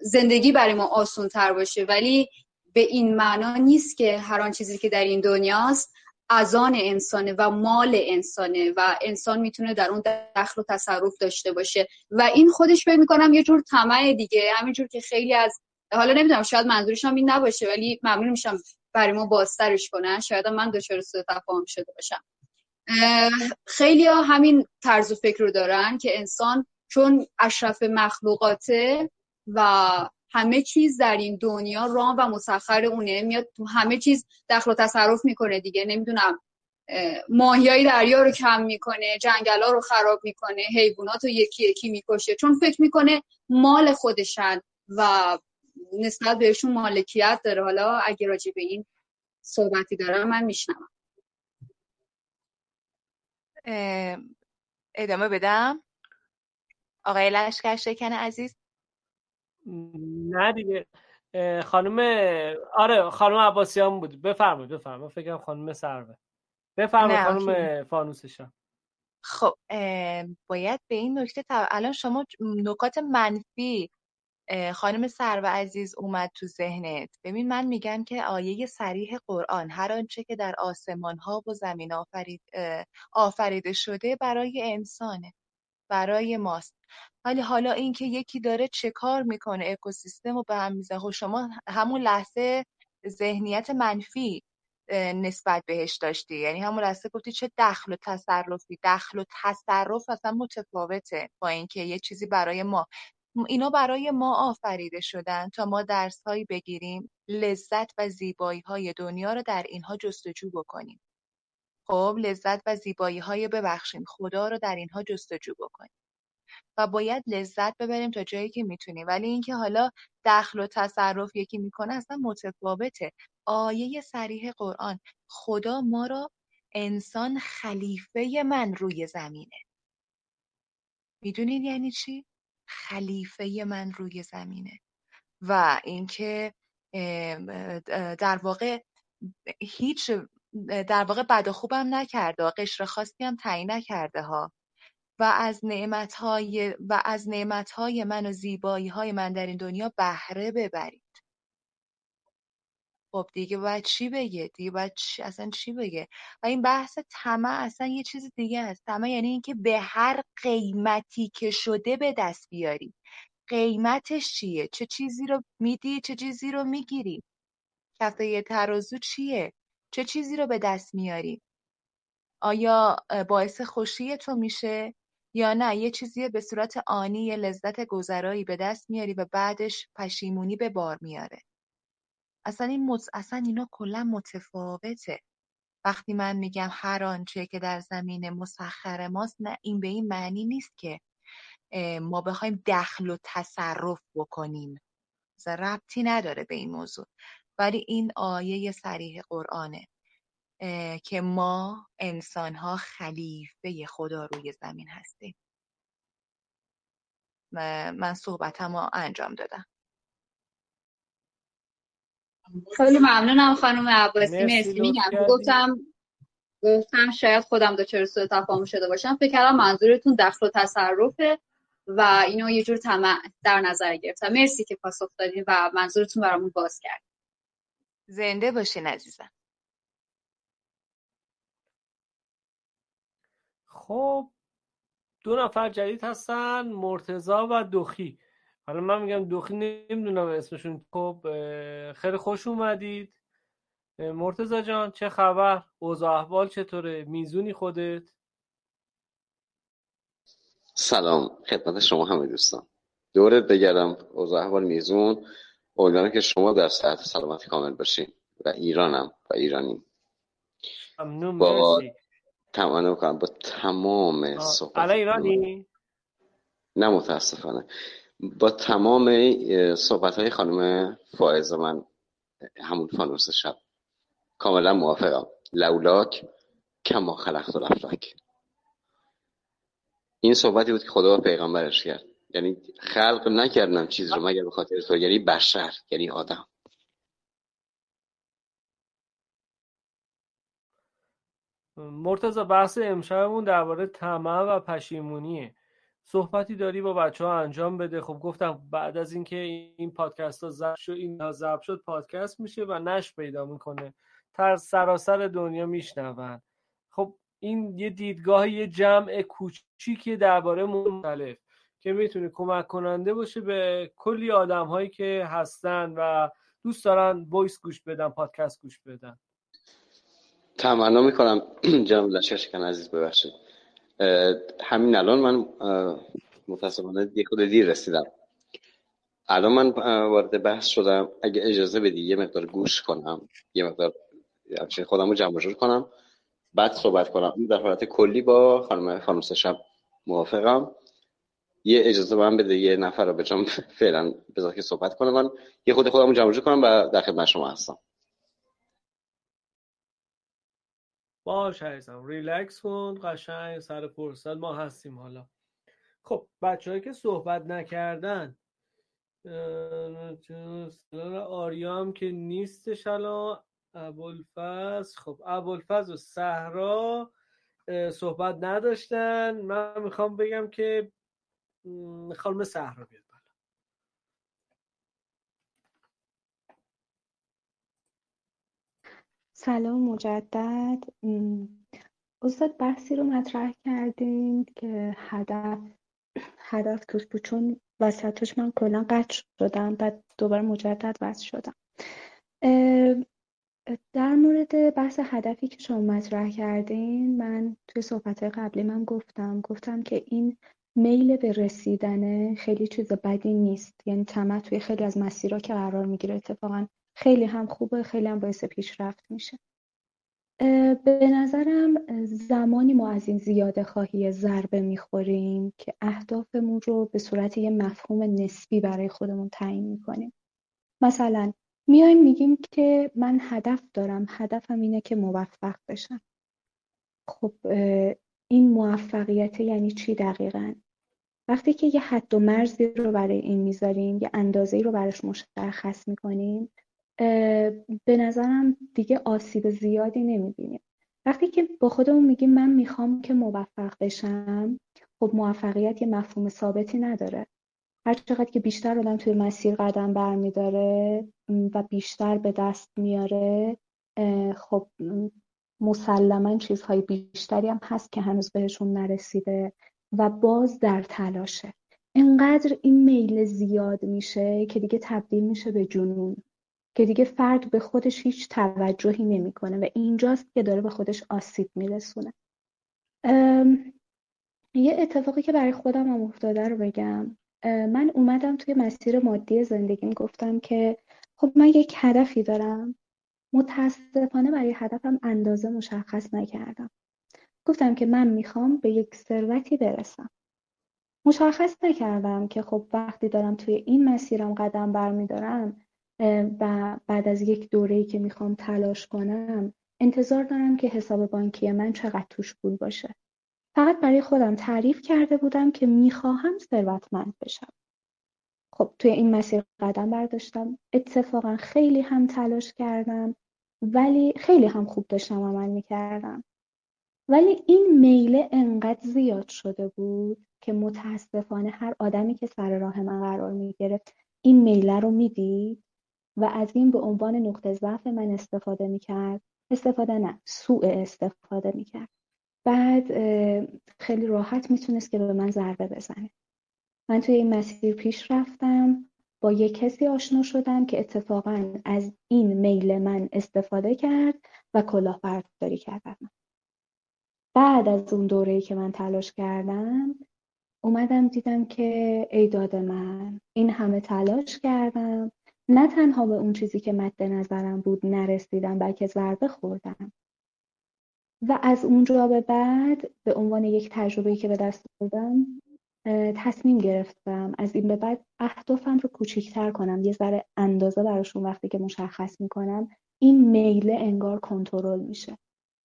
زندگی برای ما آسون تر باشه. ولی به این معنا نیست که هر آن چیزی که در این دنیاست از آن انسانه و مال انسانه و انسان می‌تونه در اون دخل و تصرف داشته باشه. و این خودش فکر می‌کنم یه جور طمع دیگه. همینجور که خیلی از حالا نمی‌دونم شاید منظورشم این نباشه ولی ممنون میشم برای ما بازترش کنن. شاید من دچار سوء تفاهم شده باشم. خیلی ها همین طرز و فکر رو دارن که انسان چون اشرف مخلوقاته و همه چیز در این دنیا رام و مسخر اونه میاد تو همه چیز دخل و تصرف می‌کنه دیگه. نمی‌دونم ماهیای دریا رو کم می‌کنه جنگلا رو خراب می‌کنه حیوانات رو یکی یکی می‌کشه. چون فکر می‌کنه مال خودشن و نسبت بهشون مالکیت داره. حالا اگه راجع به این صحبتی دارم من میشنم ادامه بدم؟ آقای لشکر شکن عزیز؟ نه دیگه. خانم آره خانم عباسیان بود. بفرمایید بفرمایید. فکر خانم سروه. بفرمایید خانم فانوسشان. خب باید به این نکته الان شما نکات منفی خانم سرو عزیز اومد تو ذهنت. ببین من میگم که آیه سریح قرآن هر آنچه که در آسمان ها و زمین آفرید آفریده شده برای انسانه برای ماست. ولی حالا اینکه یکی داره چه کار می‌کنه اکوسیستم رو به هم میزه و خب شما همون لحظه ذهنیت منفی نسبت بهش داشتی. یعنی همون لحظه گفتی چه دخل و تصرفی دخل و تصرف اصلا متفاوته با اینکه یه چیزی برای ما. اینا برای ما آفریده شدن تا ما درسهایی بگیریم لذت و زیبایی های دنیا رو در اینها جستجو بکنیم. خب لذت و زیبایی های ببخشیم. خدا رو در اینها جستجو بکنیم. و باید لذت ببریم تا جایی که می‌تونیم. ولی اینکه حالا دخل و تصرف یکی می‌کنه اصلا متفاوته. آیه سریح قرآن خدا ما را انسان خلیفه من روی زمینه. می‌دونین یعنی چی؟ خلیفه من روی زمینه و اینکه در واقع هیچ در واقع بد و خوبم نکرده قشر خاصی هم تعیین نکرده ها و از های و از های من و زیبایی های من در این دنیا بهره ببرید. خب دیگه باید چی بگه؟ دیگه باید چی... اصلا چی بگه؟ و این بحث طمع اصلا یه چیز دیگه است. طمع یعنی اینکه به هر قیمتی که شده به دست بیاری. قیمتش چیه؟ چه چیزی رو میدی؟ چه چیزی رو می‌گیری؟ کفه ترازو چیه؟ چه چیزی رو به دست میاری؟ آیا باعث خوشی تو میشه؟ یا نه؟ یه چیزی به صورت آنی یه لذت گذرایی به دست میاری و بعدش پشیمونی به بار میاره. اصلا این مز... اصلا اینا کلا متفاوته. وقتی من میگم هر آنچه که در زمین مسخر ماست نه این به این معنی نیست که ما بخوایم دخل و تصرف بکنیم. ربطی نداره به این موضوع. ولی این آیه سریح قرآنه که ما انسانها خلیفه خدا روی زمین هستیم. من صحبتم رو انجام دادم. خیلی ممنونم خانم عباسی مرسی میگم گفتم گفتم شاید خودم دچار سوء تفاهم شده باشم. فکر کردم منظورتون دخل و تصرفه و اینو یه جور طمع در نظر گرفتم. مرسی که پاسخ دادین و منظورتون برامون باز کرد. زنده باشین عزیزم. خب دو نفر جدید هستن مرتزا و دوخی حالا من میگم دوخی نمی‌دونم اسمشون. خب خیلی خوش اومدید. مرتزا جان چه خبر؟ اوضاع احوال چطوره؟ میزونی خودت؟ سلام. خدمت شما همه دوستان. دورت بگردم. اوضاع احوال میزون. امیدوارم که شما در صحت سلامتی کامل باشین. و ایرانم و ایرانی ممنون با تمام می‌کنم. با تمام صحبت الان ایرانی؟ نه متاسفانه. با تمام صحبت های خانم فائز من همون فانوس شب. کاملا موافقم. لولاک کما خلقت الافلاک. این صحبتی بود که خدا با پیغمبرش کرد. یعنی خلق نکردم چیز رو مگر به خاطر تو یعنی بشر یعنی آدم. مرتضی بحث امشبمون درباره طمع و پشیمونیه. صحبتی داری با بچه ها انجام بده. خب گفتم بعد از اینکه این پادکست ها ضبط شد این ضبط شد پادکست میشه و نش پیدا می‌کنه. تر سراسر دنیا میشنون. خب این یه دیدگاه یه جمع کوچیکی درباره مختلف که می‌تونه کمک کننده باشه به کلی آدم هایی که هستن و دوست دارن وایس گوش بدن پادکست گوش بدن. تمنا می‌کنم. جناب لشکر عزیز ببخشید. همین الان من متاسفانه یه خود دیر رسیدم. الان من وارد بحث شدم. اگه اجازه بدی یه مقدار گوش کنم یه مقدار خودم رو جمع کنم. بعد صحبت کنم. در حالت کلی با خانم فانوس شب موافقم. یه اجازه من بده یه نفر رو به جام فعلا بذار که صحبت کنم من یه خود خودم رو جمع کنم و در خدمت شما هستم. باش عزیزم. ریلکس کن قشنگ سر فرصت ما هستیم حالا. خب بچه که صحبت نکردن آریا هم که نیستش الان. ابوالفضل. خب ابوالفضل و صحرا صحبت نداشتن. من می‌خوام بگم که خانم صحرا بیاد. سلام مجدد. استاد بحثی رو مطرح کردیم که هدف هدف توش بود چون وسطش من کلا قطع شدم بعد دوباره مجدد وصل شدم. در مورد بحث هدفی که شما مطرح کردین من توی صحبت قبلی من گفتم گفتم که این میل به رسیدن خیلی چیز بدی نیست. یعنی طمع توی خیلی از مسیرها که قرار می‌گیره اتفاقا خیلی هم خوبه خیلی هم باعث پیشرفت میشه. به نظرم زمانی ما از این زیاده خواهی ضربه می‌خوریم که اهدافمون رو به صورت یه مفهوم نسبی برای خودمون تعیین می‌کنیم. مثلا میایم میگیم که من هدف دارم هدفم اینه که موفق بشم. خب این موفقیت یعنی چی دقیقا؟ وقتی که یه حد و مرزی رو برای این می‌ذاریم یه اندازه رو براش مشخص می‌کنیم به نظرم دیگه آسیب زیادی نمی‌بینیم. وقتی که با خودمون میگیم من می‌خوام که موفق بشم خب موفقیت یه مفهوم ثابتی نداره. هر چقدر که بیشتر آدم توی مسیر قدم برمیداره و بیشتر به دست میاره خب مسلما چیزهای بیشتری هم هست که هنوز بهشون نرسیده و باز در تلاشه. انقدر این میل زیاد میشه که دیگه تبدیل میشه به جنون. که دیگه فرد به خودش هیچ توجهی نمی‌کنه و اینجاست که داره به خودش آسیب میرسونه. یه اتفاقی که برای خودم هم افتاده رو بگم. من اومدم توی مسیر مادی زندگیم گفتم که خب من یک هدفی دارم. متاسفانه برای هدفم اندازه مشخص نکردم. گفتم که من می‌خوام به یک ثروتی برسم. مشخص نکردم که خب وقتی دارم توی این مسیرم قدم برمیدارم و بعد از یک دوره‌ای که می‌خوام تلاش کنم انتظار دارم که حساب بانکی من چقدر توش پول باشه. فقط برای خودم تعریف کرده بودم که می‌خواهم ثروتمند بشم. خب توی این مسیر قدم برداشتم. اتفاقا خیلی هم تلاش کردم ولی خیلی هم خوب داشتم عمل می‌کردم. ولی این میله انقدر زیاد شده بود که متاسفانه هر آدمی که سر راه من قرار می‌گرفت این میله رو می‌دید. و از این به عنوان نقطه ضعف من استفاده می‌کرد. استفاده نه سوء استفاده می‌کرد. بعد خیلی راحت می‌تونست که به من ضربه بزنه. من توی این مسیر پیش رفتم با یه کسی آشنا شدم که اتفاقا از این میل من استفاده کرد و کلاهبرداری کرد بعد از اون دوره‌ای که من تلاش کردم اومدم دیدم که ای داد من این همه تلاش کردم نه تنها به اون چیزی که مد نظرم بود نرسیدم بلکه ضربه خوردم. و از اونجا به بعد به عنوان یک تجربه که به دست آوردم تصمیم گرفتم از این به بعد اهدافم رو کوچیکتر کنم. یه ذره اندازه براشون وقتی که مشخص می‌کنم این میله انگار کنترل میشه.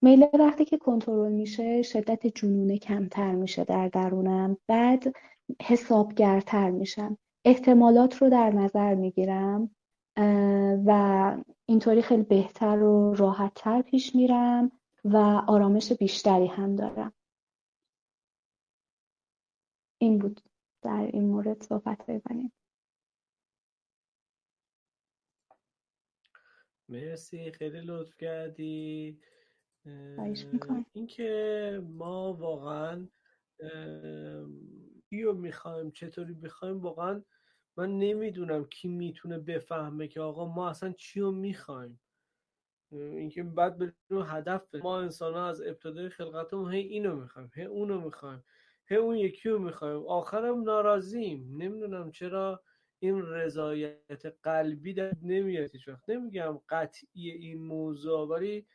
میله وقتی که کنترل میشه شدت جنونه کمتر میشه در درونم. بعد حسابگرتر میشم. احتمالات رو در نظر می‌گیرم و اینطوری خیلی بهتر و راحتتر پیش میرم و آرامش بیشتری هم دارم. این بود در این مورد صحبت بکنیم. مرسی خیلی لطف کردی. اینکه ما واقعا کیو می‌خوایم چطوری می‌خوایم واقعا من نمی‌دونم کی می‌تونه بفهمه که آقا ما اصلا چی رو می‌خوایم. اینکه بعد بریم هدف ما انسان ها از ابتدای خلقتمون هی اینو می‌خوایم هی اونو می‌خوایم هی اون یکی رو می‌خوایم. آخرم ناراضیم. نمی‌دونم چرا این رضایت قلبی در نمیاد هیچ وقت. نمیگم قطعی این موضوع ولی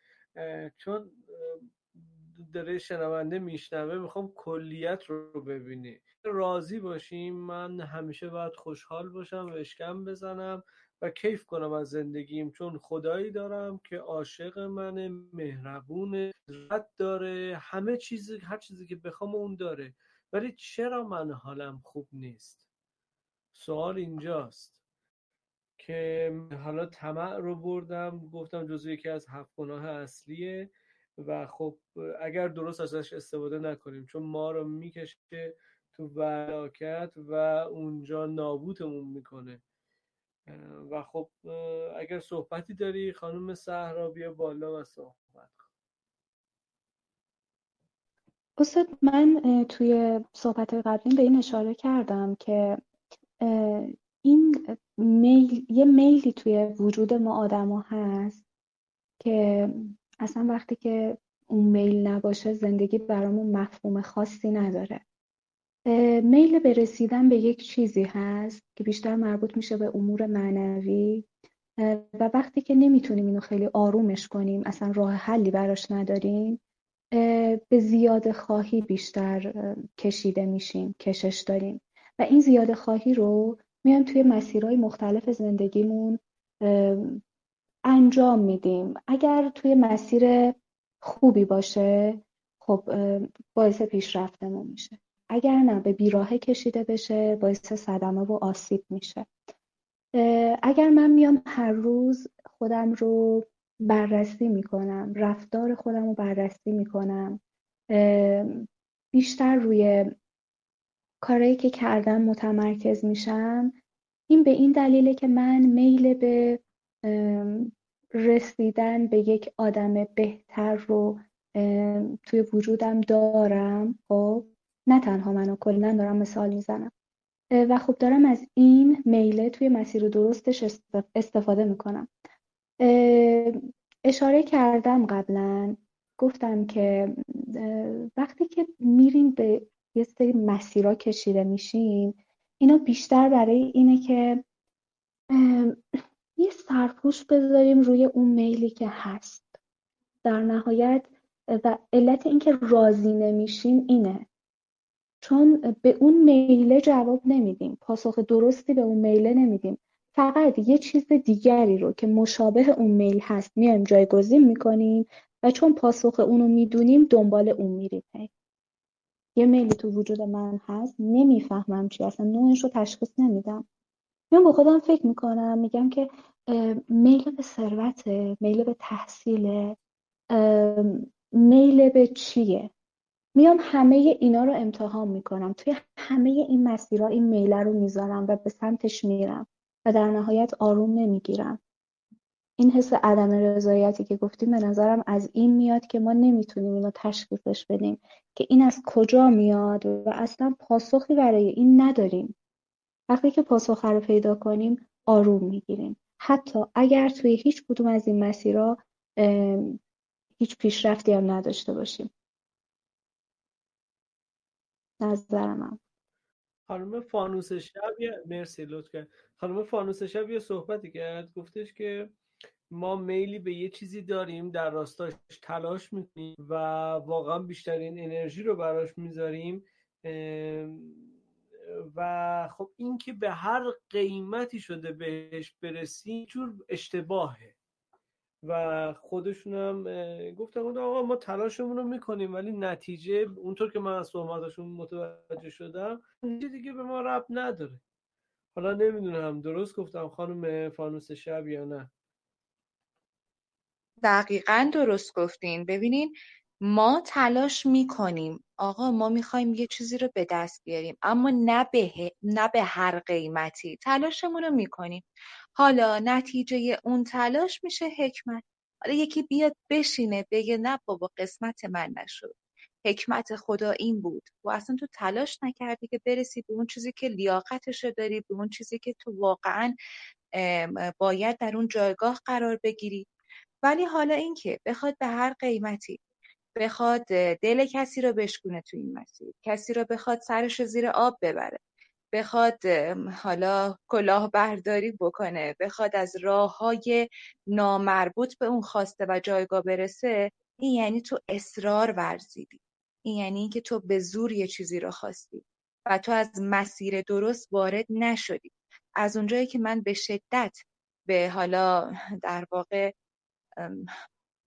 چون داره شنونده میشنوه می‌خوام کلیت رو ببینی راضی باشیم من همیشه باید خوشحال باشم و اشکم بزنم و کیف کنم از زندگیم. چون خدایی دارم که عاشق منه مهربونه رد داره همه چیزی هر چیزی که بخوام اون داره. ولی چرا من حالم خوب نیست؟ سوال اینجاست که حالا طمع رو بردم گفتم جزو یکی از هفت گناه اصلیه و خب اگر درست ازش استفاده نکنیم چون ما رو می‌کشه تو ولاکت و اونجا نابوتمون می‌کنه. و خب اگر صحبتی داری خانم صحرا بیا بالا و صحبت استاد من توی صحبت قبلی به این اشاره کردم که این میل یه میلی توی وجود ما آدما هست که اصلا وقتی که اون میل نباشه زندگی برامون مفهوم خاصی نداره. میل به رسیدن به یک چیزی هست که بیشتر مربوط میشه به امور معنوی. و وقتی که نمی‌تونیم اینو خیلی آرومش کنیم اصلا راه حلی براش نداریم به زیاده خواهی بیشتر کشیده میشیم کشش داریم. و این زیاده خواهی رو میایم توی مسیرهای مختلف زندگیمون انجام میدیم. اگر توی مسیر خوبی باشه خب باعث پیشرفتمون میشه. اگر نه به بیراهه کشیده بشه باعث صدمه و آسیب میشه. اگر من میام هر روز خودم رو بررسی می‌کنم رفتار خودم رو بررسی می‌کنم بیشتر روی کارهایی که کردم متمرکز میشم این به این دلیله که من میل به رسیدن به یک آدم بهتر رو توی وجودم دارم خب؟ نه تنها منو کلا دارم مثال می‌زنم. و خب دارم از این میله توی مسیر درستش استفاده می‌کنم. اشاره کردم قبلا. گفتم که وقتی که میریم به یه سری مسیرها کشیده میشیم اینا بیشتر برای اینه که یه سرپوش بذاریم روی اون میلی که هست. در نهایت و علت اینکه راضی نمیشیم اینه. چون به اون میله جواب نمیدیم. پاسخ درستی به اون میله نمیدیم. فقط یه چیز دیگری رو که مشابه اون میل هست میایم جایگزین می‌کنیم و چون پاسخ اونو می‌دونیم دنبال اون میریم. یه میلی تو وجود من هست نمی‌فهمم چی اصلا نوعش رو تشخیص نمیدم. میام با خودم فکر می‌کنم میگم که میل به ثروت میل به تحصیل میل به چیه؟ میام همه اینا رو امتحان می‌کنم. توی همه این مسیرها این میله رو می‌ذارم و به سمتش میرم و در نهایت آروم نمی‌گیرم. این حس عدم رضایتی که گفتیم به نظرم از این میاد که ما نمی‌تونیم اینو تشخیصش بدیم که این از کجا میاد و اصلا پاسخی برای این نداریم. وقتی که پاسخ رو پیدا کنیم آروم می‌گیریم. حتی اگر توی هیچ کدوم از این مسیرها هیچ پیشرفتی هم نداشته باشیم. نظرم خانم فانوس شب مرسی لطف کرد. خانم فانوس شب یه صحبتی کرد. گفتش که ما میلی به یه چیزی داریم در راستاش تلاش می‌کنیم و واقعا بیشترین انرژی رو براش می‌ذاریم. و خب این که به هر قیمتی شده بهش برسیم جور اشتباهه. و خودشون هم گفتن آقا ما تلاشمون رو می‌کنیم ولی نتیجه اونطور که من از صحبتشون متوجه شدم نتیجه دیگه به ما رب نداره. حالا نمی‌دونم درست گفتم خانم فانوس شب یا نه؟ دقیقا درست گفتین. ببینین ما تلاش می‌کنیم آقا ما می‌خوایم یه چیزی رو به دست بیاریم اما نه به, نه به هر قیمتی. تلاشمون رو می‌کنیم. حالا نتیجه اون تلاش میشه حکمت. حالا یکی بیاد بشینه بگه نه بابا قسمت من نشد. حکمت خدا این بود. و اصلا تو تلاش نکردی که برسی به اون چیزی که لیاقتش رو داری به اون چیزی که تو واقعا باید در اون جایگاه قرار بگیری. ولی حالا اینکه بخواد به هر قیمتی بخواد دل کسی رو بشکونه تو این مسیر. کسی رو بخواد سرش زیر آب ببره. بخواد حالا کلاه برداری بکنه. بخواد از راه های نامربوط به اون خواسته و جایگاه برسه. این یعنی تو اصرار ورزیدی. این یعنی اینکه تو به زور یه چیزی رو خواستی و تو از مسیر درست وارد نشدی. از اونجایی که من به شدت به حالا در واقع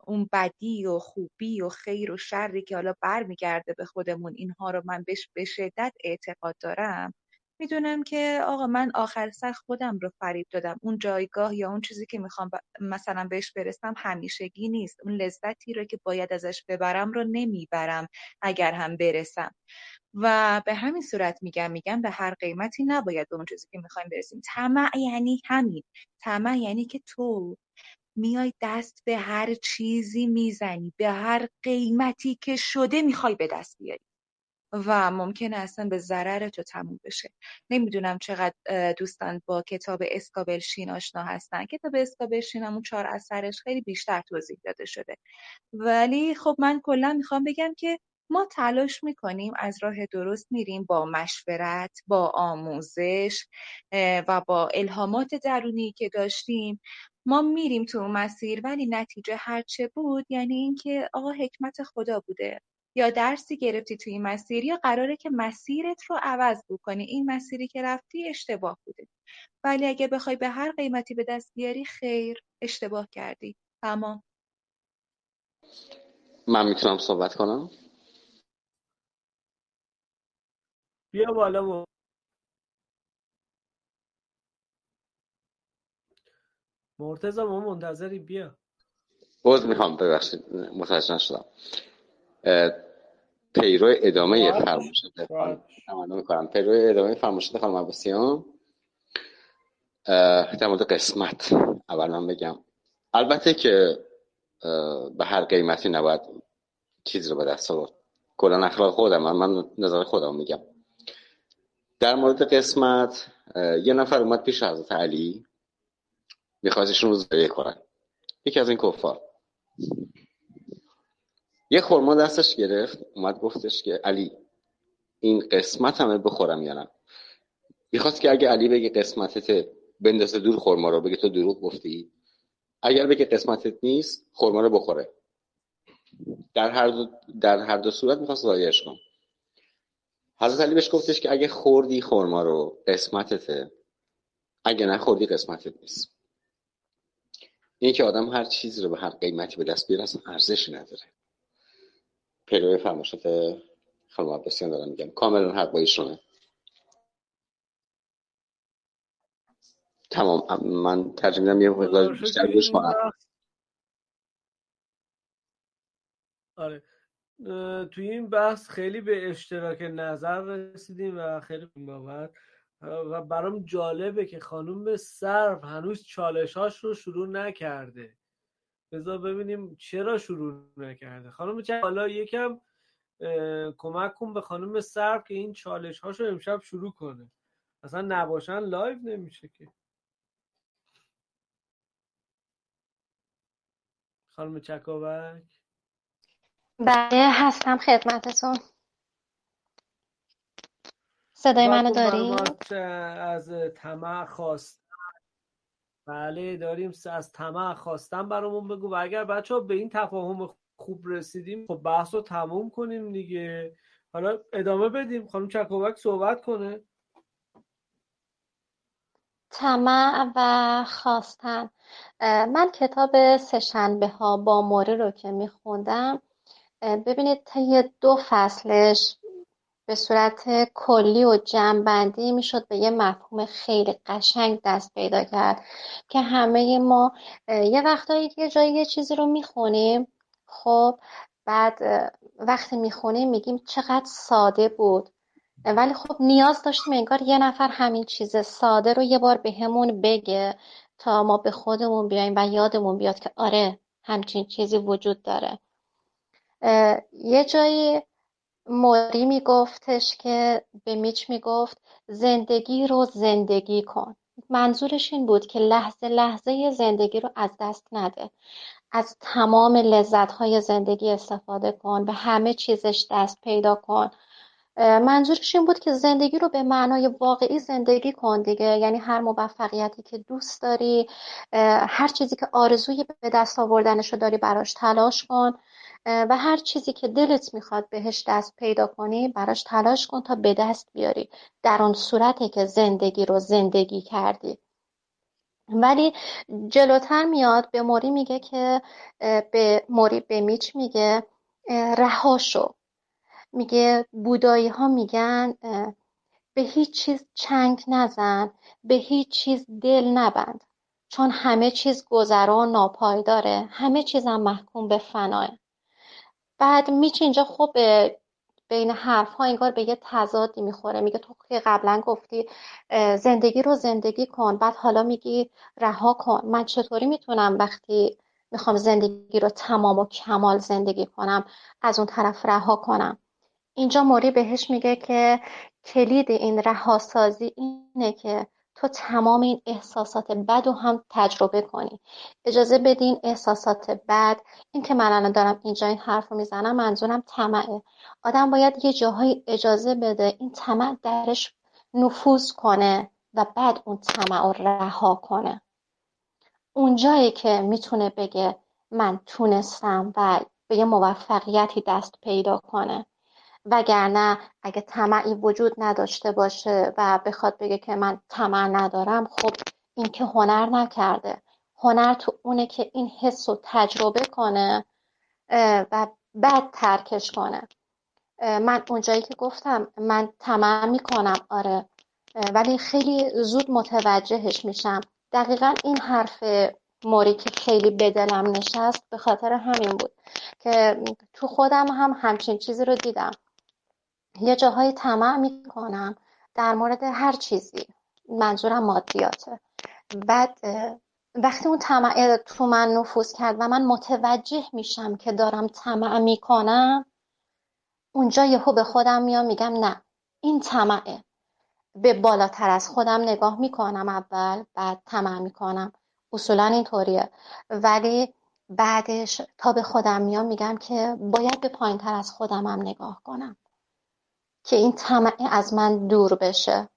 اون بدی و خوبی و خیر و شری که حالا برمیگرده به خودمون اینها رو من بهش به شدت اعتقاد دارم. می‌دونم که آقا من آخر سر خودم رو فریب دادم. اون جایگاه یا اون چیزی که می‌خوام مثلا بهش برسم همیشگی نیست. اون لذتی رو که باید ازش ببرم رو نمی‌برم اگر هم برسم. و به همین صورت میگم میگم به هر قیمتی نباید به اون چیزی که می‌خوایم برسیم. طمع یعنی همین. طمع یعنی که تو میای دست به هر چیزی می‌زنی به هر قیمتی که شده می‌خوای به دست بیاری. و ممکنه اصلا به ضرر تو تموم بشه. نمی‌دونم چقدر دوستان با کتاب اسکابل شین آشنا هستن. کتاب اسکابل شین همون چهار اثرش خیلی بیشتر توضیح داده شده. ولی خب من کلا می‌خوام بگم که ما تلاش می‌کنیم از راه درست میریم با مشورت با آموزش و با الهامات درونی که داشتیم. ما میریم تو اون مسیر ولی نتیجه هرچه بود یعنی اینکه آقا حکمت خدا بوده. یا درسی گرفتی توی این مسیر یا قراره که مسیرت رو عوض بکنی. این مسیری که رفتی اشتباه بوده. ولی اگه بخوای به هر قیمتی به دست بیاری خیر اشتباه کردی. تمام من می‌تونم صحبت کنم؟ بیا بالا مرتزا ما منتظری بیا. باز می‌خوام ببخشید متوجه نشدم. پیرو ادامه فرماشت تمنا می‌کنم. پیرو ادامه فرماشت خانم عباسیان. در مورد قسمت اول من بگم. البته که به هر قیمتی نباید چیز رو به دست آورد. کلا اخلاق خودم من, من نظر خودم میگم. در مورد قسمت یه نفر اومد پیش حضرت علی. میخواستشون رو زایه کنن. یکی از این کفار. یه خورما دستش گرفت اومد گفتش که علی این قسمت همه بخورم یا نه؟ می‌خواست که اگه علی بگه قسمتت بندازه دور خورما رو بگه تو دروغ گفتی. اگر بگه قسمتت نیست خورما رو بخوره. در هر دو, در هر دو صورت می‌خواست زایش کن حضرت علی بهش گفتش که اگه خوردی خورما رو قسمتته. اگه نخوردی قسمتت نیست. این که آدم هر چیزی رو به هر قیمتی به دست بیاره اصلا ارزشی نداره. پیروی فرماشت خانم عباسیان دارم میگم. کاملا حق با ایشونه. تمام. من ترجمه میدم یه مقدار بیشتر گوش کنم. آره. توی این بحث خیلی به اشتراک نظر رسیدیم و خیلی بابت و برام جالبه که خانم سرو هنوز چالشاش رو شروع نکرده. بذار ببینیم چرا شروع نکرده. خانم حالا یکم کمک کن به خانم سرو که این چالش هاشو امشب شروع کنه. اصلا نباشن live نمیشه که. خانم چکاوک؟ بله هستم خدمتتون. صدای منو داری؟ از طمع خواست. بله داریم از طمع خواستن برامون بگو. و اگر بچه ها به این تفاهم خوب رسیدیم خب بحث رو تموم کنیم دیگه. حالا ادامه بدیم. خانم چکوبک صحبت کنه. طمع و خواستن. من کتاب سهشنبه ها با موری رو که میخوندم ببینید طی دو فصلش به صورت کلی و جمعبندی می‌شد به یه مفهوم خیلی قشنگ دست پیدا کرد که همه ما یه وقتایی یه جایی یه چیزی رو می‌خونیم. خب بعد وقتی می‌خونیم میگیم چقدر ساده بود. ولی خب نیاز داشتیم انگار یه نفر همین چیز ساده رو یه بار بهمون به بگه تا ما به خودمون بیایم و یادمون بیاد که آره همچین چیزی وجود داره. یه جایی موری میگفتش که به میچ می‌گفت زندگی رو زندگی کن. منظورش این بود که لحظه لحظه زندگی رو از دست نده. از تمام لذت های زندگی استفاده کن به همه چیزش دست پیدا کن. منظورش این بود که زندگی رو به معنای واقعی زندگی کن دیگه. یعنی هر موفقیتی که دوست داری هر چیزی که آرزوی به دست آوردنش رو داری براش تلاش کن. و هر چیزی که دلت می‌خواد بهش دست پیدا کنی براش تلاش کن تا به دست بیاری در آن صورتی که زندگی رو زندگی کردی. ولی جلوتر میاد به موری میگه که به موری به میچ میگه رها شو. میگه بودایی ها میگن به هیچ چیز چنگ نزن به هیچ چیز دل نبند. چون همه چیز گذرا و ناپایداره همه چیز هم محکوم به فناه. بعد میچ اینجا خب بین حرف ها انگار به یه تضادی می‌خوره. میگه تو که قبلا گفتی زندگی رو زندگی کن بعد حالا میگی رها کن. من چطوری می‌تونم وقتی می‌خوام زندگی رو تمام و کمال زندگی کنم از اون طرف رها کنم؟ اینجا موری بهش میگه که کلید این رهاسازی اینه که تو تمام این احساسات بد رو هم تجربه کنی. اجازه بدین احساسات بد این که من الان دارم اینجا این حرف رو می‌زنم منظورم طمعه. آدم باید یه جاهایی اجازه بده این طمع درش نفوذ کنه و بعد اون طمع رو رها کنه. اونجایی که می‌تونه بگه من تونستم و به یه موفقیتی دست پیدا کنه. وگرنه اگه طمعی وجود نداشته باشه و بخواد بگه که من طمع ندارم خب این که هنر نکرده. هنر تو اونه که این حس رو تجربه کنه و بعد ترکش کنه. من اونجایی که گفتم من طمع می‌کنم آره. ولی خیلی زود متوجهش میشم. دقیقا این حرف موری که خیلی به دلم نشست به خاطر همین بود که تو خودم هم همچین چیزی رو دیدم. یه جاهای طمع می‌کنم. در مورد هر چیزی. منظورم مادیاته. بعد وقتی اون طمع تو من نفوذ کرد و من متوجه میشم که دارم طمع می‌کنم اونجا یهو به خودم میام میگم نه این طمعه. به بالاتر از خودم نگاه می‌کنم اول بعد طمع می‌کنم. اصولا اینطوریه. ولی بعدش تا به خودم میام میگم که باید به پایین تر از خودم هم نگاه کنم. که این طمعه از من دور بشه.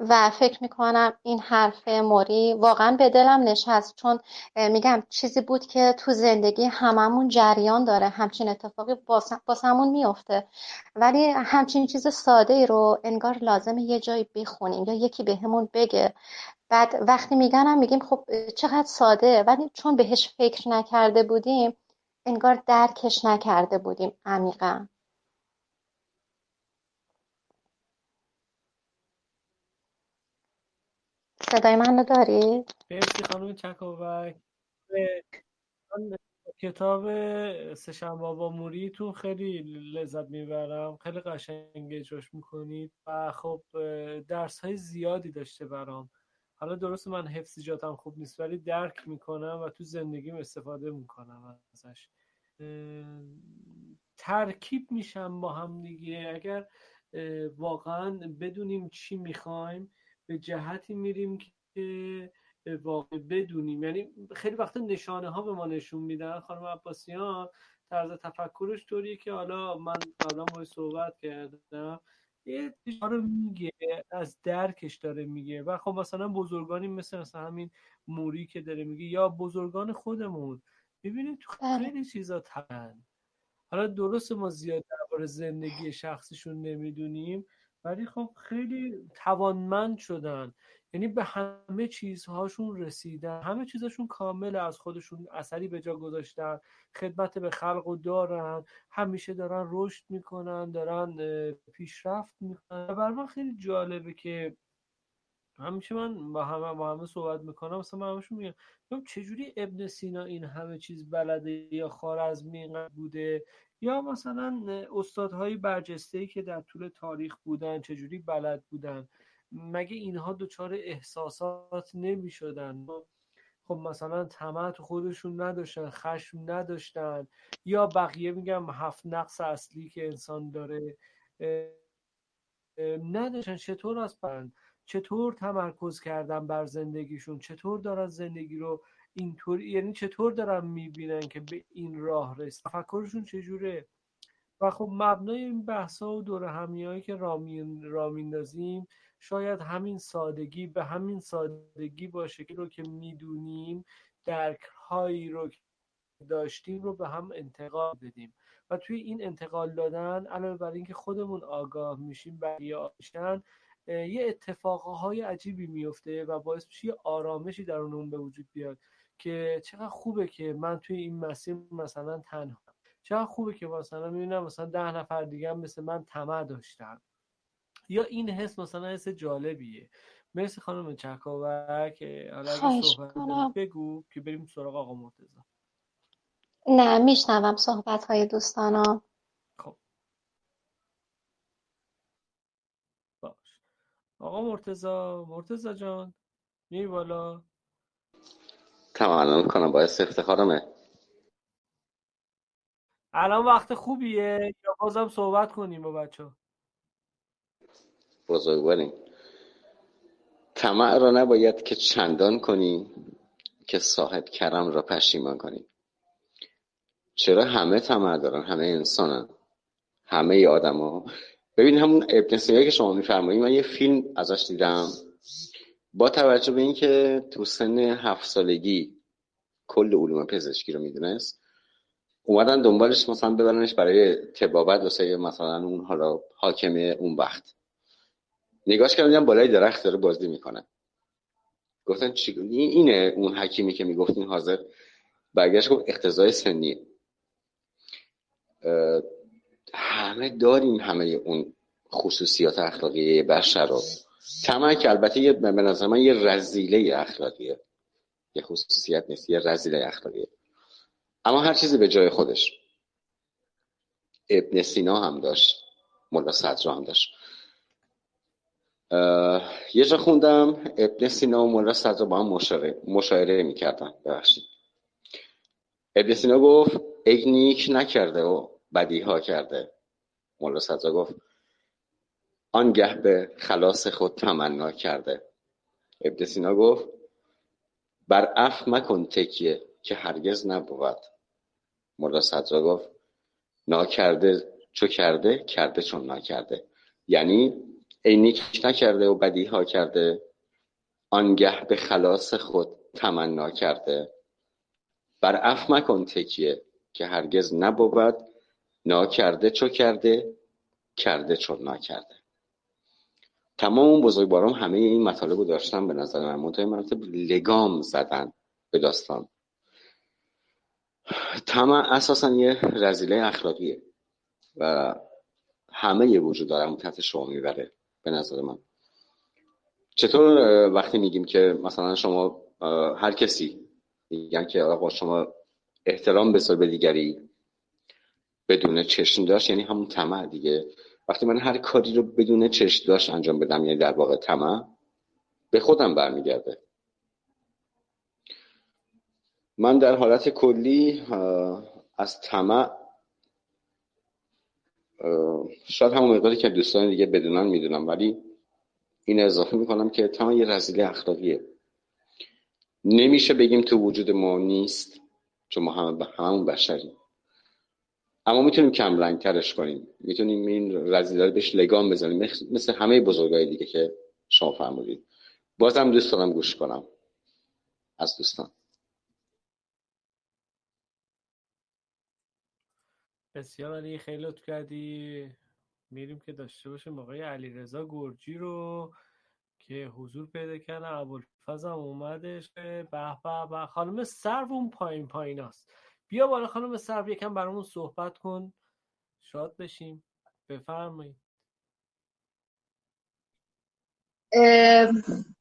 و فکر می‌کنم این حرف موری واقعا به دلم نشست چون میگم چیزی بود که تو زندگی هممون جریان داره همچین اتفاقی باسمون میفته ولی همچین چیز ساده ای رو انگار لازمه یه جایی بخونیم یا یکی بهمون به بگه. بعد وقتی میگنم میگیم خب چقدر ساده ولی چون بهش فکر نکرده بودیم انگار درکش نکرده بودیم عمیقا. صدای من رو داری؟ مرسی خانم چکاوک. کتاب سشنبه با موریتون خیلی لذت می‌برم. خیلی قشنگ اجراش می‌کنید و خب درس های زیادی داشته برام. حالا درست من حفظیجاتم خوب نیست ولی درک می‌کنم و تو زندگیم استفاده می‌کنم ازش. ترکیب میشم با هم دیگه. اگر واقعا بدونیم چی می‌خوایم به جهتی میریم که واقع بدونیم. یعنی خیلی وقت نشانه ها به ما نشون میدن. خانم عباسیان طرز تفکرش طوریه که حالا من قبلا باید صحبت کردم. یه رو میگه از درکش داره میگه. و خب مثلا بزرگانی مثل مثلا همین موری که داره میگه یا بزرگان خودمون. می‌بینید تو بله. خیلی چیزا تن حالا درست ما زیاد درباره زندگی شخصیشون نمی‌دونیم. ولی خب خیلی توانمند شدن. یعنی به همه چیزهاشون رسیدن. همه چیزشون کامل از خودشون اثری به جا گذاشتن. خدمت به خلق و دارن. همیشه دارن رشد می‌کنن دارن پیشرفت می‌کنن. و من خیلی جالبه که همیشه من با همه با همه صحبت می‌کنم مثلا من همشون میگم چجوری ابن سینا این همه چیز بلده یا خارزمی اینقدر بوده؟ یا مثلا استادهای برجسته که در طول تاریخ بودن چجوری بلد بودن؟ مگه اینها دچار احساسات نمی شدن خب مثلا طمع خودشون نداشتن خشم نداشتن یا بقیه میگم هفت نقص اصلی که انسان داره نداشتن. چطور از چطور تمرکز کردن بر زندگیشون؟ چطور دارن زندگی رو اینطور یعنی چطور دارن می‌بینن که به این راه رسید تفکرشون چجوره؟ و خب مبنای این بحثا و دور همیایی که رامین را میندازیم شاید همین سادگی به همین سادگی باشه که رو که می‌دونیم درک هایی رو داشتیم رو به هم انتقال بدیم. و توی این انتقال دادن علاوه بر اینکه خودمون آگاه میشیم بقیه آشن یه اتفاقهای عجیبی میفته و باعث میشه یه آرامشی در اون به وجود بیاد. که چقدر خوبه که من توی این مسیر مثلا تنها چقدر خوبه که مثلا می‌بینم مثلا ده نفر دیگه مثل من طمع داشتن. یا این حس مثلا حس جالبیه. مرسی خانم چکاوک حالا اگه صحبت بگو که بریم سراغ آقا مرتضی. نه میشنوم صحبت های دوستانم. خب. باش. آقا مرتزا مرتزا جان می بالا؟ تمام کنم باعث افتخارمه. الان وقت خوبیه؟ یا بازم صحبت کنیم با بچه بزرگواریم. طمع را نباید که چندان کنی که صاحب کرم را پشیمان کنی. چرا همه طمع دارن؟ همه انسانن. همه آدما ببین همون ابن سینا که شما میفرمایید من یه فیلم ازش دیدم. با توجه به اینکه تو سن هفت سالگی کل علوم پزشکی رو می‌دونست اومدن دنبالش مثلا ببرنش برای تبابت واسه مثلا اون حالا حاکم اون وقت. نگاش کردم بالای درخت داره بازی می‌کنه. گفتن چی؟ اینه اون حکیمی که می‌گفتین حاضر. برگشت گفت اقتضای سنی همه داریم همه اون خصوصیات اخلاقی بشر رو. تمام که البته یه به نظر من یه رزیله اخلاقیه. یه خصوصیت نیست یه رزیله اخلاقیه. اما هر چیزی به جای خودش. ابن سینا هم داشت ملا صدرا هم داشت. یه جا خوندم ابن سینا و ملا صدرا با هم مشاهره, مشاهره می‌کردن. ببخشید. ابن سینا گفت ای نیک نکرده و بدی ها کرده. ملا صدرا گفت آنگه به خلاص خود تمنا کرده. ابن سینا گفت بر اف مکن تکیه که هرگز نبود. ملا صدرا گفت ناکرده چو کرده کرده چون ناکرده. یعنی ای نیک نکرده و بدی ها کرده. آنگه به خلاص خود تمنا کرده. بر اف مکن تکیه که هرگز نبود. ناکرده چو کرده کرده چون ناکرده. تمام اون بزرگواران همه این مطالب رو داشتن به نظر من. منتهای مرتب لگام زدن به داستان. طمع اساسا یه رزیله اخلاقیه و همه یه وجود دارم تحت شما می‌بره به نظر من. چطور وقتی میگیم که مثلا شما هر کسی میگن که آقا شما احترام بذار به دیگری بدون چشم داشت یعنی همون طمع دیگه. وقتی من هر کاری رو بدون چشم داشت انجام بدم یعنی در واقع طمع به خودم برمیگرده. من در حالت کلی از طمع شاید همون مقداری که دوستان دیگه بدونن می‌دونم ولی این اضافه می‌کنم که طمع یه رزیله اخلاقیه. نمیشه بگیم تو وجود ما نیست چون ما همه همون بشریم. اما می‌تونیم کم رنگ ترش کنیم. می‌تونیم این رزیدار بهش لگام بزنیم. مثل همه بزرگای دیگه که شما فرمودید. بازم دوست دارم گوش کنم. از دوستان. بسیار علی خیلی لطف کردی. میریم که داشته باشیم آقای علیرضا گرجی رو که حضور پیدا کردن ابوالفضل اومدش. به به خانم سرو اون پایین پایین است بیا بالا خانم سرو یکم برامون صحبت کن. شاد بشیم. بفرمایید.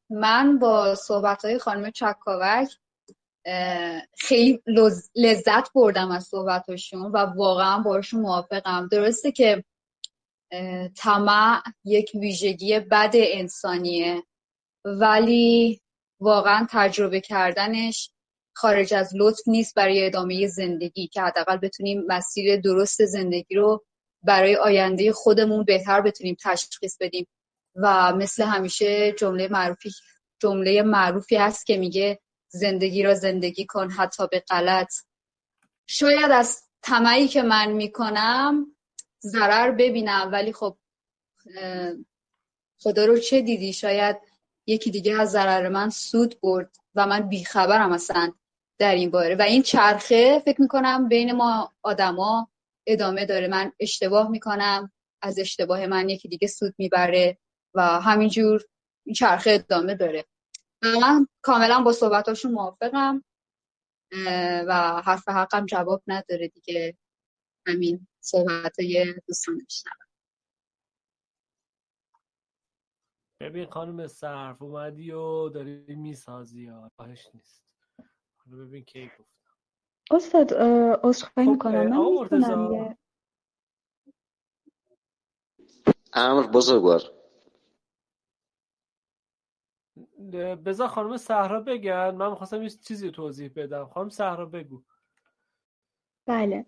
من با صحبت های خانم چکاوک خیلی لذت بردم از صحبتاشون و واقعا باشون موافقم. درسته که طمع یک ویژگی بد انسانیه ولی واقعا تجربه کردنش خارج از لطف نیست برای ادامه زندگی که حداقل بتونیم مسیر درست زندگی رو برای آینده خودمون بهتر بتونیم تشخیص بدیم. و مثل همیشه جمله معروفی جمله معروفی هست که میگه زندگی را زندگی کن حتی به غلط. شاید از طمعی که من می‌کنم ضرر ببینم ولی خب خدا رو چه دیدی؟ شاید یکی دیگه از ضرر من سود برد و من بیخبرم اصلا. در این باره. و این چرخه فکر می‌کنم بین ما آدما ادامه داره. من اشتباه می‌کنم. از اشتباه من یکی دیگه سود می‌بره و همینجور این چرخه ادامه داره. من کاملا با صحبتاشون موافقم و حرف حقم جواب نداره دیگه. همین صحبت های دوستان بشنوم ببین خانم صرف اومدی و داری می‌سازی راهش نیست. حالا ببین کی گفتم استاد عذرخواهی خب می‌کنم. من می‌تونم امر بزرگوار. بذار خانم صحرا بگن. من می‌خواستم یه چیزی توضیح بدم. خانم صحرا بگو. بله.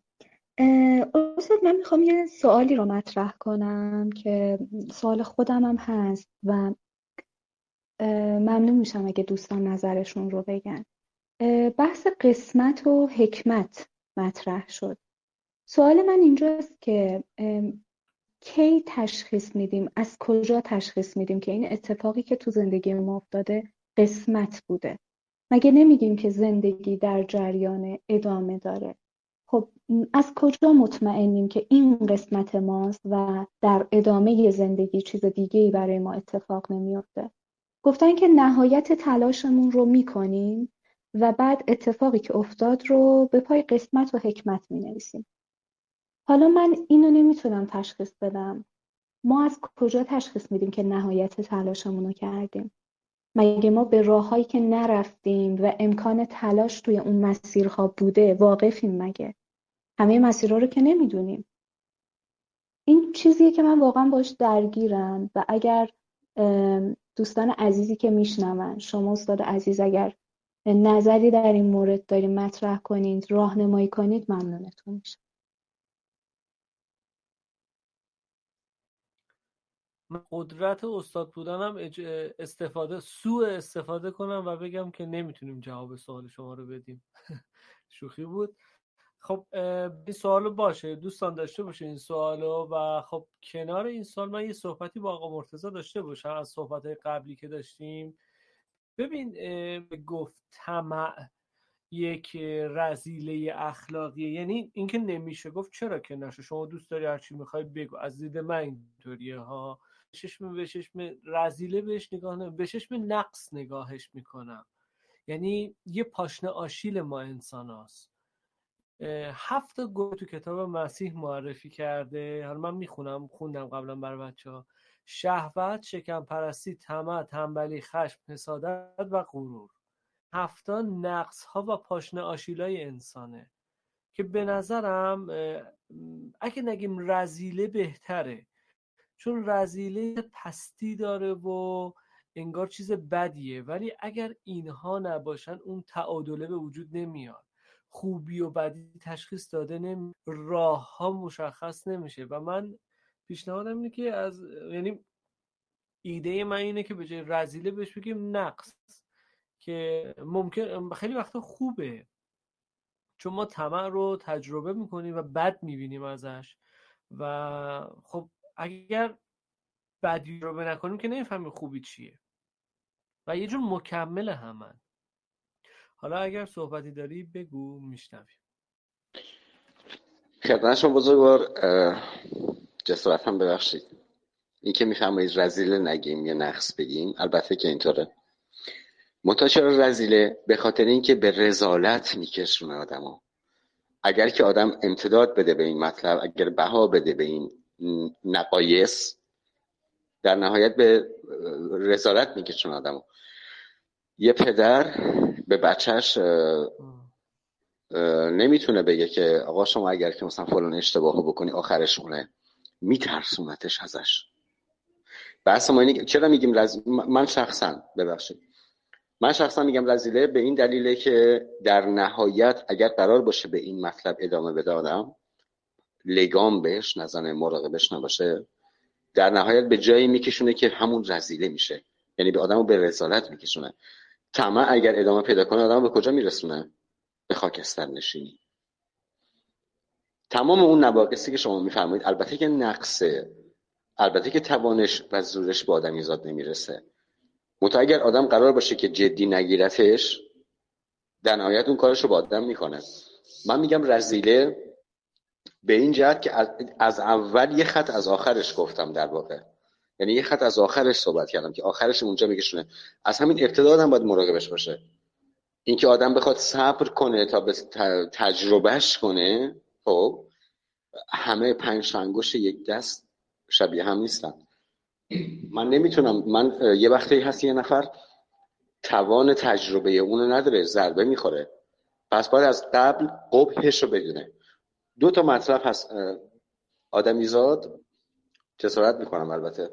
استاد من می‌خوام یه سوالی رو مطرح کنم که سوال خودم هم هست و ممنون میشم اگه دوستان نظرشون رو بگن. بحث قسمت و حکمت مطرح شد. سوال من اینجاست که کی تشخیص میدیم؟ از کجا تشخیص میدیم که این اتفاقی که تو زندگی ما افتاده قسمت بوده؟ مگه نمیگیم که زندگی در جریان ادامه داره؟ خب از کجا مطمئنیم که این قسمت ماست و در ادامه زندگی چیز دیگه ای برای ما اتفاق نمیافته؟ گفتن که نهایت تلاشمون رو می‌کنیم. و بعد اتفاقی که افتاد رو به پای قسمت و حکمت می نویسیم. حالا من اینو نمی‌تونم تشخیص بدم. ما از کجا تشخیص میدیم که نهایت تلاشمون رو کردیم؟ مگه ما به راههایی که نرفتیم و امکان تلاش توی اون مسیرها بوده واقفیم مگه؟ همه مسیرها رو که نمی‌دونیم. این چیزیه که من واقعا باش درگیرم و اگر دوستان عزیزی که میشنون شما استاد عزیز اگر نظری در این مورد داریم مطرح کنید راهنمایی کنید ممنونتون میشه من قدرت استاد بودنم استفاده سوء استفاده کنم و بگم که نمی‌تونیم جواب سوال شما رو بدیم. شوخی بود. خب این سوال باشه دوستان داشته باشه این سوالو و خب کنار این سوال من یه صحبتی با آقا مرتضی داشته باشم از صحبت قبلی که داشتیم. ببین گفت طمع یک رزیله اخلاقیه. یعنی اینکه نمیشه گفت چرا که نشه؟ شما دوست داری هرچی می‌خوای بگو. از دید من اینطوریه ها. چشم به چشم رزیله بهش نگاه نمی به چشم نقص نگاهش می‌کنم. یعنی یه پاشنه آشیل ما انسان هاست. هفت گروه تو کتاب مسیح معرفی کرده. حالا من می‌خونم خوندم قبلا برای بچه ها شهوت، شکم پرستی، طمع، تنبلی، خشم، حسادت و غرور. هفتا نقص ها و پاشنه آشیلای انسانه که به نظرم اگه نگیم رزیله بهتره. چون رزیله پستی داره و انگار چیز بدیه. ولی اگر اینها نباشن اون تعادله به وجود نمیاد. خوبی و بدی تشخیص داده نمی راه ها مشخص نمیشه. و من پیشنهادم اینه که از یعنی ایده من اینه که به جای رزیله بهش بگیم نقص که ممکن خیلی وقتا خوبه. چون ما طمع رو تجربه می‌کنیم و بد می‌بینیم ازش و خب اگر بدی رو نکنیم که نمی‌فهمیم خوبی چیه. و یه جور مکمل همن حالا اگر صحبتی داری بگو میشنویم. خدمت شما بزرگوار جسارت هم ببخشید. این که می‌فهمید رزیله نگیم یا نقص بگیم البته که اینطوره. منتها چرا رزیله به خاطر اینکه به رزالت میکشونه آدمو. اگر که آدم امتداد بده به این مطلب اگر بها بده به این نقایص در نهایت به رزالت میکشونه آدمو. یه پدر به بچهش نمی‌تونه بگه که آقا شما اگر که مثلا فلان اشتباه بکنی آخرش اونه. میترسونتش ازش. بحث ما اینه چرا میگیم رز... من شخصا ببخشید. من شخصا میگم رزیله به این دلیله که در نهایت اگر قرار باشه به این مطلب ادامه بدادم لگام بهش نزنه مراقبش نباشه در نهایت به جایی میکشونه که همون رزیله میشه. یعنی به آدم به رسالت میکشونه. طمع اگر ادامه پیدا کنه آدم به کجا میرسونه؟ به خاکستر نشینی. تمام اون نواقصی که شما میفرمایید البته که نقصه. البته که توانش و زورش به آدم ایزاد نمی‌رسه. متا اگر آدم قرار باشه که جدی نگیرتش در نهایت اون کارش رو با آدم می‌کنه. من میگم رزیله به این جهت که از اول یه خط از آخرش گفتم در واقع. یعنی یه خط از آخرش صحبت کردم که آخرش اونجا میکشونه از همین ابتدا آدم باید مراقبش باشه. اینکه آدم بخواد صبر کنه تا به تجربهش کنه خب همه پنج انگشت یک دست شبیه هم نیستن. من نمی‌تونم من یه وقتی هست یه نفر توان تجربه اونو نداره ضربه می‌خوره. پس باید از قبل قبهش رو بدونه. دو تا مطلب هست آدمیزاد جسارت می‌کنم البته.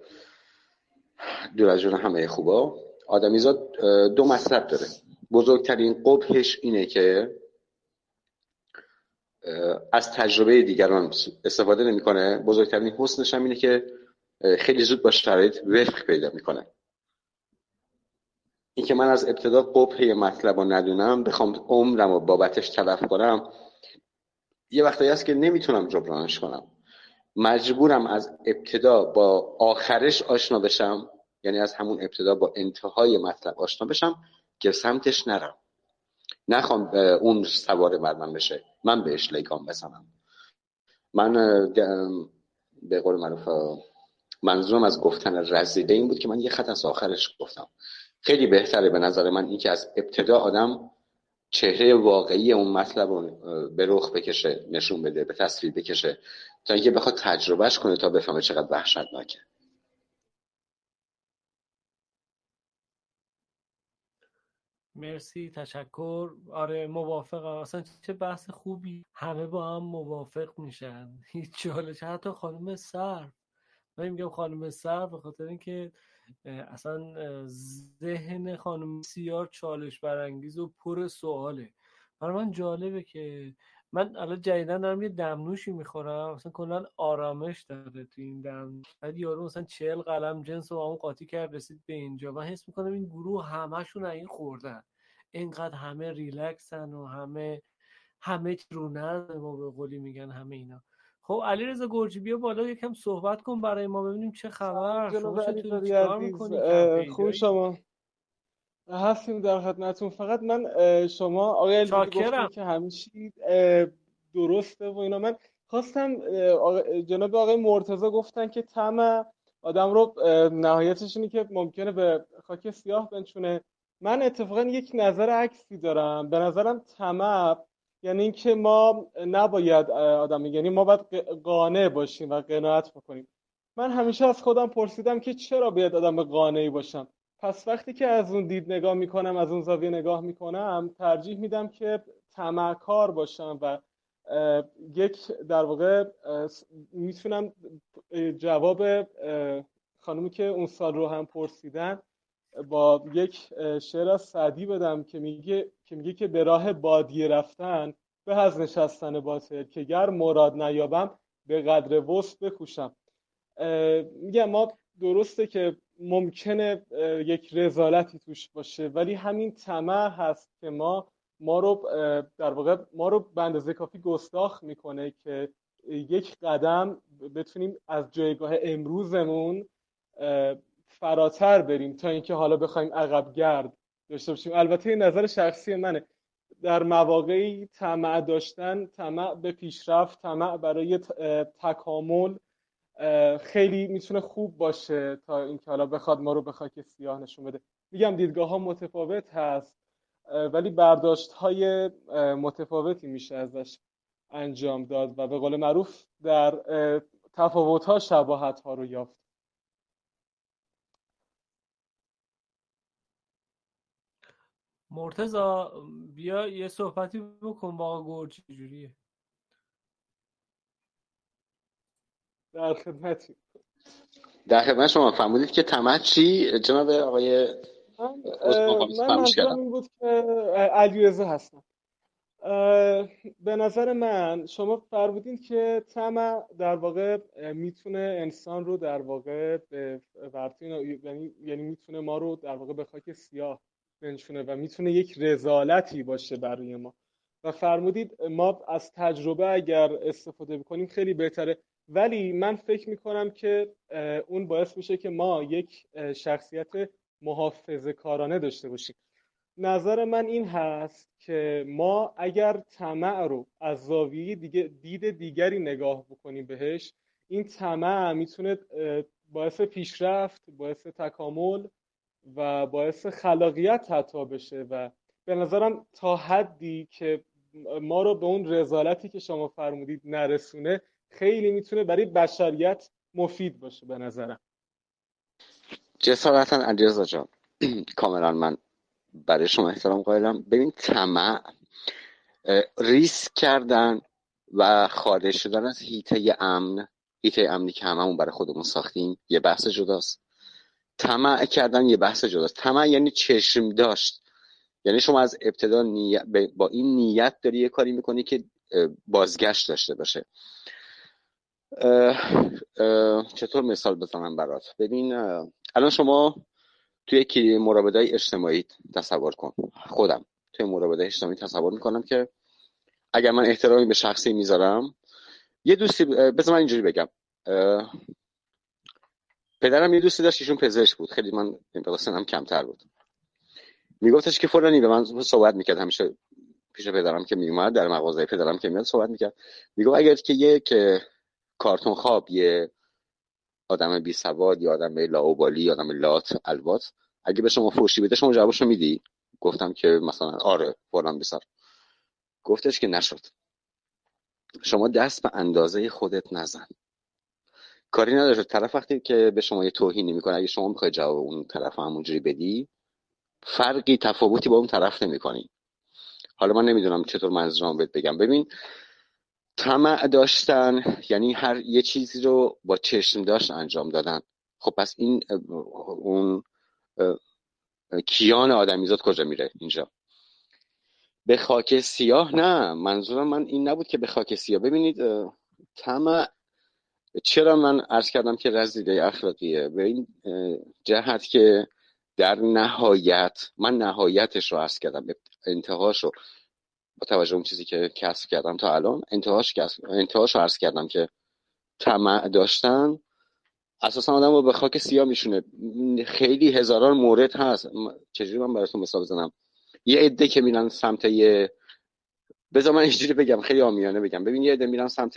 دور از جون همه خوبا. آدمیزاد دو مطلب داره. بزرگترین قبهش اینه که از تجربه دیگران استفاده نمی‌کنه. بزرگترین حسنش هم اینه که خیلی زود با شرایط وفق پیدا می‌کنه. اینکه من از ابتدا قبه مطلب رو ندونم بخوام عمرم و بابتش تلف کنم یه وقتایی هست که نمی‌تونم جبرانش کنم. مجبورم از ابتدا با آخرش آشنا بشم یعنی از همون ابتدا با انتهای مطلب آشنا بشم که سمتش نرم. نخوام اون سوار بر من بشه. من بهش لگام بزنم. من به قول معروف منظورم از گفتن رزیده این بود که من یه خط از آخرش گفتم. خیلی بهتره به نظر من این که از ابتدا آدم چهره واقعی اون مطلب رو به رخ بکشه نشون بده به تصویر بکشه تا اینکه بخواد تجربهش کنه تا بفهمه چقدر وحشتناکه. مرسی تشکر. آره موافقم. اصلا چه بحث خوبی. همه با هم موافق میشن. هیچ چالش. حتی خانم سر من میگم خانم سر به خاطر اینکه اصلا ذهن خانم سیار چالش برانگیز و پر سواله. برای من جالبه که من الان جدیدن دارم یه دمنوشی می‌خورم مثلا کلا آرامش داره تو این دم. بعد یارو مثلا چهل قلم جنس و همون قاطی کرد رسید به اینجا. من حس می‌کنم این گروه همشون این خوردن. اینقدر همه ریلکسن و همه همه رو ما به قولی میگن همه اینا. خب علی رضا گرجی بیا بالا یکم صحبت کن برای ما ببینیم چه خبر. شما خوب شما؟ هستیم در خدمتتون. فقط من شما آقای گفتم که همیشه درسته و اینا. من خواستم جناب آقای مرتضی گفتن که تم آدم رو نهایتش اینه که ممکنه به خاک سیاه بنشونه. من اتفاقا یک نظر عکسی دارم. به نظرم طمع یعنی اینکه ما نباید آدم یعنی ما باید قانع باشیم و قناعت بکنیم. من همیشه از خودم پرسیدم که چرا باید آدم قانعی باشم؟ پس وقتی که از اون دید نگاه می‌کنم از اون زاویه نگاه می‌کنم ترجیح میدم که تمکار باشم و یک در واقع می‌تونم جواب خانومی که اون سال رو هم پرسیدن با یک شعر از سعدی بدم که میگه که میگه که به راه بادیه رفتن به از نشستن باطل که گر مراد نیابم به قدر وسط بکوشم. میگم ما درسته که ممکنه یک رزالتی توش باشه. ولی همین طمع هست که ما ما رو در واقع ما رو به اندازه کافی گستاخ می‌کنه که یک قدم بتونیم از جایگاه امروزمون فراتر بریم تا اینکه حالا بخوایم عقب گرد داشته باشیم. البته نظر شخصی منه. در مواقعی طمع داشتن طمع به پیشرفت طمع برای تکامل خیلی می‌تونه خوب باشه تا اینکه حالا بخواد ما رو به خاک سیاه نشون بده. میگم دیدگاه ها متفاوت هست ولی برداشت های متفاوتی میشه ازش انجام داد و به قول معروف در تفاوت ها شباهت ها رو یافت. مرتزا بیا یه صحبتی بکن با آقا چجوریه؟ در خدمتی در خدمت شما. فرمودید که تمت چی؟ جناب آقای من منظورم این بود که علیرضا هستم. به نظر من شما فرمودین که طمع در واقع می‌تونه انسان رو در واقع به یعنی یعنی می‌تونه ما رو در واقع به خاک سیاه بنشونه و می‌تونه یک رزالتی باشه برای ما. و فرمودید ما از تجربه اگر استفاده بکنیم خیلی بهتره. ولی من فکر می‌کنم که اون باعث میشه که ما یک شخصیت محافظه کارانه داشته باشیم. نظر من این هست که ما اگر طمع رو از زاویه دیگه دید دیگری نگاه بکنیم بهش این طمع می‌تونه باعث پیشرفت باعث تکامل و باعث خلاقیت حتی بشه و به نظرم تا حدی که ما رو به اون رزالتی که شما فرمودید نرسونه خیلی می‌تونه برای بشریت مفید باشه به نظرم. جسارتا علیرضا جان کاملا من برای شما احترام قائلم. ببین طمع ریسک کردن و خارج شدن از هیته امن هیته امنی که هممون برای خودمون ساختیم یه بحث جداست. طمع کردن یه بحث جداست. طمع یعنی چشم داشت. یعنی شما از ابتدا با این نیت داری یه کاری می‌کنی که بازگشت داشته باشه. چطور مثال بزنم برات؟ ببین الان شما توی یکی مراوده اجتماعی تصور کن. خودم توی مراوده اجتماعی تصور می‌کنم که اگر من احترامی به شخصی می‌ذارم یه دوستی بذار من اینجوری بگم. پدرم یه دوستی داشت ایشون پزشک بود. خیلی من سنم کمتر بود. میگفتش که فلانی به من صحبت می‌کرد. همیشه پیش پدرم که میومد در مغازه پدرم که میاد صحبت می‌کرد. میگو اگر که یک کارتون خواب یه آدم بی سواد یا آدم لاوبالی یا آدم لات الوات اگه به شما فروشی بده شما جوابشو میدی. گفتم که مثلا آره فلان بسر گفتش که نشد. شما دست به اندازه خودت نزن. کاری نداره. طرف وقتی که به شما یه توهینی می‌کنه اگه شما می‌خوای جواب اون طرف همونجوری بدی فرقی تفاوتی با اون طرف نمی‌کنی. حالا من نمی‌دونم چطور منظورم بهت بگم. ببین طمع داشتن یعنی هر یه چیزی رو با چشم داشت انجام دادن. خب پس این اون کیان آدمیزاد کجا میره اینجا؟ به خاک سیاه؟ نه منظورم من این نبود که به خاک سیاه. ببینید طمع چرا من عرض کردم که رزیده اخلاقیه؟ به این جهت که در نهایت من نهایتش رو عرض کردم انتهاش رو با توجه اون چیزی که کسب کردم تا الان انتهاش, انتهاش رو عرض کردم که طمع داشتن اساسا آدم رو به خاک سیاه میشونه. خیلی هزاران مورد هست. چجوری من براتون مثال بزنم؟ یه عده که میرن سمت یه بذار من اینجوری بگم خیلی آمیانه بگم. ببین یه عده میرن سمت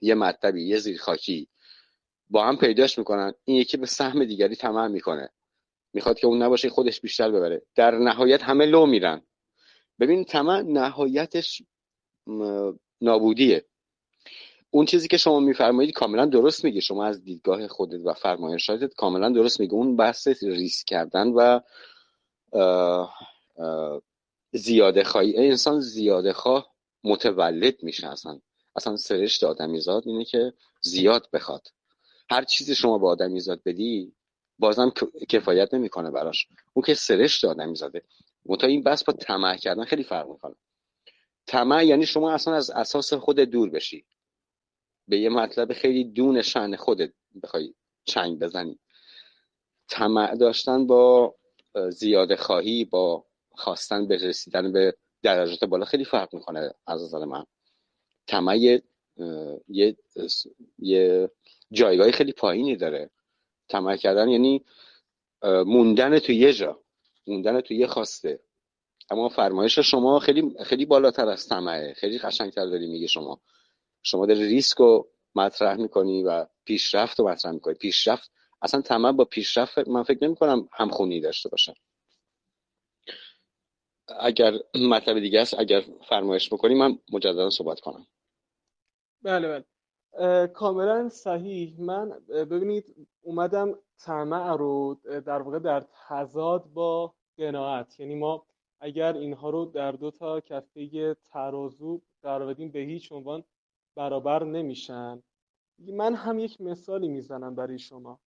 یه مطلبی یه زیر خاکی با هم پیداش می‌کنن. این یکی به سهم دیگری طمع می‌کنه. می‌خواد که اون نباشه خودش بیشتر ببره. در نهایت همه لو میرن. ببین طمع نهایتش نابودیه. اون چیزی که شما میفرمایید کاملا درست میگه. شما از دیدگاه خودت و فرمایشاتت کاملا درست میگه. اون بحث ریسک کردن و زیاده خواهی. انسان زیاده خواه متولد میشه اصلا. اصلا سرشت آدمیزاد اینه که زیاد بخواد. هر چیزی شما به آدمیزاد بدی بازم کفایت نمی‌کنه براش. اون که سرشت آدمیزاده منتها این بحث با طمع کردن خیلی فرق می‌کنه. طمع یعنی شما اصلا از اساس خود دور بشی. به یه مطلب خیلی دون شن خودت بخوای چنگ بزنی. طمع داشتن با زیاده خواهی با خواستن به رسیدن به درجات بالا خیلی فرق می‌کنه از نظر من. طمع یه یه یه جایگاه خیلی پایینی داره. طمع کردن یعنی موندن تو یه جا. موندن تو یه خواسته. اما فرمایش شما خیلی خیلی بالاتر از طمعه. خیلی قشنگتر داری میگه شما. شما داری ریسک رو مطرح می‌کنی و پیشرفت رو مطرح می‌کنی. پیشرفت اصلا طمع با پیشرفت من فکر نمی کنم همخونی داشته باشه. اگر مطلب دیگه است اگر فرمایش بکنی من مجددا صحبت کنم. بله بله. کاملا صحیح. من ببینید اومدم طمع رو در واقع در تضاد با قناعت. یعنی ما اگر اینها رو در دو تا کفه ترازو قرار بدیم به هیچ عنوان برابر نمیشن. من هم یک مثالی می‌زنم برای شما.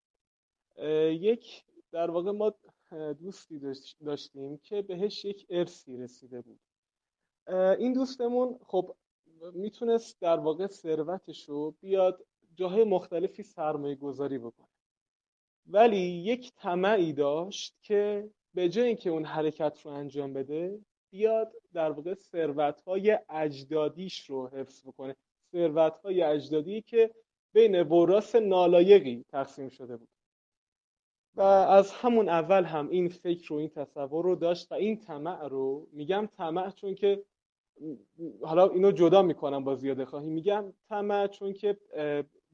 یک در واقع ما دوستی داشتیم که بهش یک ارسی رسیده بود. این دوستمون خب می‌تونست در واقع ثروتش رو بیاد جاهای مختلفی سرمایه گذاری بکنه. ولی یک طمعی داشت که به جای اینکه اون حرکت رو انجام بده بیاد در واقع ثروت های اجدادیش رو حفظ بکنه. ثروت های اجدادی که بین وراث نالایقی تقسیم شده بود. و از همون اول هم این فکر و این تصور رو داشت و این طمع رو میگم طمع چون که حالا اینو جدا می‌کنم با زیاده خواهی. میگم طمع چون که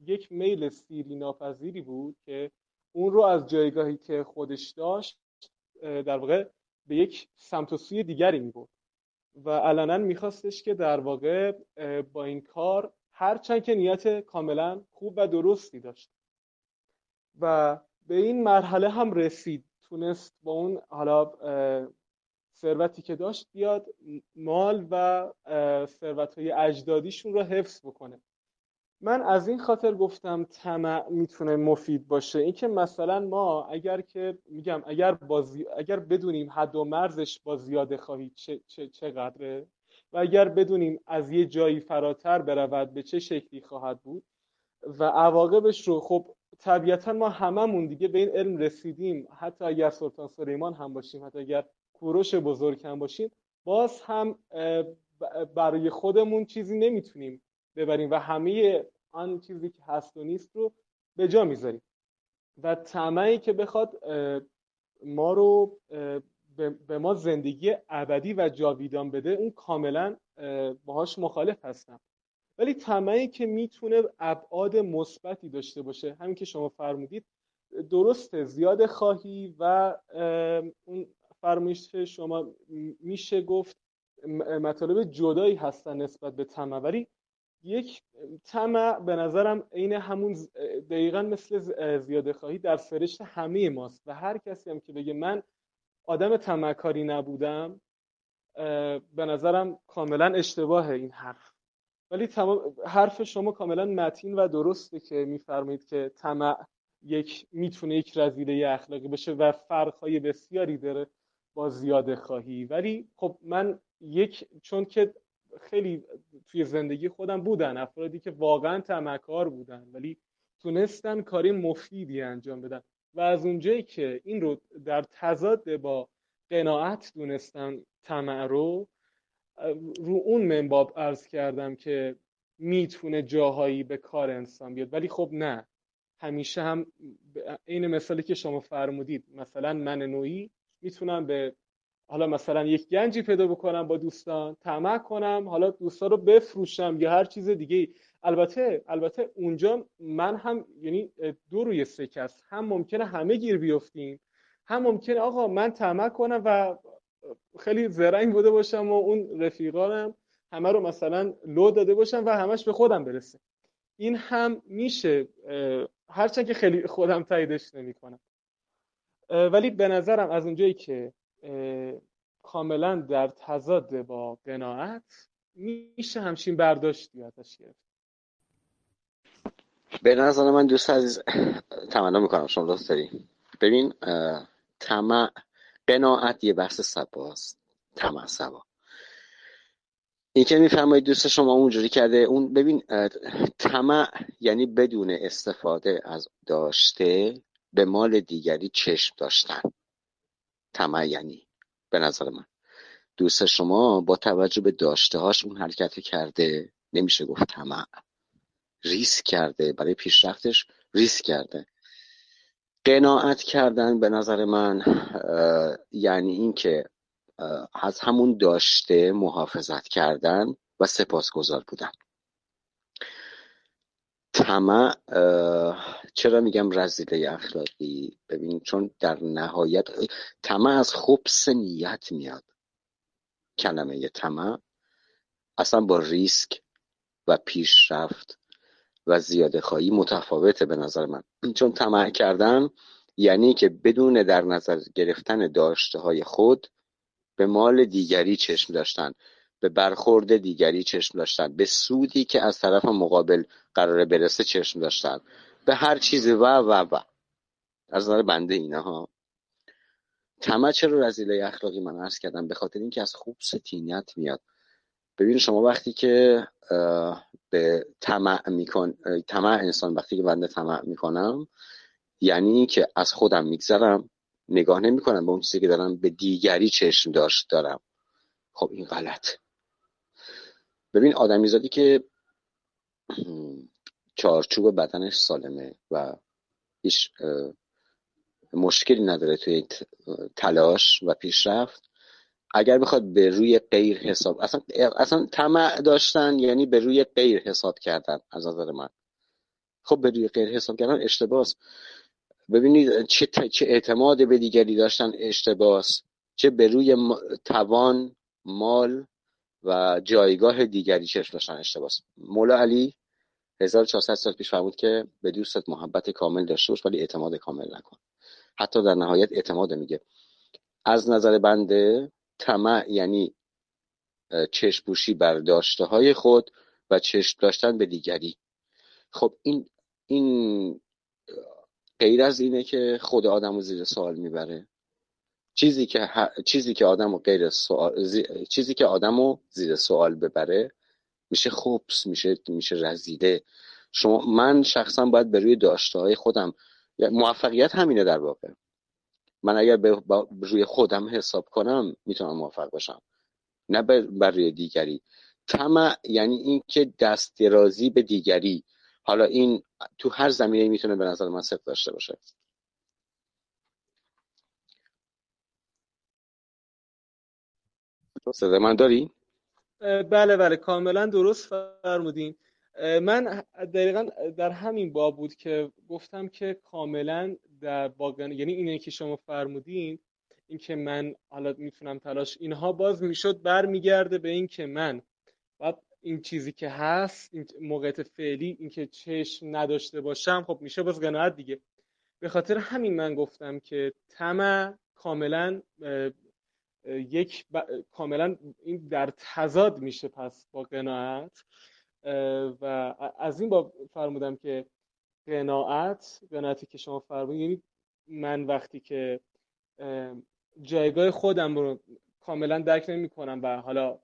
یک میل سیری ناپذیری بود که اون رو از جایگاهی که خودش داشت در واقع به یک سمت و سوی دیگری می‌برد. و علنا میخواستش که در واقع با این کار هرچند که نیت کاملا خوب و درستی داشت. و به این مرحله هم رسید. تونست با اون حالا ثروتی که داشت بیاد مال و ثروت های اجدادیشون رو حفظ بکنه. من از این خاطر گفتم طمع می‌تونه مفید باشه. اینکه مثلا ما اگر که میگم اگر بازی اگر بدونیم حد و مرزش با زیاده خواهی چه، چه، چقدره و اگر بدونیم از یه جایی فراتر برود به چه شکلی خواهد بود و عواقبش رو خب طبیعتا ما هممون دیگه به این علم رسیدیم. حتی اگر سلطان سلیمان هم باشیم حتی اگر کوروش بزرگ هم باشیم باز هم برای خودمون چیزی نمی‌تونیم ببریم و همه آن چیزی که هست و نیست رو به جا می‌ذاریم. و طمعی که بخواد ما رو به ما زندگی ابدی و جاویدان بده اون کاملا باهاش مخالف هستم. ولی طمعی که می‌تونه ابعاد مثبتی داشته باشه همین که شما فرمودید درسته زیاد خواهی و اون فرمایش شما میشه گفت مطالب جدایی هستن نسبت به طمع. ولی یک طمع به نظرم عین همون دقیقا مثل زیاده خواهی در سرشت همه ماست. و هر کسی هم که بگه من آدم طمعکاری نبودم به نظرم کاملا اشتباه این حرف. ولی حرف شما کاملا متین و درسته که میفرمایید که طمع یک می‌تونه یک رزیله اخلاقی باشه و فرقهای بسیاری داره. با زیاده خواهی. ولی خب من یک چون که خیلی توی زندگی خودم بودن افرادی که واقعا تمکار بودن ولی تونستن کاری مفیدی انجام بدن. و از اونجایی که این رو در تضاد با قناعت دونستن طمع رو رو اون منباب ارز کردم که می‌تونه جاهایی به کار انسان بیاد. ولی خب نه. همیشه هم این مثالی که شما فرمودید مثلا من نوعی می‌تونم به حالا مثلا یک گنجی پیدا بکنم با دوستان طمع کنم حالا دوستان رو بفروشم یا هر چیز دیگه البته البته اونجا من هم یعنی دو روی سکه است هم ممکنه همه گیر بیفتیم هم ممکنه آقا من طمع کنم و خیلی زرنگ بوده باشم و اون رفیقانم همه رو مثلا لو داده باشم و همش به خودم برسه. این هم میشه هرچند که خیلی خودم تاییدش نمی کنم ولی به نظرم از اونجایی که کاملا در تضاد با قناعت میشه همچین برداشتی ازش گرفت. به نظر من دوست عزیز تمنا می‌کنم شما دوست داری ببین طمع قناعت یه بحث سباست طمع سبا. این که میفرمایید دوست شما اونجوری کرده اون ببین طمع یعنی بدون استفاده از داشته به مال دیگری چشم داشتن. طمع به نظر من. دوست شما با توجه به داشته هاش اون حرکت کرده نمیشه گفت طمع. ریسک کرده برای پیشرفتش ریسک کرده. قناعت کردن به نظر من یعنی اینکه از همون داشته محافظت کردن و سپاسگزار بودن. طمع چرا میگم رزیده اخلاقی؟ ببین چون در نهایت طمع از خبس نیت میاد. کلمه طمع اصلا با ریسک و پیشرفت و زیاده خواهی متفاوته به نظر من. چون طمع کردن یعنی که بدون در نظر گرفتن داشته های خود به مال دیگری چشم داشتن. به برخورد دیگری چشم داشتن. به سودی که از طرف مقابل قراره برسه چشم داشتن. به هر چیزی. و و و. از نظر بنده اینه ها. طمع چرا رزیله اخلاقی من عرض کردم؟ به خاطر اینکه از خوب ستینیت میاد. ببین شما وقتی که به طمع میکن طمع انسان وقتی که بنده طمع می‌کنم یعنی که از خودم میگذرم نگاه نمی‌کنم به اون چیزی که دارم به دیگری چشم داشت دارم. خب این غلط ببین آدمیزادی که چارچوب بدنش سالمه و هیچ مشکلی نداره توی تلاش و پیشرفت. اگر بخواد به روی غیر حساب اصلا اصلا طمع داشتن یعنی به روی غیر حساب کردن از نظر من. خب به روی غیر حساب کردن اشتباس. ببینید چه, چه اعتماد به دیگری داشتن اشتباس چه به روی توان مال و جایگاه دیگری چشم داشتن؟ اشتباس مولا علی 1400 سال پیش فرمود که به دوستت محبت کامل داشته باش ولی اعتماد کامل نکن. حتی در نهایت اعتماد میگه. از نظر بنده طمع یعنی چشپوشی بر داشته های خود و چشم داشتن به دیگری. خب این این غیر از اینه که خود آدم رو زیر سوال می‌بره. چیزی که چیزی که آدم غیر سوال چیزی که آدم زیر سوال ببره میشه خوبس میشه میشه رزیده. شما من شخصا باید به روی داشته های خودم موفقیت همینه در واقع. من اگر به روی خودم حساب کنم می‌تونم موفق باشم. نه بر روی دیگری. طمع یعنی اینکه دست درازی به دیگری. حالا این تو هر زمینه می‌تونه به نظر من صدق داشته باشه. صدا من داری؟ بله بله. کاملا درست فرمودین. من دقیقا در همین باب بود که گفتم که کاملا در باگان یعنی اینه که شما فرمودین اینکه من حالا می‌تونم تلاش اینها باز می‌شد برمیگرده به اینکه من بعد این چیزی که هست این موقعیت فعلی اینکه چشم نداشته باشم خب میشه باز قناعت دیگه. به خاطر همین من گفتم که طمع کاملا یک کاملا این در تضاد میشه پس با قناعت. و از این با فرمودم که قناعت قناعتی که شما فرمودید یعنی من وقتی که جایگاه خودم رو کاملا درک نمی کنم و حالا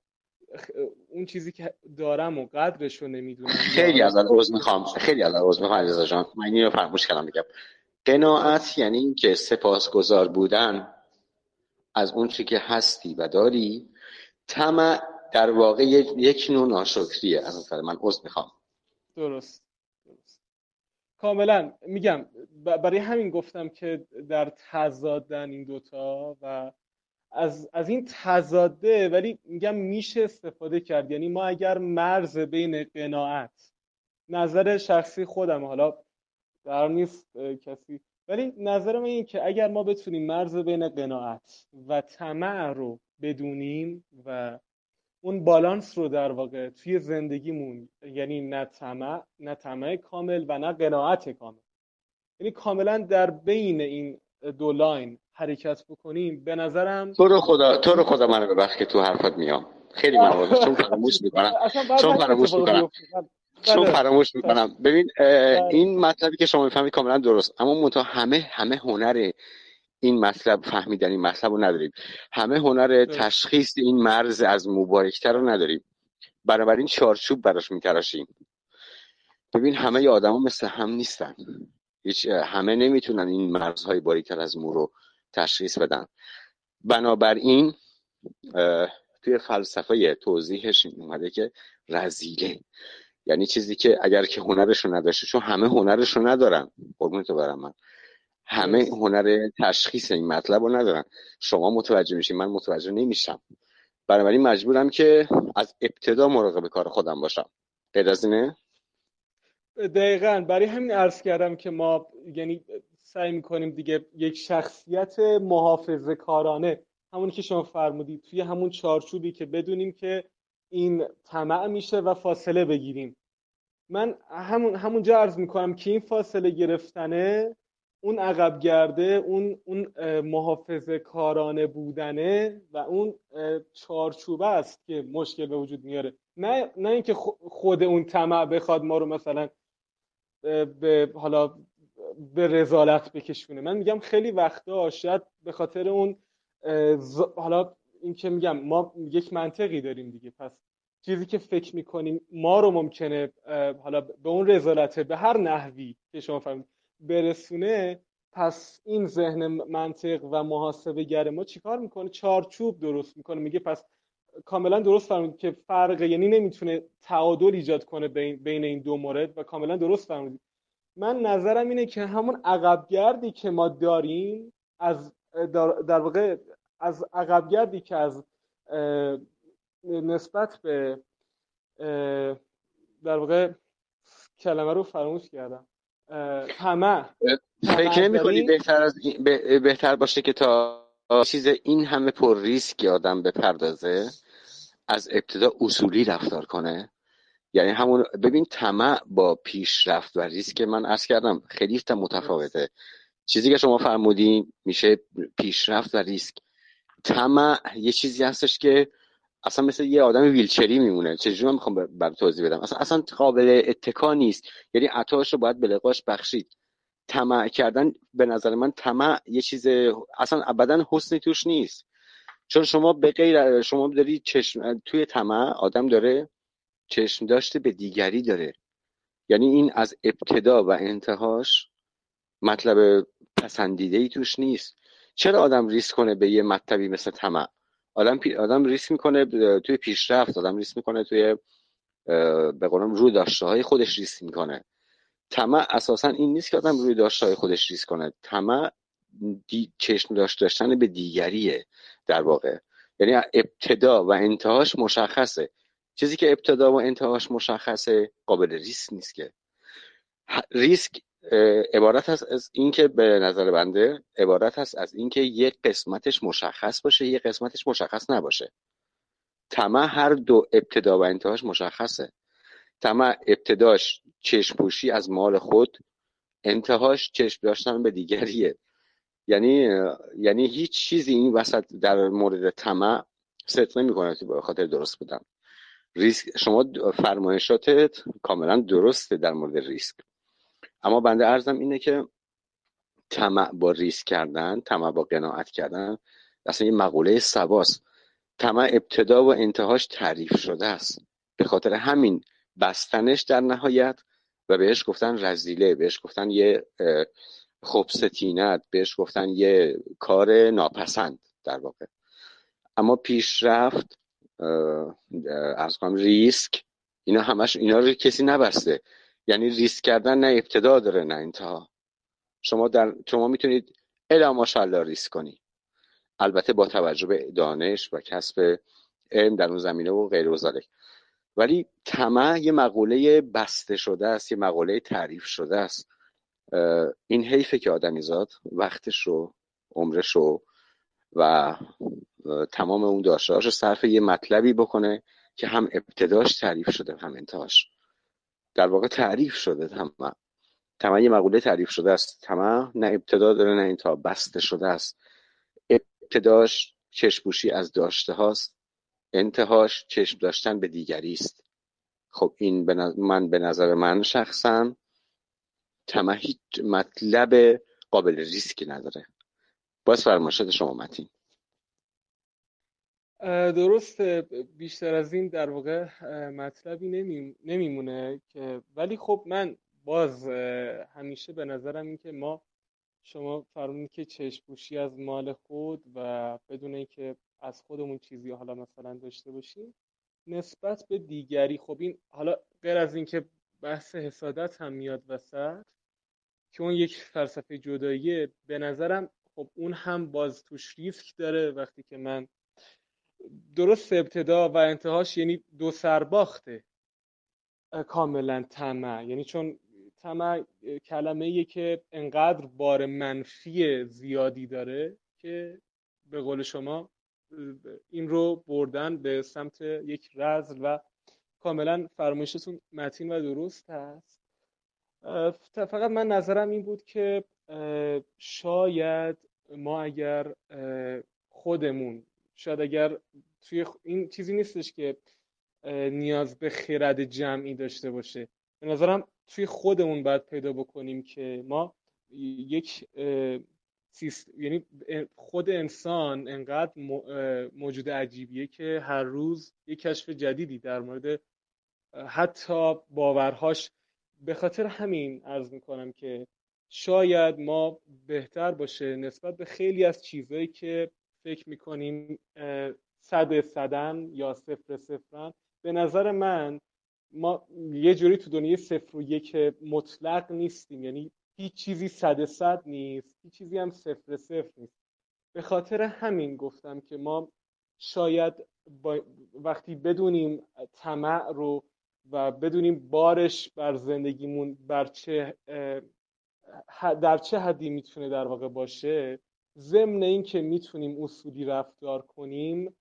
اون چیزی که دارم و قدرش رو نمی‌دونم. خیلی از عوض می‌خوام. خیلی از عوض می‌خوام علیرضا جان. من اینو فراموش کردم بگم. قناعت یعنی اینکه سپاسگزار بودن از اون چی که هستی و داری طمع در واقع یک نوع ناشکریه. از من عذر می‌خوام. درست. کاملا میگم. برای همین گفتم که در تضادن این دوتا و از, از این تضاده ولی میگم میشه استفاده کرد. یعنی ما اگر مرز بین قناعت نظر شخصی خودم حالا در نیست کسی ولی نظر من این که اگر ما بتونیم مرز بین قناعت و طمع رو بدونیم و اون بالانس رو در واقع توی زندگیمون یعنی نه طمع نه طمع کامل و نه قناعت کامل. یعنی کاملا در بین این دو line حرکت بکنیم. به نظرم تو رو خدا تو رو خدا منو ببخش که تو حرفت میام. خیلی ممنون چون فراموش می‌کنم. چون فراموش می‌کنم. چون بله. فراموش می‌کنم. ببین بله. این مطلبی که شما می‌فرمایید کاملا درست. اما منتها همه همه هنر این مطلب فهمیدن این مطلب رو نداریم. همه هنر تشخیص این مرز از مبارکتر رو نداریم. بنابراین چارچوب براش میتراشیم ببین همه آدما مثل هم نیستن. هیچ همه نمی‌تونن این مرزهای باریکتر از مو رو تشخیص بدن. بنابراین توی فلسفه توضیحش اومده که رزیله. یعنی چیزی که اگر که هنرشو نداشته چون همه هنرشو ندارن. قربون تو برم من. همه هنر تشخیص این مطلب رو ندارن. شما متوجه میشین من متوجه نمیشم. بنابراین مجبورم که از ابتدا مراقب کار خودم باشم. غیر از اینه؟ دقیقا. برای همین عرض کردم که ما یعنی سعی می‌کنیم دیگه یک شخصیت محافظه کارانه همونی که شما فرمودید توی همون چارچوبی که بدونیم که این طمع میشه و فاصله بگیریم. من همون همونجا عرض می‌کنم که این فاصله گرفتنه اون عقب گرده اون اون محافظه کارانه بودنه و اون چارچوبه است که مشکل به وجود میاره. نه نه اینکه خود اون طمع بخواد ما رو مثلا به حالا به رزالت بکشونه. من میگم خیلی وقتا شاید به خاطر اون حالا این که میگم ما یک منطقی داریم دیگه. پس چیزی که فکر می‌کنیم ما رو ممکنه حالا به اون رزالته به هر نحوی که شما فهمید برسونه پس این ذهن منطق و محاسبه گر ما چیکار می‌کنه؟ چارچوب درست می‌کنه. میگه پس کاملا درست فرمودید که فرق یعنی نمی‌تونه تعادل ایجاد کنه بین این دو مورد و کاملا درست فرمودید. من نظرم اینه که همون عقبگردی که ما داریم از در واقع از عقبگردی که از نسبت به در واقع کلمه رو فراموش کردم. همه فکر نمی کنی بهتر, از بهتر باشه که تا چیز این همه پر ریسک آدم بپردازه از ابتدا اصولی رفتار کنه؟ یعنی همون ببین طمع با پیشرفت و ریسک من عرض کردم خیلی متفاوته. چیزی که شما فرمودین میشه پیشرفت و ریسک. طمع یه چیزی هستش که اصلا مثل یه آدم ویلچری میمونه. چجوری من می‌خوام بر توضیح بدم؟ اصلا اصلا قابل اتکا نیست. یعنی عطاش رو باید به لقاش بخشید. طمع کردن به نظر من طمع یه چیز اصلا ابدا حسنی توش نیست. چون شما به غیر شما داری چشم توی طمع آدم داره چشم داشته به دیگری داره. یعنی این از ابتدا و انتهاش مطلب پسندیده ای توش نیست. چرا آدم ریسک کنه به یه مطلبی مثل طمع؟ آدم پی... آدم ریسک می‌کنه توی پیشرفت آدم ریسک می‌کنه توی به قولم رو داشته های خودش ریسک می‌کنه. طمع اساسا این نیست که آدم روی داشته های خودش ریسک کنه. طمع دی... چشم داشت داشتن به دیگریه در واقع. یعنی ابتدا و انتهاش مشخصه. چیزی که ابتدا و انتهاش مشخصه قابل ریسک نیست که. ریسک عبارت هست از اینکه به نظر بنده عبارت هست از اینکه یک قسمتش مشخص باشه یک قسمتش مشخص نباشه. طمع هر دو ابتدا و انتهاش مشخصه. طمع ابتداش چشم پوشی از مال خود انتهاش چشم داشتن به دیگریه. یعنی یعنی هیچ چیزی این وسط در مورد طمع ست نمی‌کنه به خاطر درست بودن. ریسک شما فرمایشاتت کاملا درسته در مورد ریسک. اما بنده ارزم اینه که طمع با ریسک کردن طمع با قناعت کردن اصلا یه مقوله سواست طمع ابتدا و انتهاش تعریف شده است. به خاطر همین بستنش در نهایت و بهش گفتن رزیله بهش گفتن یه خبستینت بهش گفتن یه کار ناپسند در واقع. اما پیشرفت از کنم ریسک اینا همش اینا رو کسی نبسته. یعنی ریسک کردن نه ابتدا داره نه انتها. شما در شما می‌تونید الا ماشاءالله ریسک کنی. البته با توجه به دانش و کسب علم در اون زمینه و غیر و ولی طمع یه مقوله بسته شده است یه مقوله تعریف شده است. این حیفه که آدمیزاد وقتش رو عمرش رو و تمام اون داشتهاش رو صرف یه مطلبی بکنه که هم ابتداش تعریف شده هم انتهاش. در واقع تعریف شده تمام. تمام یه مقوله تعریف شده است. تمام نه ابتدا داره نه انتها بسته شده است. ابتداش چشمپوشی از داشته هاست. انتهاش چشم داشتن به دیگری است. خب این من به نظر من شخصا تمام هیچ مطلب قابل ریسکی نداره. باز فرماشت شما متین. درسته بیشتر از این در واقع مطلبی نمیمونه که ولی خب من باز همیشه به نظرم این که ما شما فرمودید که چشمپوشی از مال خود و بدون اینکه از خودمون چیزی حالا مثلا داشته باشیم نسبت به دیگری خب این حالا غیر از اینکه بحث حسادت هم میاد وسط که اون یک فلسفه جداییه به نظرم خب اون هم باز توش ریسک داره وقتی که من درست ابتدا و انتهاش یعنی دو سرباخته. کاملا طمع. یعنی چون طمع کلمه ایه که انقدر بار منفی زیادی داره که به قول شما این رو بردن به سمت یک رزل و کاملا فرمایشتون متین و درست هست فقط من نظرم این بود که شاید ما اگر خودمون شاید اگر توی این چیزی نیستش که نیاز به خرد جمعی داشته باشه. به نظرم توی خودمون باید پیدا بکنیم که ما یک یعنی خود انسان انقدر موجود عجیبیه که هر روز یک کشف جدیدی در مورد حتی باورهاش. به خاطر همین عرض می‌کنم که شاید ما بهتر باشه نسبت به خیلی از چیزهایی که فکر می‌کنیم صد صدن یا صفر صفرن به نظر من ما یه جوری تو دنیای صفر و یک مطلق نیستیم. یعنی هیچ چیزی صد صد نیست هیچ چیزی هم صفر صفر نیست. به خاطر همین گفتم که ما شاید وقتی بدونیم طمع رو و بدونیم بارش بر زندگیمون بر چه در چه حدی می‌تونه در واقع باشه ضمن این که می‌تونیم اصولی رفتار کنیم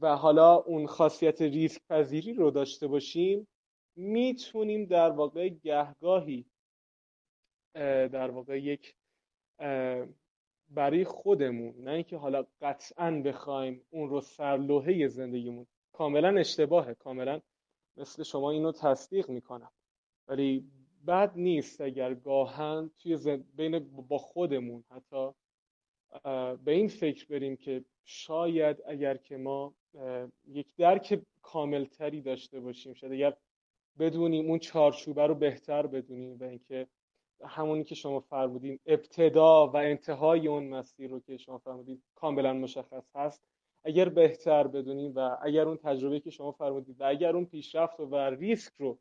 و حالا اون خاصیت ریسک پذیری رو داشته باشیم می‌تونیم در واقع گهگاهی در واقع یک برای خودمون نه اینکه حالا قطعا بخوایم اون رو سرلوحه زندگیمون کاملا اشتباهه کاملا مثل شما اینو تصدیق می‌کنم. ولی بد نیست اگر گاهن توی بین با خودمون حتی به این فکر بریم که شاید اگر که ما یک درک کاملتری داشته باشیم شاید اگر بدونیم اون چارچوبه رو بهتر بدونیم و اینکه همونی که شما فرمودین ابتدا و انتهای اون مسیر رو که شما فرمودین کاملا مشخص هست. اگر بهتر بدونیم و اگر اون تجربه که شما فرمودید و اگر اون پیشرفت و ریسک رو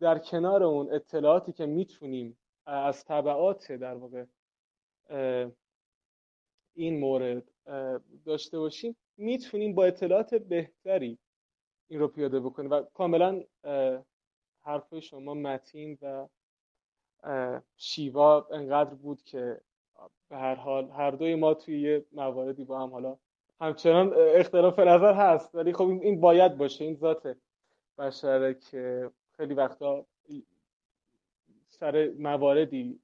در کنار اون اطلاعاتی که می‌تونیم از طبعات در واقع این مورد داشته باشیم می‌تونیم با اطلاعات بهتری این رو پیاده بکنیم و کاملا حرف شما متین و شیوا انقدر بود که به هر حال هر دوی ما توی یه مواردی با هم حالا همچنان اختلاف نظر هست ولی خب این باید باشه این ذات بشره که خیلی وقتا سر مواردی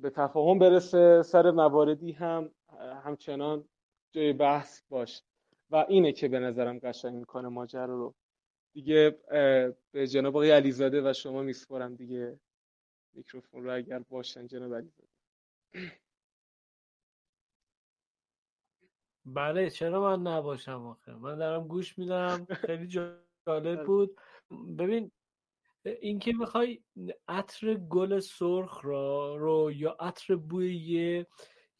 به تفاهم برسه سر مواردی هم همچنان جای بحث باشه و اینه که به نظرم قشنگ می‌کنه ماجرا رو. دیگه به جناب آقای علیزاده و شما میسپارم دیگه. میکروفون رو اگر باشن جناب علیزاده. بله چرا من نباشم آخه؟ من دارم گوش میدم. خیلی جالب بود. ببین اینکه بخوای عطر گل سرخ را رو یا عطر بوی یه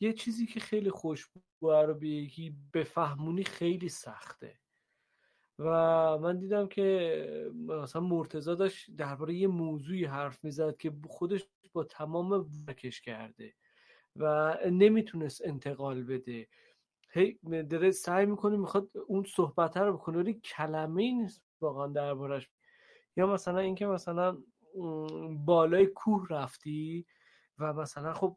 یه چیزی که خیلی خوشبو رو به یکی بفهمونی خیلی سخته. و من دیدم که مثلا مرتزا داشت درباره یه موضوعی حرف می‌زد که خودش با تمام وکش کرده و نمی‌تونست انتقال بده. هی داره سعی می‌کنه می‌خواد اون صحبت رو بکنه ولی کلمه ای نیست واقعا دربارش یا مثلا اینکه مثلا بالای کوه رفتی و مثلا خب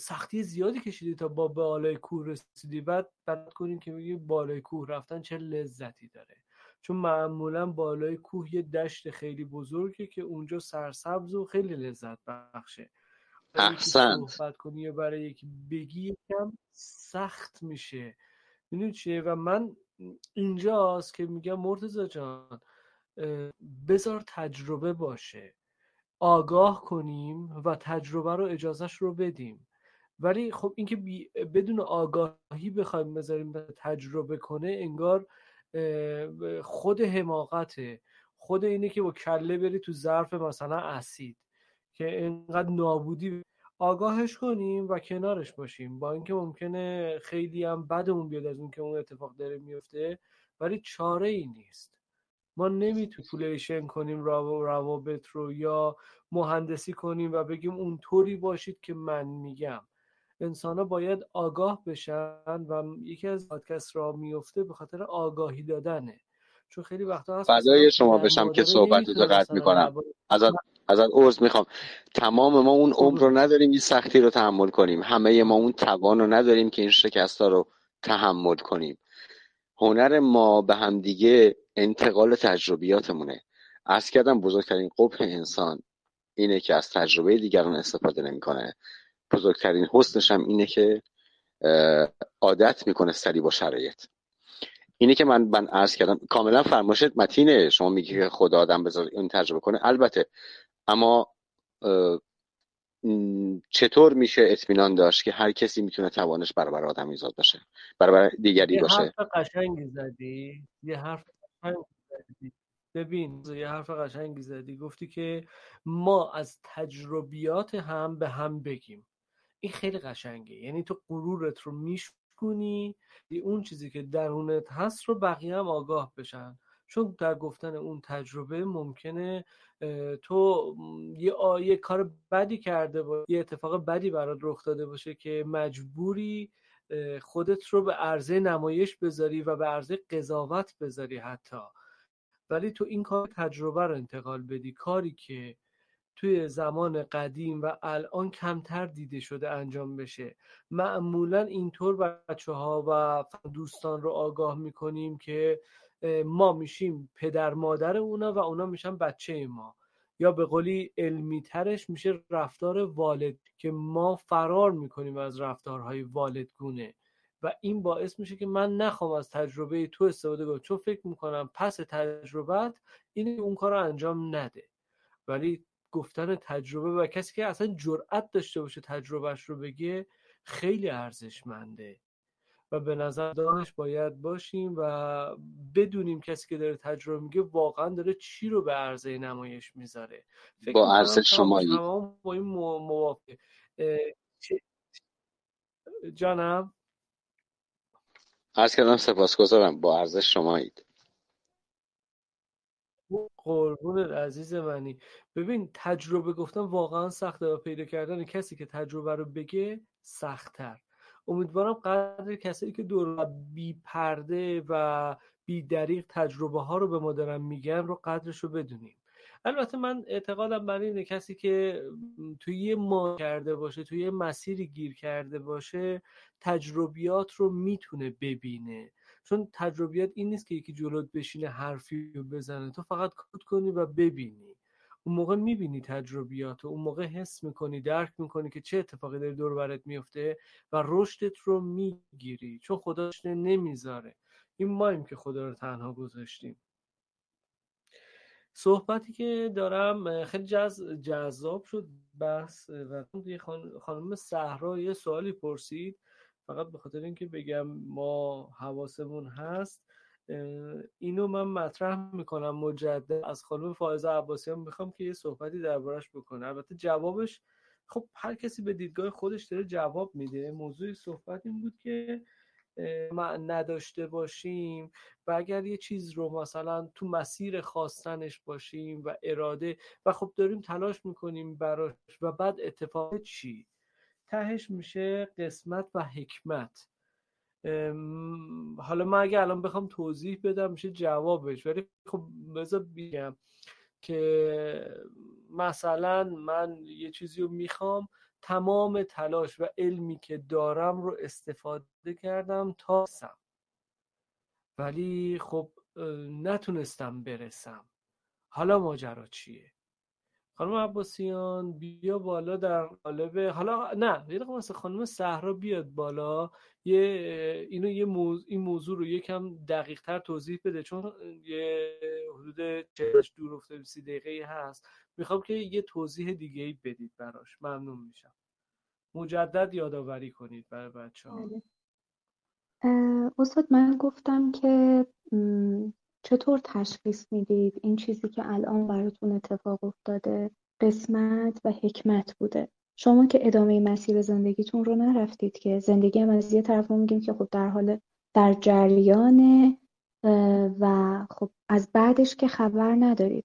سختی زیادی کشیدی تا با بالای کوه رسیدی. بعد بعد کنیم که میگی بالای کوه رفتن چه لذتی داره؟ چون معمولا بالای کوه یه دشت خیلی بزرگه که اونجا سرسبز و خیلی لذت بخشه. احسنت. صحبت کنی یا برای یکی بگی یکم سخت میشه. می‌دونی چیه؟ و من اینجاست که میگم مرتزا جان بذار تجربه باشه. آگاه کنیم و تجربه رو اجازهش رو بدیم. ولی خب اینکه بدون آگاهی بخوایم بذاریم تجربه کنه انگار خود حماقته. خود اینه که با کله بری تو ظرف مثلا اسید که اینقدر نابودی. آگاهش کنیم و کنارش باشیم. با اینکه ممکنه خیلی هم بدمون بیاد از اینکه اون اتفاق داره میفته ولی چاره ای نیست. ما نمی‌تونیم پولیشن کنیم روابط رو یا مهندسی کنیم و بگیم اونطوری باشید که من میگم. انسان ها باید آگاه بشن و یکی از پادکست را میفته به خاطر آگاهی دادنه. چون خیلی وقتا هست فدای شما بشم که صحبت رو قطع می‌کنم. ازت ازت عرض می‌خوام. تمام ما اون عمر رو نداریم این سختی رو تحمل کنیم. همه ما اون توان رو نداریم که این شکست ها رو تحمل کنیم. هنر ما به همدیگه انتقال تجربیاتمونه. از کردم بزرگترین قبح انسان اینه که از تجربه دیگران استفاده نمی‌کنه. بزرگترین حسنش هم اینه که عادت می‌کنه سری با شرایط. اینه که من من عرض کردم کاملا فرماشت متینه. شما میگی که خدا آدم بذار این تجربه کنه. البته اما چطور میشه اطمینان داشت که هر کسی می‌تونه توانش برابر آدمی زاد باشه برابر دیگری باشه؟ یه حرف قشنگی زدی. یه حرف ببین یه حرف قشنگی زدی. گفتی که ما از تجربیات هم به هم بگیم. این خیلی قشنگه. یعنی تو غرورت رو میشکنی اون چیزی که درونت هست رو بقیه هم آگاه بشن. چون در گفتن اون تجربه ممکنه تو یه, یه کار بدی کرده با یه اتفاق بدی برات رخ داده باشه که مجبوری خودت رو به عرضه نمایش بذاری و به عرضه قضاوت بذاری حتی. ولی تو این کار تجربه رو انتقال بدی. کاری که توی زمان قدیم و الان کمتر دیده شده انجام بشه. معمولا اینطور بچه ها و دوستان رو آگاه می‌کنیم که ما میشیم پدر مادر اونا و اونا میشن بچه ما. یا به قولی علمی ترش میشه رفتار والد که ما فرار می‌کنیم از رفتارهای والدگونه. و این باعث میشه که من نخوام از تجربه تو استفاده کنم. چون فکر می‌کنم پس تجربت این اون کار رو انجام نده. ولی گفتن تجربه و کسی که اصلا جرأت داشته باشه تجربهش رو بگه خیلی ارزشمنده. و به نظر دانش باید باشیم و بدونیم کسی که داره تجربه میگه واقعا داره چی رو به عرضه نمایش می‌ذاره. با ارزش شمایی. با این موافق جانم؟ عرض کردم سپاسگزارم. با ارزش شمایید. قربون عزیز منی. ببین تجربه گفتم واقعا سخته و پیدا کردن کسی که تجربه رو بگه سختتر. امیدوارم قدر کسایی که دور بی پرده و بی دریق تجربه ها رو به ما دارن میگن رو قدرش رو بدونیم. البته من اعتقادم بر اینه کسی که توی یه ما کرده باشه توی یه مسیری گیر کرده باشه تجربیات رو می‌تونه ببینه. چون تجربیات این نیست که یکی جلوت بشینه حرفی رو بزنه. تو فقط کد کنی و ببینی. اون موقع می‌بینی تجربیات اون موقع حس می‌کنی درک می‌کنی که چه اتفاقی داره دور برت میفته و رشدت رو می‌گیری. چون خداش نمی‌ذاره. این مایم که خدا رو تنها گذاشتیم. صحبتی که دارم خیلی. جذاب شد بحث و خانم صحرا یه سوالی پرسید. فقط به خاطر اینکه بگم ما حواسمون هست. اینو من مطرح می‌کنم مجدد. از خانم فائزه عباسیان می‌خوام که یه صحبتی دربارش بکنه. البته جوابش خب هر کسی به دیدگاه خودش داره جواب میده. موضوع صحبت این بود که ما نداشته باشیم و اگر یه چیز رو مثلا تو مسیر خواستنش باشیم و اراده و خب داریم تلاش می‌کنیم براش و بعد اتفاق چی؟ تهش میشه قسمت و حکمت. حالا من اگه الان بخوام توضیح بدم میشه جوابش. ولی خب بذار بگم که مثلا من یه چیزی رو می‌خوام تمام تلاش و علمی که دارم رو استفاده کردم تا سم ولی خب نتونستم برسم. حالا ماجرا چیه؟ خانم عباسیان بیا بالا در قالب حالا نه یه دقیقه مثل خانم صحرا بیاد بالا. یه اینو یه موضوع این موضوع رو یکم دقیق تر توضیح بده چون یه حدود 40 دور افتاده 30 دقیقه هست. می‌خوام که یه توضیح دیگه ای بدید براش. ممنون میشم. مجدد یادآوری کنید برای بچه ها بله. استاد من گفتم که چطور تشخیص می‌دید این چیزی که الان براتون اتفاق افتاده؟ قسمت و حکمت بوده. شما که ادامه مسیر زندگیتون رو نرفتید که زندگی هم از یه طرف میگیم که خب در حال در جریانه و خب از بعدش که خبر ندارید.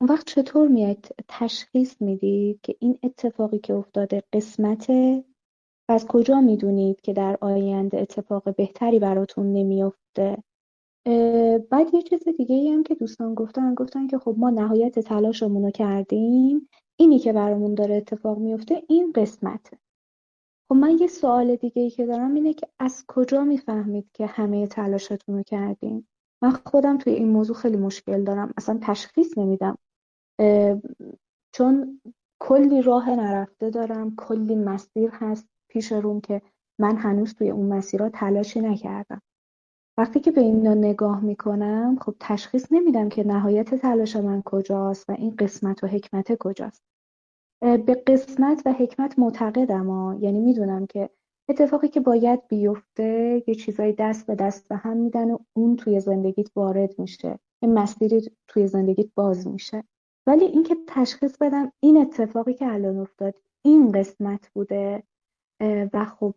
اون وقت چطور میاد تشخیص می‌دید که این اتفاقی که افتاده قسمته و از کجا می‌دونید که در آینده اتفاق بهتری براتون نمیافته؟ بعد یه چیز دیگه ای هم که دوستان گفتن گفتن که خب ما نهایت تلاشمون رو کردیم. اینی که برامون داره اتفاق میفته این قسمته. خب من یه سوال دیگه ای که دارم اینه که از کجا می‌فهمید که همه تلاشتون رو کردین؟ من خودم توی این موضوع خیلی مشکل دارم. اصلا تشخیص نمیدم. چون کلی راه نرفته دارم کلی مسیر هست پیش روم که من هنوز توی اون مسیرها تلاشی نکردم. وقتی که به اینا نگاه می‌کنم خب تشخیص نمیدم که نهایت تلاش من کجاست و این قسمت و حکمت کجاست. به قسمت و حکمت معتقدم ها. یعنی می‌دونم که اتفاقی که باید بیفته یه چیزایی دست به دست به هم میدن و اون توی زندگیت وارد میشه. یه مسیری توی زندگیت باز میشه. ولی اینکه تشخیص بدم این اتفاقی که الان افتاد این قسمت بوده و خب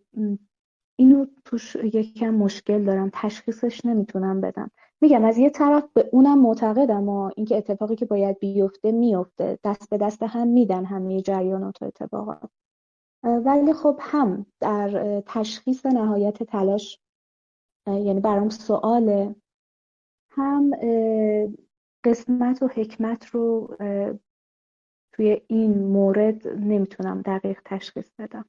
اینو توش یکم مشکل دارم تشخیصش نمی‌تونم بدم. میگم از یه طرف به اونم معتقدم و اینکه اتفاقی که باید بیفته میفته. دست به دست هم میدن همه جریانات و اتفاقات. ولی خب هم در تشخیص نهایت تلاش یعنی برام سواله هم قسمت و حکمت رو توی این مورد نمی‌تونم دقیق تشخیص بدم.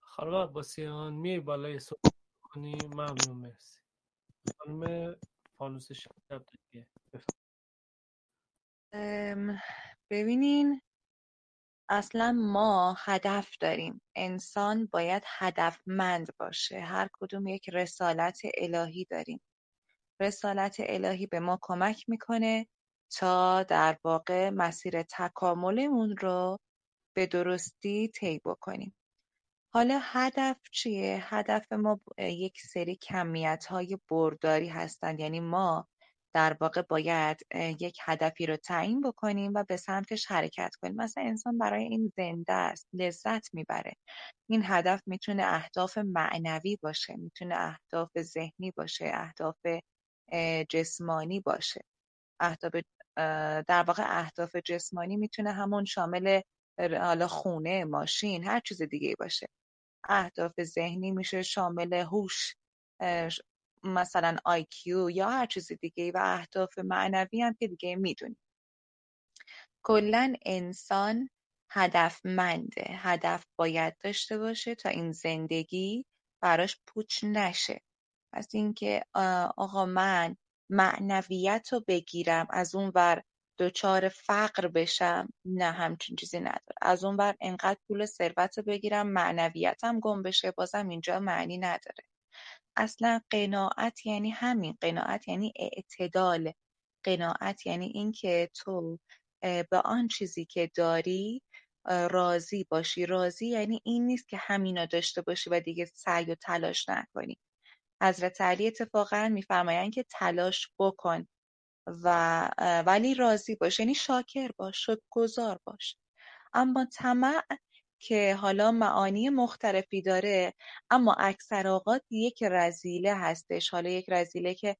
خانم عباسیان میای بالای صحبت کنی؟ ممنون مرسی. خانم فانوس شب دیگه ببینین اصلا ما هدف داریم. انسان باید هدفمند باشه. هر کدوم یک رسالت الهی داریم. رسالت الهی به ما کمک می‌کنه تا در واقع مسیر تکاملمون رو به درستی طی بکنیم. حالا هدف چیه؟ هدف ما یک سری کمیت های برداری هستند. یعنی ما در واقع باید یک هدفی رو تعیین بکنیم و به سمتش حرکت کنیم. مثلا انسان برای این زنده است لذت می‌بره. این هدف می‌تونه اهداف معنوی باشه می‌تونه اهداف ذهنی باشه اهداف جسمانی باشه. اهداف در واقع اهداف جسمانی می‌تونه همون شامل حالا خونه ماشین هر چیز دیگه باشه. اهداف ذهنی میشه شامل هوش مثلا آیکیو یا هر چیز دیگه و اهداف معنوی هم که دیگه می‌دونیم. کلا انسان هدفمنده. هدف باید داشته باشه تا این زندگی براش پوچ نشه. از اینکه آقا من معنویت رو بگیرم از اون ور دچار فقر بشم نه همچین چیزی نداره. از اون ور انقدر پول ثروت رو بگیرم معنویتم گم بشه بازم اینجا معنی نداره. اصلا قناعت یعنی همین. قناعت یعنی اعتدال. قناعت یعنی اینکه تو به آن چیزی که داری راضی باشی. راضی یعنی این نیست که همینا داشته باشی و دیگه سعی و تلاش نکنی. حضرت علی اتفاقا میفرمایند که تلاش بکن. و ولی راضی باش یعنی شاکر باش گذار باش. اما طمع که حالا معانی مختلفی داره اما اکثر اوقات یک رزیله هستش. حالا یک رزیله که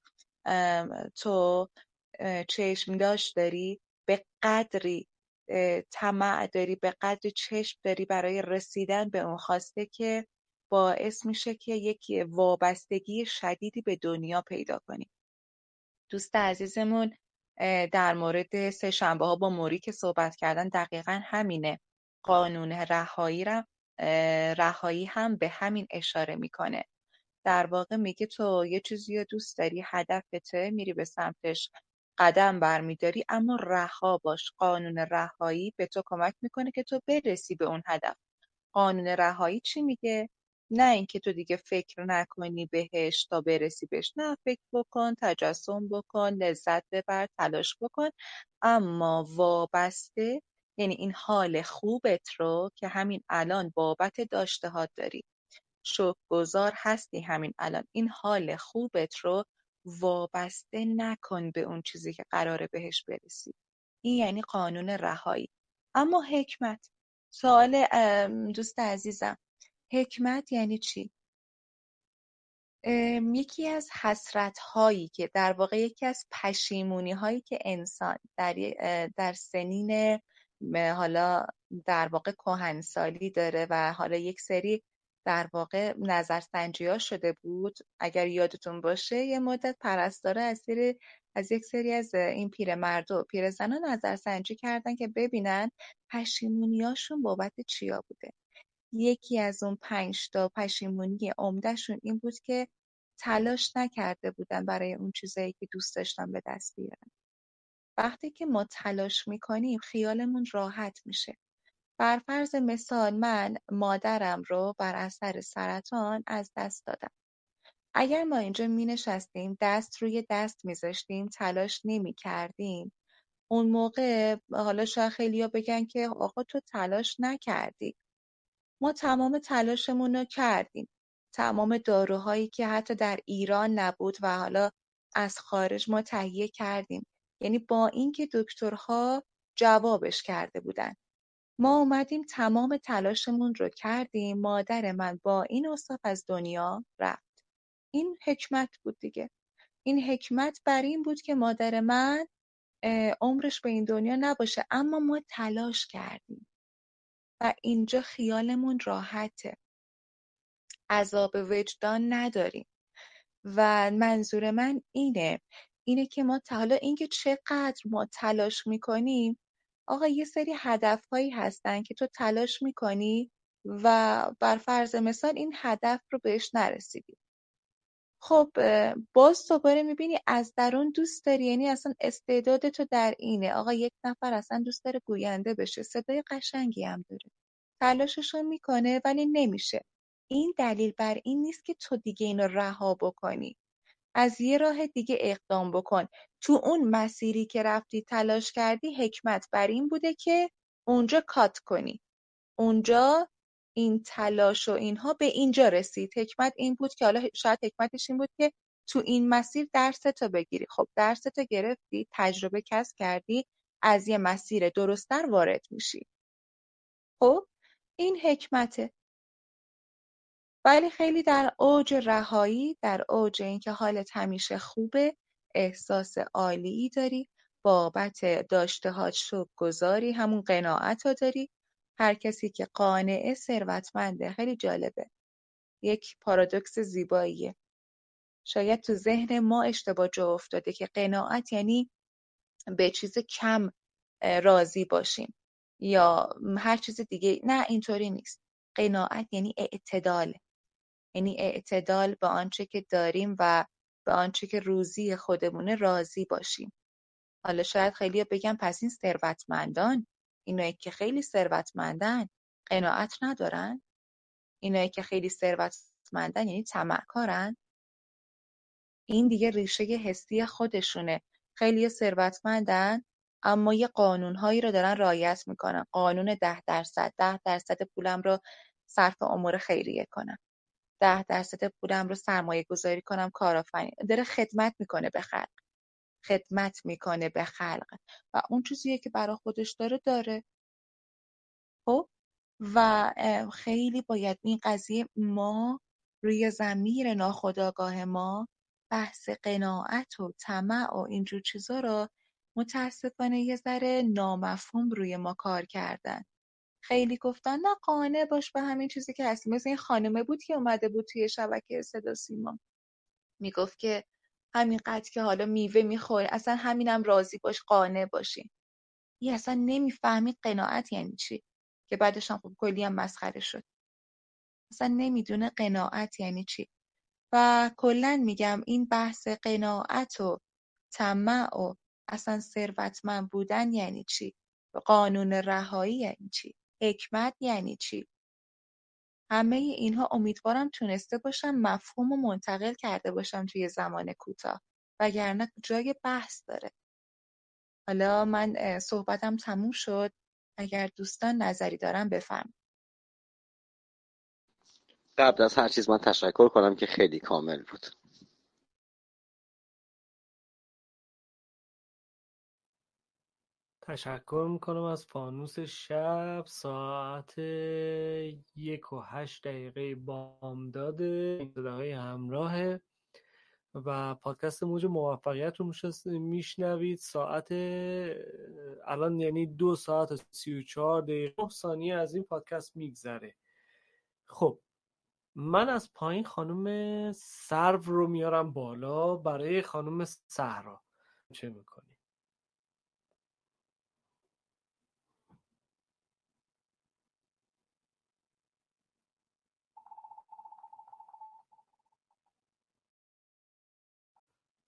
تو چشم داشت داری به قدری طمع داری به قدری چشم داری برای رسیدن به اون خواسته که باعث میشه که یک وابستگی شدیدی به دنیا پیدا کنی. دوست عزیزمون در مورد سه شنبه ها با موری که صحبت کردن دقیقا همینه. قانون رهایی رهایی هم به همین اشاره می‌کنه. در واقع میگه تو یه چیزی رو دوست داری هدفته میری به سمتش قدم برمیداری اما رها باش. قانون رهایی به تو کمک می‌کنه که تو برسی به اون هدف. قانون رهایی چی میگه؟ نه اینکه تو دیگه فکر نکنی بهش تا برسی بهش. نه فکر بکن تجسم بکن لذت ببر تلاش بکن. اما وابسته یعنی این حال خوبت رو که همین الان بابت داشته داری. شکرگزار هستی همین الان. این حال خوبت رو وابسته نکن به اون چیزی که قراره بهش برسی. این یعنی قانون رهایی. اما حکمت. سوال دوست عزیزم. حکمت یعنی چی؟ یکی از حسرت هایی که در واقع یکی از پشیمونی هایی که انسان در, در سنین حالا در واقع کهنسالی داره و حالا یک سری در واقع نظرسنجی ها شده بود. اگر یادتون باشه یه مدت پرستاره از از یک سری از این پیرمرد و پیرزنا نظرسنجی کردن که ببینن پشیمونیاشون بابت چیا بوده. یکی از اون پنج تا پشیمونی عمدهشون این بود که تلاش نکرده بودن برای اون چیزایی که دوست داشتن به دست بیارن. وقتی که ما تلاش می‌کنیم خیالمون راحت میشه. بر فرض مثال من مادرم رو بر اثر سرطان از دست دادم. اگر ما اینجا می نشستیم دست روی دست میذاشتیم تلاش نمی کردیم اون موقع حالا شاید خیلی بگن که آقا تو تلاش نکردی. ما تمام تلاشمون رو کردیم. تمام داروهایی که حتی در ایران نبود و حالا از خارج ما تهیه کردیم. یعنی با اینکه دکترها جوابش کرده بودن. ما اومدیم تمام تلاشمون رو کردیم. مادر من با این اصاف از دنیا رفت. این حکمت بود دیگه. این حکمت بر این بود که مادر من عمرش به این دنیا نباشه. اما ما تلاش کردیم. و اینجا خیالمون راحته. عذاب وجدان نداریم. و منظور من اینه اینه که ما حالا اینکه چقدر ما تلاش می‌کنیم آقا یه سری هدف هایی هستن که تو تلاش می‌کنی و بر فرض مثال این هدف رو بهش نرسیدی. خب باز دوباره می‌بینی از درون دوست داری یعنی اصلا استعداد تو در اینه. آقا یک نفر اصلا دوست داره گوینده بشه صدای قشنگی هم داره. تلاشش می‌کنه ولی نمیشه. این دلیل بر این نیست که تو دیگه اینو رها بکنی. از یه راه دیگه اقدام بکن. تو اون مسیری که رفتی تلاش کردی حکمت بر این بوده که اونجا کات کنی. اونجا این تلاش و اینها به اینجا رسید. حکمت این بود که حالا شاید حکمتش این بود که تو این مسیر درستو بگیری. خب درستو گرفتی تجربه کسب کردی از یه مسیر درستتر وارد میشی. خب این حکمته. ولی خیلی در اوج رهایی در اوج اینکه حالت همیشه خوبه احساس عالی داری بابت داشتهات گذاری همون قناعت رو داری. هر کسی که قانعه ثروتمنده. خیلی جالبه. یک پارادوکس زیباییه. شاید تو ذهن ما اشتباه جا افتاده که قناعت یعنی به چیز کم راضی باشیم. یا هر چیز دیگه. نه اینطوری نیست. قناعت یعنی اعتدال. یعنی اعتدال به آنچه که داریم و به آنچه که روزی خودمونه راضی باشیم. حالا شاید خیلی بگم پس این ثروتمندان اینایی که خیلی ثروتمندن قناعت ندارن؟ اینایی که خیلی ثروتمندن یعنی طمعکارن؟ این دیگه ریشه حسی خودشونه. خیلی ثروتمندن اما یه قانونهایی رو دارن رعایت می‌کنن. قانون ده درصد. ده درصد پولم رو صرف امور خیریه کنم. ده درصد پولم رو سرمایه گذاری کنم کارآفرینی داره خدمت می‌کنه به خلق. خدمت می‌کنه به خلق و اون چیزیه که برا خودش داره داره. خب؟ و خیلی باید این قضیه ما روی زمیر ناخداگاه ما بحث قناعت و طمع و اینجور چیزا رو متاسفانه یه ذره نامفهوم روی ما کار کردن. خیلی گفتن نه قانع باش به همین چیزی که هستی. مثل این خانمه بود که اومده بود توی شبکه صدا سیما. می‌گفت که همین قد که حالا میوه می‌خوری اصلا همینم راضی باش قانع باشین یه اصلا نمی‌فهمی قناعت یعنی چی؟ که بعدش هم خب کلی هم مسخره شد. اصلا نمی‌دونه قناعت یعنی چی. و کلا میگم این بحث قناعت و طمع و اصلا ثروتمند بودن یعنی چی؟ قانون رهایی یعنی چی؟ حکمت یعنی چی؟ همه اینها امیدوارم تونسته باشم مفهوم و منتقل کرده باشم توی زمان کوتاه وگرنه جای بحث داره. حالا من صحبتم تموم شد. اگر دوستان نظری دارم بفرم. قبل از هر چیز من تشکر کنم که خیلی کامل بود. تشکر می‌کنم از فانوس شب. ساعت یک و هشت دقیقه بامداد های همراه و پادکست موج موفقیت رو میشنوید. ساعت الان یعنی دو ساعت و سی و چهار دقیقه ثانیه از این پادکست میگذره. خب من از پایین خانم سرو رو میارم بالا برای خانم صحرا چه می‌کنی؟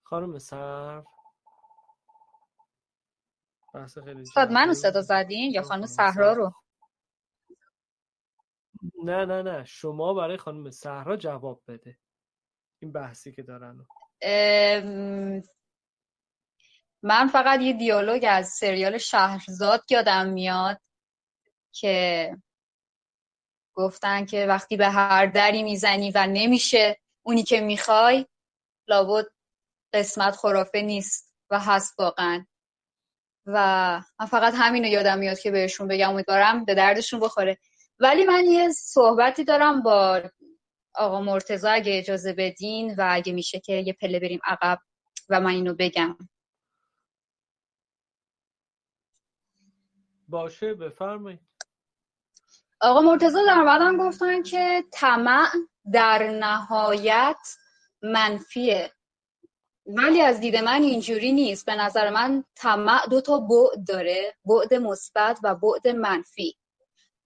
خانم سرو بحث خیلی منو صدا زدین یا خانم صحرا رو؟ نه نه نه. شما برای خانم صحرا جواب بده. این بحثی که دارن من فقط یه دیالوگ از سریال شهرزاد یادم میاد که گفتن که وقتی به هر دری می‌زنی و نمیشه اونی که می‌خوای لابد قسمت خرافه نیست و هست واقعا. و من فقط همین رو یادم میاد که بهشون بگم امیدوارم به دردشون بخوره. ولی من یه صحبتی دارم با آقا مرتزا اگه اجازه بدین و اگه میشه که یه پله بریم عقب و من اینو بگم. باشه بفرمایید. آقا مرتزا در بعدم گفتن که طمع در نهایت منفیه. ولی از دید من اینجوری نیست. به نظر من طمع دو تا بعد داره بعد مثبت و بعد منفی.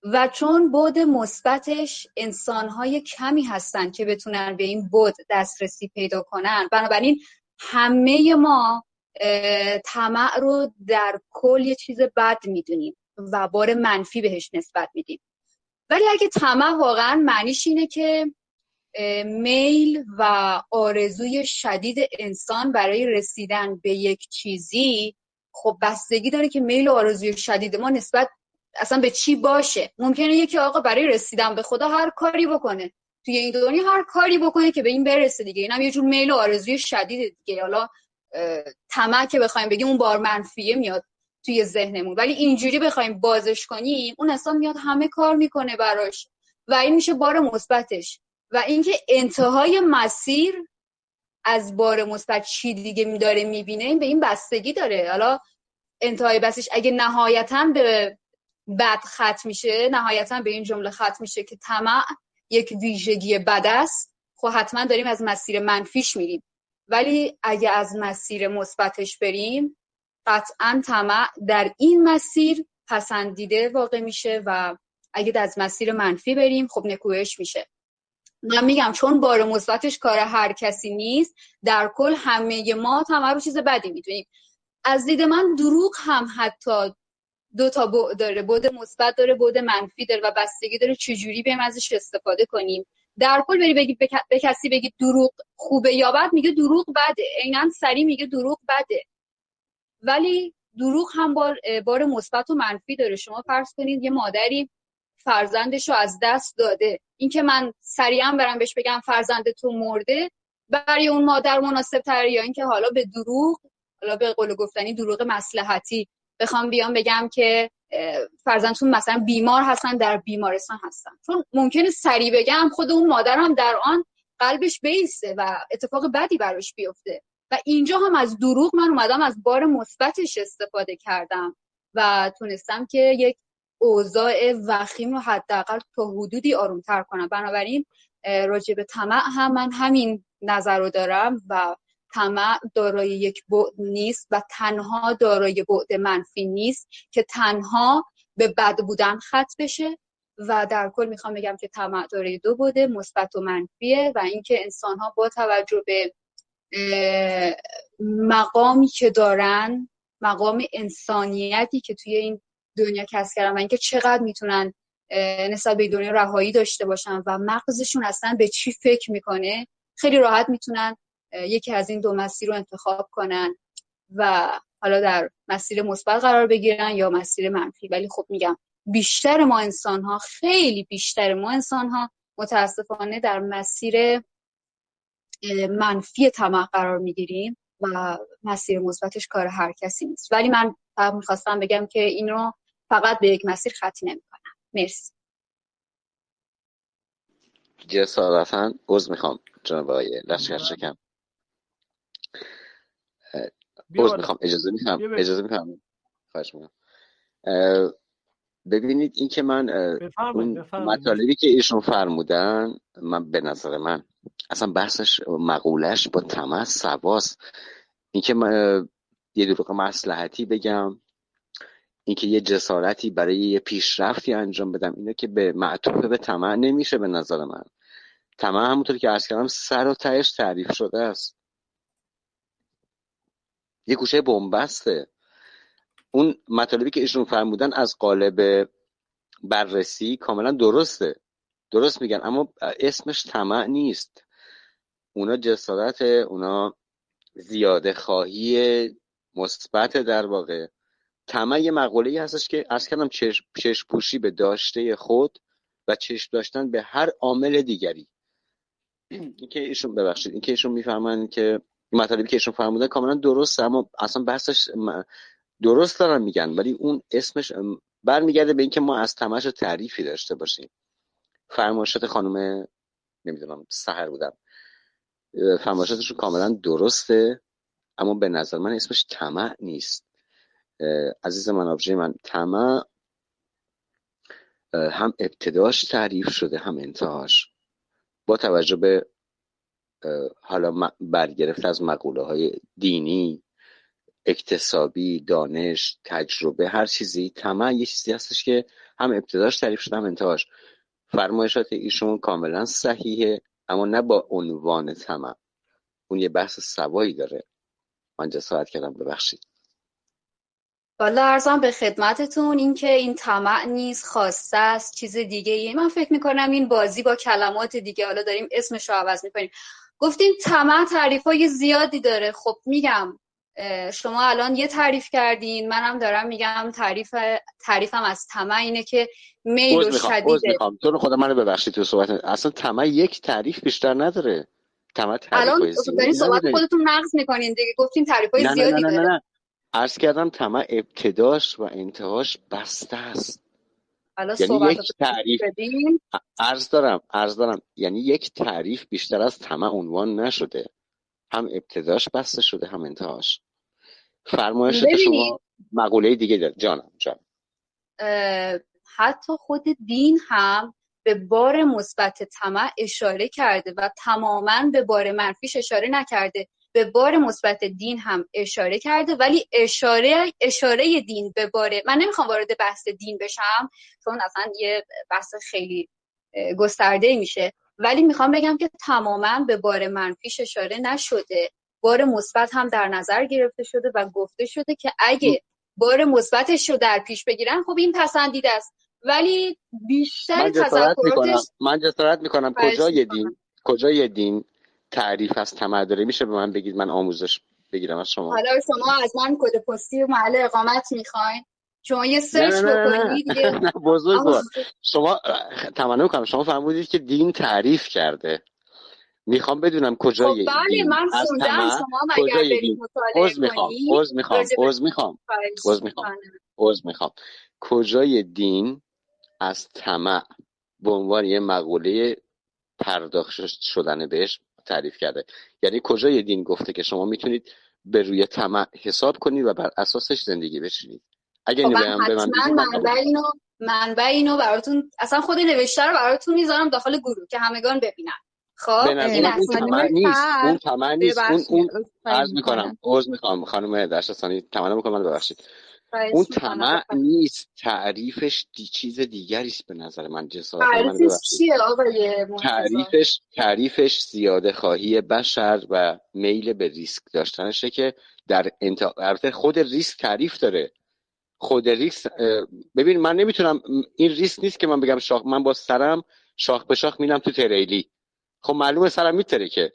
و چون بعد مثبتش انسانهای کمی هستن که بتونن به این بعد دسترسی پیدا کنن بنابراین همه ما طمع رو در کل یه چیز بد می‌دونیم و بار منفی بهش نسبت میدیم. ولی اگه طمع واقعا معنیش اینه که میل و آرزوی شدید انسان برای رسیدن به یک چیزی خب بستگی داره که میل و آرزوی شدید ما نسبت اصلا به چی باشه. ممکنه یکی آقا برای رسیدن به خدا هر کاری بکنه. توی این دنیا هر کاری بکنه که به این برسه دیگه. اینم یه جور میل و آرزوی شدید دیگه. حالا طمع که بخوایم بگیم اون بار منفیه میاد توی ذهنمون. ولی اینجوری بخوایم بازش کنیم اون اصلا میاد همه کار می‌کنه براش. و این میشه بار مثبتش. و اینکه انتهای مسیر از بار مثبت چی دیگه داره می‌بینه به این بستگی داره. حالا انتهای بسش اگه نهایتا به بد ختم میشه نهایتا به این جمله ختم میشه که طمع یک ویژگی بد است خب حتما داریم از مسیر منفیش میریم. ولی اگه از مسیر مثبتش بریم قطعا طمع در این مسیر پسندیده واقع میشه و اگه از مسیر منفی بریم خب نکوهش میشه. من میگم چون بار مثبتش کار هر کسی نیست در کل همه ما طمع رو چیز بدی می‌دونیم. از دید من دروغ هم حتی دو تا بعد داره. بعد مثبت داره بعد منفی داره و بستگی داره چجوری به ازش استفاده کنیم. در کل بری بگی به کسی بگی دروغ خوبه یا بد میگه دروغ بده. عینا سری میگه دروغ بده. ولی دروغ هم بار بار مثبت و منفی داره. شما فرض کنید یه مادری فرزندش رو از دست داده. اینکه من سریعا برم بهش بگم فرزند تو مرده برای اون مادر مناسب تر یا اینکه حالا به دروغ حالا به قول گفتنی دروغ مسلحتی بخوام بیام بگم که فرزندتون مثلا بیمار هستن در بیمارستان هستن. چون ممکنه سریع بگم خود اون مادر هم در آن قلبش بیسته و اتفاق بدی براش بیفته. و اینجا هم از دروغ من اومدم از بار مثبتش استفاده کردم و تونستم که یک اوضاع وخیم رو حداقل تا حدودی آرومتر کنم. بنابراین راجع به طمع هم من همین نظر رو دارم و طمع دارای یک بعد نیست و تنها دارای بعد منفی نیست که تنها به بد بودن خط بشه و در کل می‌خوام بگم که طمع دارای دو بوده مثبت و منفیه و اینکه انسان ها با توجه به مقامی که دارن مقام انسانیتی که توی این دنیا کسب کردن و اینکه چقدر می‌تونن نسبت به دنیا رهایی داشته باشن و مغزشون اصلا به چی فکر می‌کنه خیلی راحت می‌تونن یکی از این دو مسیر رو انتخاب کنن و حالا در مسیر مثبت قرار بگیرن یا مسیر منفی. ولی خب میگم بیشتر ما انسان ها خیلی بیشتر ما انسان ها متاسفانه در مسیر منفی طمع قرار می‌گیریم و مسیر مثبتش کار هر کسی نیست. ولی من می‌خواستم بگم که این رو فقط به یک مسیر خطی نمی‌کنم. مرسی. جسارتا عوض می‌خوام جناب آقای لشکر شکم عوض می‌خوام. اجازه می‌خوام. اجازه می‌خوام. خواهش می‌کنم. ببینید این که من اون مطالبی که ایشون فرمودن من به نظر من اصلا بحثش مقولش با تمس سواس. اینکه یه دروغ مسلحتی بگم. اینکه یه جسارتی برای یه پیشرفتی انجام بدم اینه که به معطوف به طمع نمیشه به نظر من. طمع همونطور که ارز کردم سر و تهش تعریف شده است. یه گوشه بنبسته. اون مطالبی که ایشون فرمودن از قالب بررسی کاملا درسته. درست میگن اما اسمش طمع نیست. اونا جسارت اونا زیاده خواهی مثبت در واقع. طمع یه مقوله ای هستش که از کردم چشم, پوشی به داشته خود و چشم داشتن به هر عامل دیگری. اینکه ایشون ببخشید اینکه ایشون می‌فهمن که مطالبی که ایشون فرمودن کاملا درسته اما اصلا بحثش درست دارن میگن ولی اون اسمش برمیگرده به اینکه ما از تمش تعریفی داشته باشیم. فرمایشات خانم نمی‌دونم سهر بودم. فرمایشاتشون کاملا درسته اما به نظر من اسمش طمع نیست. عزیز من آبجه من طمع هم ابتداش تعریف شده هم انتهاش. با توجه به حالا برگرفت از مقوله های دینی اکتسابی دانش تجربه هر چیزی. طمع یه چیزی هستش که هم ابتداش تعریف شده هم انتهاش. فرمایشات ایشون کاملا صحیحه اما نه با عنوان طمع. اون یه بحث سوایی داره. من جسارت کردم ببخشید. حالا ارزم به خدمتتون اینکه این طمع نیست خواسته است. چیز دیگه ای. من فکر می‌کنم این بازی با کلمات دیگه. حالا داریم اسمش رو عوض می‌کنیم. گفتیم طمع تعریف های زیادی داره. خب میگم شما الان یه تعریف کردین. منم دارم میگم تعریف تعریفم از طمع اینه که میل و شدیده تو خدا منو ببخشید تو صحبت. اصلا طمع یک تعریف بیشتر نداره. طمع تعریف الان دارین صحبت خودتون نقض می‌کنین دیگه. گفتین تعریف های زیادی نه نه نه. داره عرض کردم طمع ابتداش و انتهاش بسته است. یعنی یک تعریف عرض دارم عرض دارم. یعنی یک تعریف بیشتر از طمع عنوان نشده. هم ابتداش بسته شده هم انتهاش. فرمایش شما مقوله دیگه داره جانم جانم. حتی خود دین هم به بار مثبت طمع اشاره کرده و تماما به بار منفیش اشاره نکرده. به بار مثبت دین هم اشاره کرده ولی اشاره اشاره دین به بار من نمی‌خوام وارد بحث دین بشم چون اصلا یه بحث خیلی گسترده میشه. ولی می‌خوام بگم که تماما به بار منفیش اشاره نشده. بار مثبت هم در نظر گرفته شده و گفته شده که اگه بار مثبتش رو در پیش بگیرن خب این پسندیده است. ولی بیشتر من جسارت می‌کنم. من جسارت می‌کنم. کجای دین؟ کجای دین؟ تعریف از تمر داره. میشه به من بگید من آموزش بگیرم از شما. حالا شما از من کد پستی و محل اقامت می‌خواین. شما یه سرچ بکنید بزرگ شما تمنا می‌کنم. شما فرمودید که دین تعریف کرده. می‌خوام بدونم کجای خب بله من خوندم. شما مگر برید مطالعه می‌خوام عوض می‌خوام عوض می‌خوام عوض می‌خوام عوض می‌خوام. کجای دین از طمع به عنوان یه مقوله پرداخت شدن بهش تعریف کرده. یعنی کجای دین گفته که شما می‌تونید به روی طمع حساب کنید و بر اساسش زندگی بشینید اگه خب من به من منبع اینو منبع اینو براتون اصلا خود نوشته رو براتون می‌ذارم داخل گروه که همگان ببینن. خب؟ این اون طمع نیست. اون طمع نیست. اون اون عرض می‌کنم. عذر می‌خوام. خانم درشتانی تمنا می‌کنم. من ببخشید. اون طمع نیست. تعریفش دی چیز دیگری است به نظر من جسارت من چیه آقای تعریفش تعریفش زیاده خواهی بشر و میل به ریسک داشتنشه که در انت... خود ریسک تعریف داره. خود ریسک ببین من نمی‌تونم این ریسک نیست که من بگم شاخ من با سرم شاخ به شاخ میرم تو تریلی. خب معلومه سرم میتره که.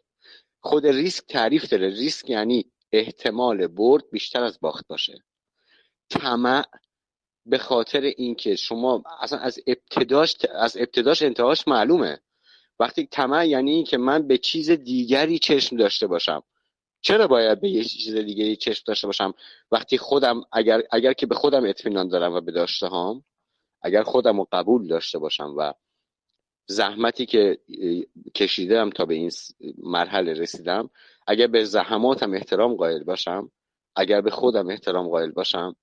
خود ریسک تعریف داره. ریسک یعنی احتمال برد بیشتر از باخت باشه. طمع به خاطر اینکه شما اصلا از ابتداش از ابتداش انتهاش معلومه. وقتی طمع یعنی که من به چیز دیگری چشم داشته باشم. چرا باید به یه چیز دیگه چشم داشته باشم؟ وقتی خودم اگر اگر که به خودم اطمینان دارم و به داشته هام اگر خودم رو قبول داشته باشم و زحمتی که کشیدم تا به این مرحله رسیدم اگر به زحماتم احترام قائل باشم اگر به خودم احترام قائل باشم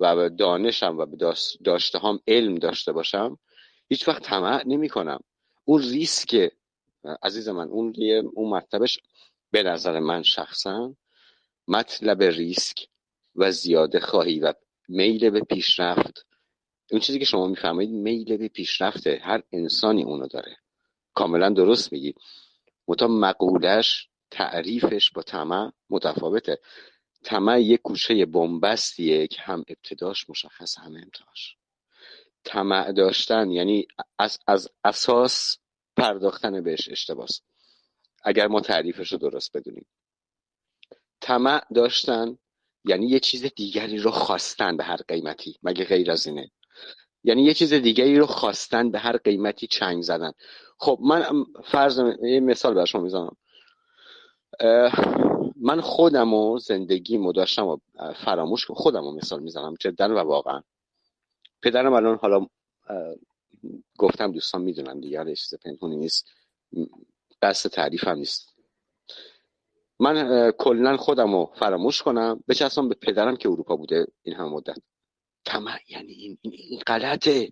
و به دانشم و به داشته هم علم داشته باشم هیچ وقت طمع نمی کنم اون ریسک عزیز من اون اون مرتبش به نظر من شخصا مطلب ریسک و زیاده خواهی و میل به پیشرفت. اون چیزی که شما می‌فهمید میل به پیشرفته هر انسانی اونو داره. کاملا درست میگی. متا مقولش تعریفش با طمع متفاوته. طمع یک گوشه بنبستیه که هم ابتداش مشخص هم انتهاش. طمع داشتن یعنی از, از اساس پرداختن بهش اشتباس. اگر ما تعریفش رو درست بدونیم. طمع داشتن یعنی یه چیز دیگری رو خواستن به هر قیمتی مگه غیر از اینه؟ یعنی یه چیز دیگری رو خواستن به هر قیمتی چنگ زدن. خب من فرض یه مثال بر شما می‌زنم. من خودم و زندگیمو داشتم و فراموش خودم رو مثال می‌زنم جدا و واقعا. پدرم الان حالا گفتم دوستان می‌دونم دیگه یه چیز پنهونی نیست دست تعریفم نیست. من کلا خودم رو فراموش کنم بچسبم به پدرم که اروپا بوده این هم مدت. طمع یعنی این, این غلطه.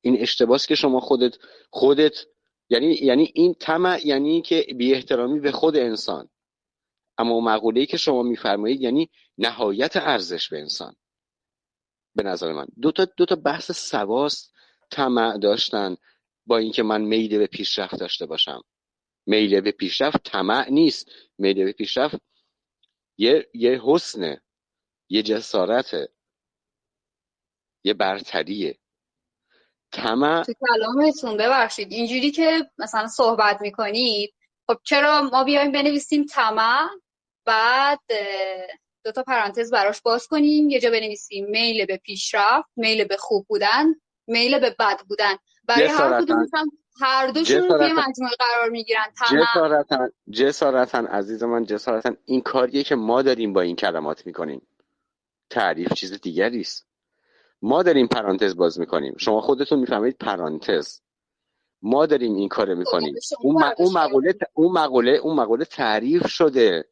این اشتباس که شما خودت خودت یعنی یعنی این طمع یعنی که بی احترامی به خود انسان. اما مقوله ای که شما میفرمایید یعنی نهایت ارزش به انسان. به نظر من. دو تا دو تا بحث سواست طمع داشتن با اینکه من میل به پیشرفت داشته باشم. میل به پیشرفت طمع نیست. میل به پیشرفت یه یه حسنه یه جسارته یه برتریه. طمع تو کلامتون ببخشید. اینجوری که مثلا صحبت می‌کنید خب چرا ما بیایم بنویسیم طمع؟ بعد دو تا پرانتز براش باز کنیم. یه جا بنویسیم میل به پیشرفت میل به خوب بودن میل به بد بودن. برای هر کدوم هر دوشون توی مجموعه قرار می‌گیرن. جسارتا جسارتا عزیز من جسارتا این کاریه که ما داریم با این کلمات می‌کنیم. تعریف چیز دیگری است. ما داریم پرانتز باز می‌کنیم. شما خودتون می‌فهمید پرانتز. ما داریم این کار می‌کنیم. اون, اون مقوله اون مقوله اون مقوله تعریف شده.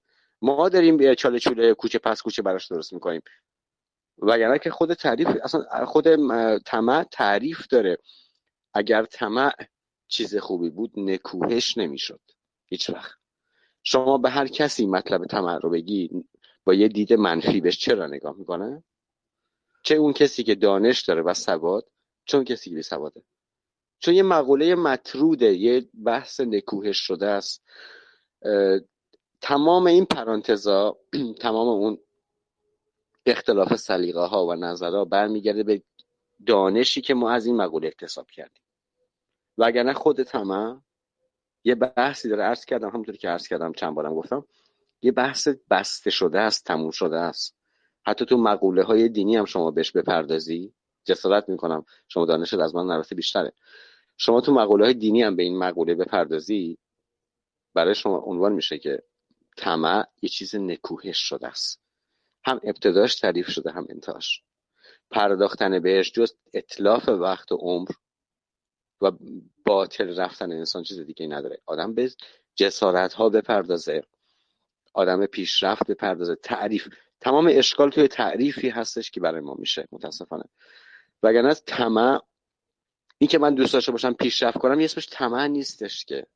ما داریم چاله چوله کوچه پس کوچه براش درست می‌کنیم. وگرنه که خود تعریف اصلا خود طمع تعریف داره. اگر طمع چیز خوبی بود نکوهش نمی‌شد. هیچ وقت. شما به هر کسی مطلب طمع رو بگی با یه دید منفی بهش چرا نگاه می‌کنه؟ چه اون کسی که دانش داره و سواد چون کسی که سواده. چون یه مقوله مطروده یه بحث نکوهش شده است. تمام این پرانتزا تمام اون اختلاف سلیقه ها و نظرها برمیگرده به دانشی که ما از این مقوله اکتساب کردیم. وگرنه خود تمام یه بحثی داره عرض کردم همونطوری که عرض کردم چند بارم گفتم یه بحث بسته شده است تموم شده است. حتی تو مقوله های دینی هم شما بهش بپردازی. جسارت می‌کنم شما دانشت از من نرفته بیشتره. شما تو مقوله های دینی هم به این مقوله بپردازی برای شما عنوان میشه که طمع یه چیز نکوهش شده است. هم ابتداش تعریف شده هم انتهاش. پرداختن بهش جز اطلاف وقت و عمر و باطل رفتن انسان چیز دیگه نداره. آدم به جسارت ها بپردازه. آدم پیشرفت بپردازه. تعریف تمام اشکال توی تعریفی هستش که برای ما میشه متاسفانه. وگرنه از طمع این که من دوست داشته باشم پیشرفت کنم یه اسمش طمع نیستش که.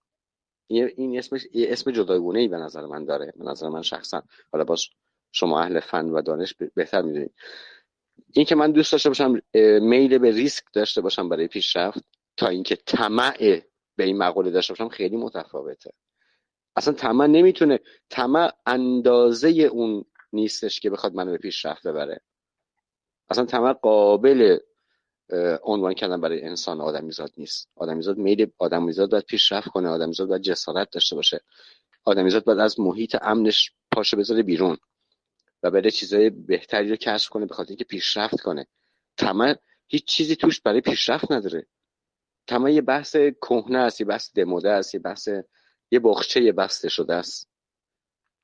این اسمش اسم جداگونه ای به نظر من داره. به نظر من شخصا. حالا باز شما اهل فن و دانش بهتر می‌دونید. این که من دوست داشته باشم میل به ریسک داشته باشم برای پیشرفت تا اینکه طمع به این مقوله داشته باشم خیلی متفاوته. اصلا طمع نمی‌تونه طمع اندازه اون نیستش که بخواد منو به پیشرفت ببره. اصلا طمع قابل عنوان کردن برای انسان آدمیزاد نیست. آدمیزاد میل آدمیزاد باید پیشرفت کنه. آدمیزاد باید جسارت داشته باشه. آدمیزاد باید از محیط امنش پاشه بذاره بیرون و بره چیزای بهتری رو کشف کنه به خاطر اینکه پیشرفت کنه. طمع هیچ چیزی توش برای پیشرفت نداره. طمع یه بحث کهنه است یه بحث دموده است یه بحث یه بخچه بسته شده است.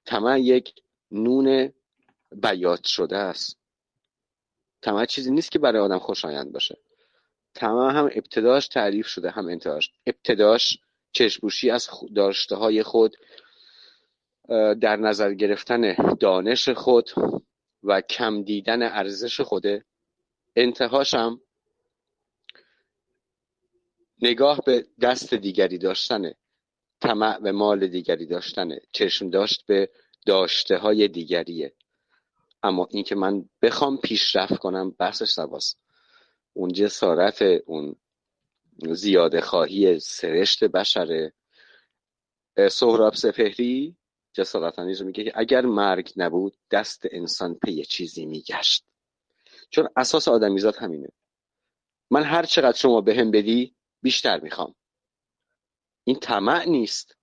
طمع یک نون بیات شده است. طمع چیزی نیست که برای آدم خوشایند باشه. طمع هم ابتداش تعریف شده هم انتهاش. ابتداش چشمپوشی از داشته های خود در نظر گرفتن دانش خود و کم دیدن ارزش خوده انتهاش هم نگاه به دست دیگری داشتنه طمع به مال دیگری داشتنه چشم داشت به داشته های دیگریه. اما اینکه من بخوام پیشرفت کنم بحثش سواست اون جسارت اون زیاده خواهی سرشت بشره سهراب سپهری جسارت میگه که اگر مرگ نبود دست انسان پی چیزی میگشت. چون اساس آدمیزاد همینه. من هر چقدر شما به هم بدی بیشتر می‌خوام. این طمع نیست.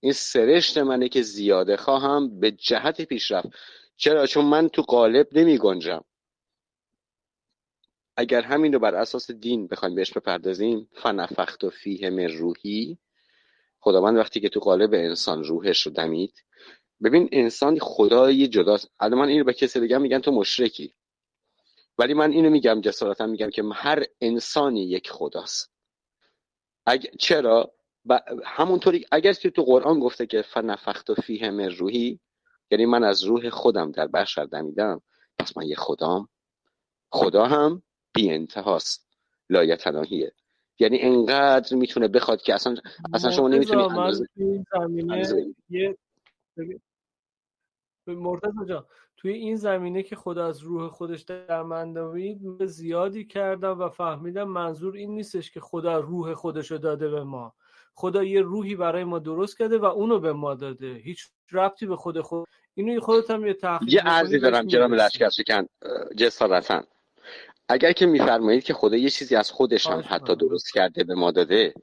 این سرشت منه که زیاده خواهم به جهت پیشرفت. چرا؟ چون من تو قالب نمی گنجم. اگر همین رو بر اساس دین بخوایم بهش بپردازیم فنفخت و فیه من روحی خداوند وقتی که تو قالب انسان روحش رو دمید ببین انسان خدای جداست. الان من اینو به کسی بگم میگن تو مشرکی. ولی من اینو میگم جسارتا میگم که هر انسانی یک خداست. اگر چرا؟ همونطوری اگر که تو قرآن گفته که فنفخت و فیه من روحی یعنی من از روح خودم در بشر دمیدم پس من یه خدام. خدا هم بی انتهاست. لایتناهیه یعنی انقدر می‌تونه بخواد که اصلا اصلا شما نمی‌تونی اندازه این زمینه. یه مرتضی جان توی این زمینه که خدا از روح خودش در من زیادی کردم و فهمیدم منظور این نیستش که خدا روح خودشو داده به ما. خدا یه روحی برای ما درست کرده و اونو به ما داده. هیچ ربطی به خود خود اینو خودت هم یه تحقیق یه عرضی دارم جناب لشکر شکن جسارتا اگر که میفرمایید که خدا یه چیزی از خودش هم حتی درست کرده به ما داده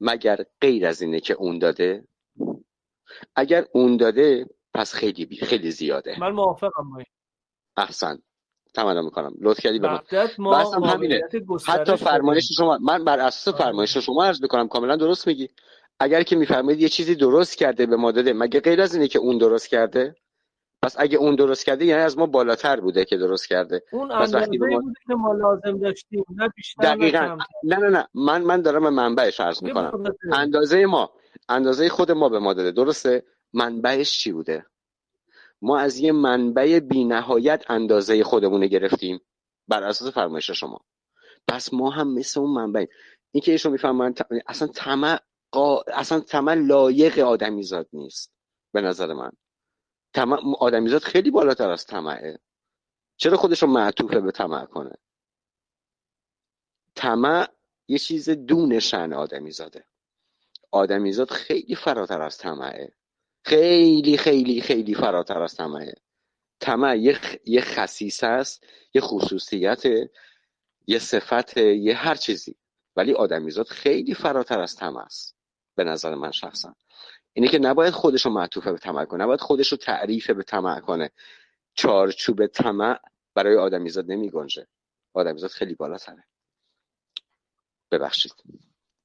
مگر غیر از اینه که اون داده؟ اگر اون داده پس خیلی بی خیلی زیاده. من موافقم. احسن. تمام می‌کنم. لطف کردی به من همینه. حتی فرمایش شما من بر اساس. فرمایش شما عرض می‌کنم کاملا درست میگی. اگر که میفرمایید یه چیزی درست کرده به ما داده مگه غیر از اینه که اون درست کرده؟ پس اگه اون درست کرده یعنی از ما بالاتر بوده که درست کرده. اون اندازه ما... بوده که ما لازم داشتیم نه بیشتر دقیقا. نه نه نه. من من دارم به منبعش عرض می‌کنم. اندازه ما اندازه خود ما به ما داده. درسته؟ منبعش چی بوده؟ ما از یه منبع بینهایت اندازه خودمون گرفتیم بر اساس فرمایش شما. پس ما هم مثل اون منبع این که ایشون می‌فهمن اصلا طمع قا... اصلا طمع لایق آدمیزاد نیست به نظر من. طمع آدمیزاد خیلی بالاتر از طمعه. چرا خودش رو معطوفه به طمع کنه؟ طمع یه چیز دون شن آدمیزاده. آدمیزاد خیلی فراتر از طمعه. خیلی خیلی خیلی فراتر از طمعه طمع یه, یه خصیص است یه خصوصیت یه صفت یه هر چیزی. ولی آدمیزاد خیلی فراتر از طمع است به نظر من شخصا. اینه که نباید خودش رو معطوف به طمع کنه نباید خودش رو تعریف به طمع کنه. چارچوب طمع برای آدمیزاد نمی گنجه. آدمیزاد خیلی بالاتره. ببخشید.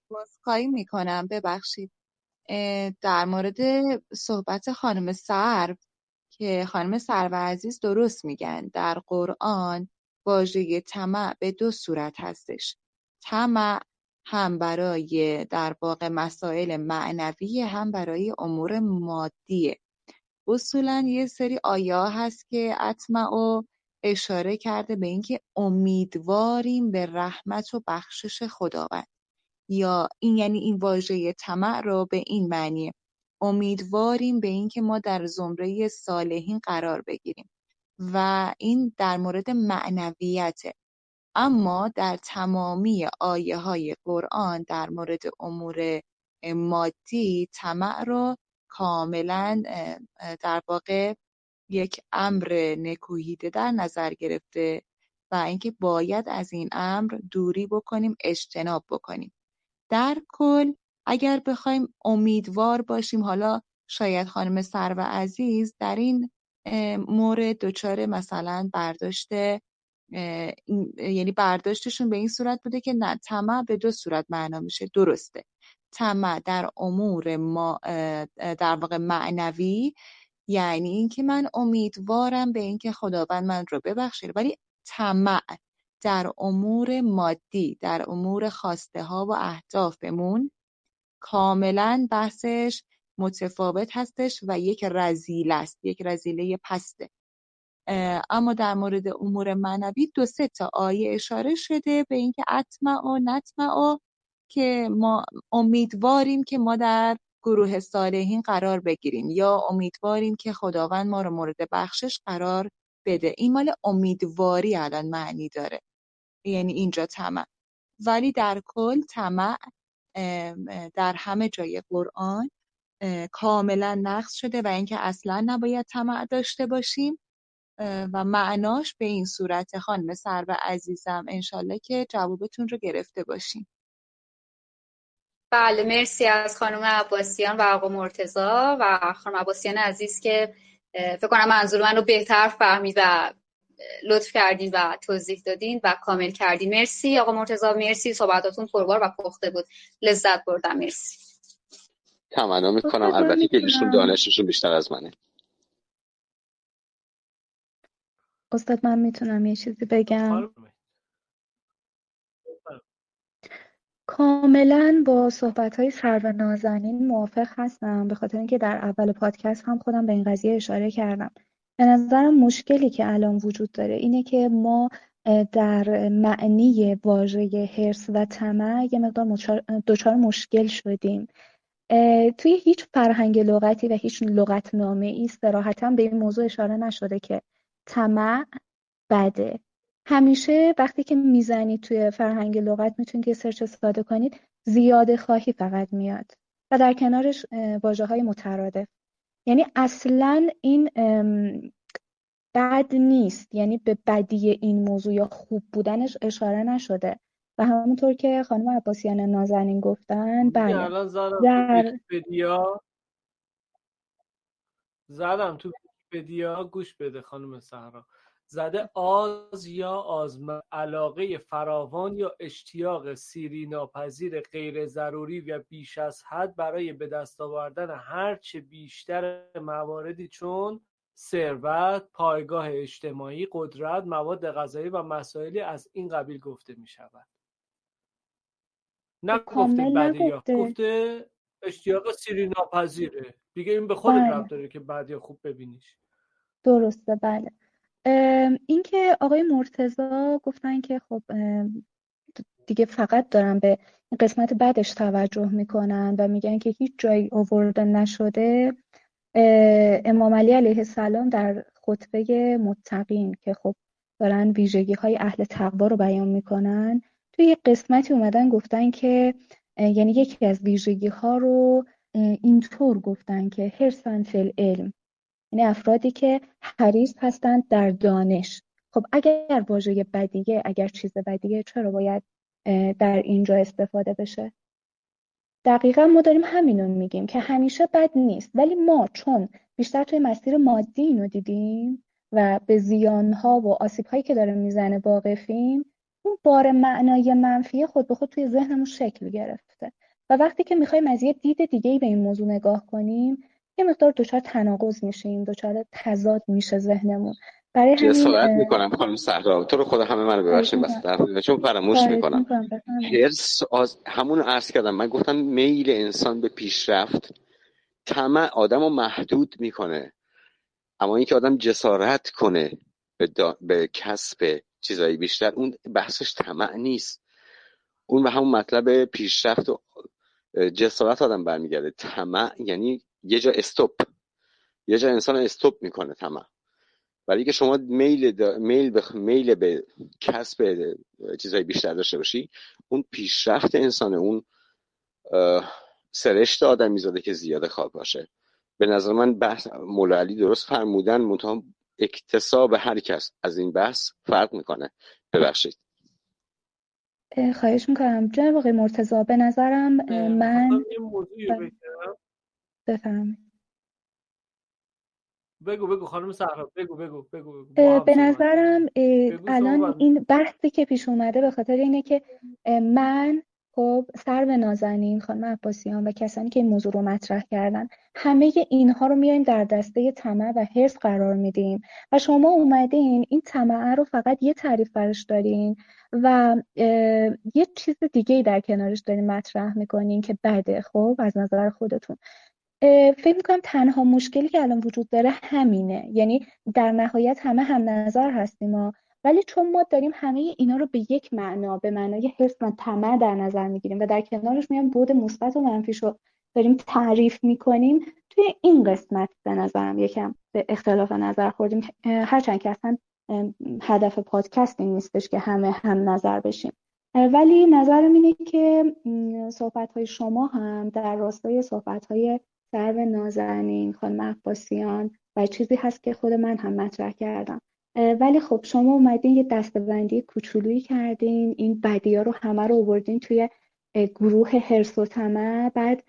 بازخواهی می‌کنم. ببخشید. در مورد صحبت خانم سرو که خانم سرو عزیز درست میگن. در قرآن واژه طمع به دو صورت هستش. طمع هم برای در واقع مسائل معنوی هم برای امور مادیه. اصولا یه سری آیا هست که اطمع اشاره کرده به اینکه امیدواریم به رحمت و بخشش خداوند. یا این یعنی این واژه طمع را به این معنی امیدواریم به اینکه ما در زمره صالحین قرار بگیریم و این در مورد معنویته. اما در تمامی آیه های قرآن در مورد امور مادی طمع رو کاملا در واقع یک امر نکوهیده در نظر گرفته و اینکه باید از این امر دوری بکنیم اجتناب بکنیم. در کل اگر بخوایم امیدوار باشیم حالا شاید خانم سرو عزیز در این مورد دچار مثلا برداشت یعنی برداشتشون به این صورت بوده که نه طمع به دو صورت معنا میشه. درسته. طمع در امور ما در واقع معنوی یعنی اینکه من امیدوارم به اینکه خداوند من رو ببخشه ولی طمع در امور مادی در امور خواسته ها و اهدافمون کاملا بحثش متفاوت هستش و یک رزیل است یک رزیله پسته اما در مورد امور منوی دو سه تا آیه اشاره شده به اینکه اطمع و نطمع که ما امیدواریم که ما در گروه صالحین قرار بگیریم یا امیدواریم که خداوند ما رو مورد بخشش قرار بده. این مال امیدواری الان معنی داره. یعنی اینجا طمع. ولی در کل طمع در همه جای قرآن کاملا نقص شده و اینکه اصلا نباید طمع داشته باشیم. و معناش به این صورت خانم سرو عزیزم انشالله که جوابتون رو گرفته باشیم. بله مرسی از خانم عباسیان و آقا مرتزا و خانم عباسیان عزیز که فکر کنم منظور من رو بهتر فهمید و لطف کردین و توضیح دادین و کامل کردین. مرسی. آقا مرتزا مرسی. صحبتاتون پربار و پخته بود. لذت بردم. مرسی. تمنا می‌کنم. البته که ایشون دانششون بیشتر از منه. استاد من می‌تونم یه چیزی بگم؟ کاملا با صحبت های سرو نازنین موافق هستم. به خاطر اینکه در اول پادکست هم خودم به این قضیه اشاره کردم. به نظرم مشکلی که الان وجود داره اینه که ما در معنی واژه هرس و طمع یه مقدار دچار مشکل شدیم. توی هیچ فرهنگ لغتی و هیچ لغتنامه ای صراحتا به این موضوع اشاره نشده که طمع بده. همیشه وقتی که می‌زنید توی فرهنگ لغت می‌تونید یه سرچ ساده کنید زیاده خواهی فقط میاد و در کنارش واژه های مترادف. یعنی اصلا این بد نیست. یعنی به بدی این موضوع یا خوب بودنش اشاره نشده. و همونطور که خانم عباسیان نازنین گفتن بله. در زدم تو ویکیپدیا. گوش بده خانم سهرا. زده آز یا آزم علاقه فراوان یا اشتیاق سیری ناپذیر غیر ضروری و بیش از حد برای به دست آوردن هرچه بیشتر مواردی چون ثروت، پایگاه اجتماعی، قدرت، مواد غذایی و مسائلی از این قبیل گفته می شود. نه گفته بدی یا گفته اشتیاق سیری ناپذیره دیگه این به خود بله. داره که بعد یا خوب ببینیش درسته بله اینکه آقای مرتزا گفتن که خب دیگه فقط دارن به قسمت بعدش توجه می‌کنن و میگن که هیچ جایی آورده نشده امام علی علیه السلام در خطبه متقین که خب دارن ویژگی های اهل تقوا رو بیان می‌کنن توی یه قسمتی اومدن گفتن که یعنی یکی از ویژگی ها رو اینطور گفتن که هرسن فل علم یعنی افرادی که حریص هستند در دانش. خب اگر واژه بدیه اگر چیز بدیه چرا باید در اینجا استفاده بشه؟ دقیقا ما داریم همینو میگیم که همیشه بد نیست. ولی ما چون بیشتر توی مسیر مادی اینو دیدیم و به زیانها و آسیبهایی که داره می‌زنه واقفیم اون بار معنای منفی خود به خود توی ذهنمون شکل گرفته. و وقتی که می‌خوایم از یه دید دیگه ای به این موضوع نگاه کنیم یه مقدار دچار تناقض میشیم دچار تضاد میشه ذهنمون. برای همین جسارت می‌کنم خانم صحرا. تو رو خدا همه منو ببخشید بس چون فراموش می‌کنم. هرس از همون عرض کردم. من گفتم میل انسان به پیشرفت طمع آدم رو محدود می‌کنه. اما اینکه آدم جسارت کنه به, به کسب چیزایی بیشتر اون بحثش طمع نیست. اون به همون مطلب پیشرفت و جسارت آدم برمیگرده. طمع یعنی یه جا استوب. یه جا انسان استوب می‌کنه طمع ولی که شما میل میل به میل به کسب چیزای بیشتر داشته باشی اون پیشرفت انسانه اون سرشت آدمی زاده که زیاده خواب باشه. به نظر من بحث مولا علی درست فرمودن منتها اکتساب هر کس از این بحث فرق می‌کنه. ببخشید. خواهش می‌کنم. جناب آقای مرتضا به نظرم من بفرمایید. بگو بگو خانم صحرا بگو بگو بگو, به نظرم الان این بحثی که پیش اومده به خاطر اینه که من خب سر به نازنین خانم عباسیان و کسانی که این موضوع رو مطرح کردن همه اینها رو میایم در دسته طمع و حرص قرار میدیم. و شما اومدین این طمع رو فقط یه تعریف برش دارین و یه چیز دیگه در کنارش دارین مطرح می‌کنین که بده خب از نظر خودتون. فکر می‌کنم تنها مشکلی که الان وجود داره همینه. یعنی در نهایت همه هم نظر هستیم ما. ولی چون ما داریم همه اینا رو به یک معنا به معنای حس و طمع در نظر می‌گیریم و در کنارش میام بود مثبت و منفیش رو داریم تعریف می‌کنیم توی این قسمت به نظرم یکم به اختلاف نظر خوردیم. هرچند که اصلا هدف پادکست این نیستش که همه هم نظر بشیم. ولی نظرم اینه که صحبت های شما هم در راستای صحبت های سرو نازنین خانم عباسیان و چیزی هست که خود من هم مطرح کردم. ولی خب شما اومدین یه دستبندی کوچولویی کردین این بدی رو همه رو آوردین توی گروه هرس و طمع. بعد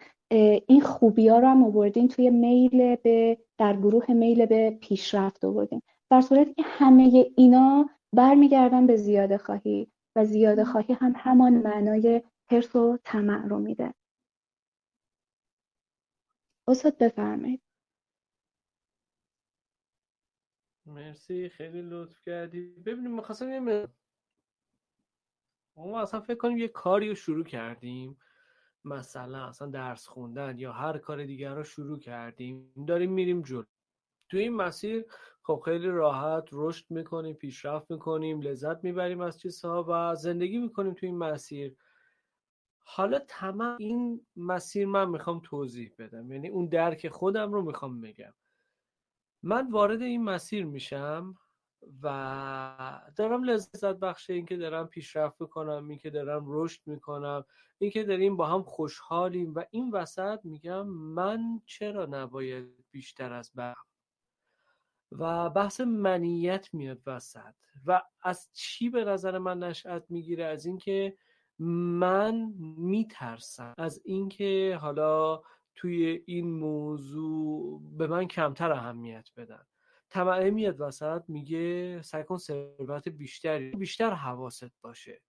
این خوبی ها رو هم آوردین توی میل به در گروه میل به پیشرفت آوردین. در صورتی که همه اینا برمیگردن به زیاده خواهی و زیاده خواهی هم همان معنای هرس و طمع رو میده. استاد بفرمایید. مرسی خیلی لطف کردی. ببینیم می‌خواستم یه ما اصلا فکر کنیم یه کاری رو شروع کردیم. مثلا اصلا درس خوندن یا هر کار دیگر رو شروع کردیم. داریم میریم جلو. تو این مسیر خب خیلی راحت رشد می‌کنیم پیشرفت می‌کنیم لذت می‌بریم از چیزها و زندگی می‌کنیم تو این مسیر. حالا تمام این مسیر من می‌خوام توضیح بدم. یعنی اون درک خودم رو می‌خوام بگم. من وارد این مسیر میشم و دارم لذت بخش این که دارم پیشرفت می‌کنم این که دارم رشد می‌کنم این که داریم با هم خوشحالیم و این وسط میگم من چرا نباید بیشتر از برم و بحث منیت میاد وسط. و از چی به نظر من نشأت می‌گیره؟ از اینکه من میترسم. از اینکه حالا توی این موضوع به من کمتر اهمیت بدن. طمعه میاد وسط میگه سعی کن ثروت بیشتری بیشتر حواست باشه.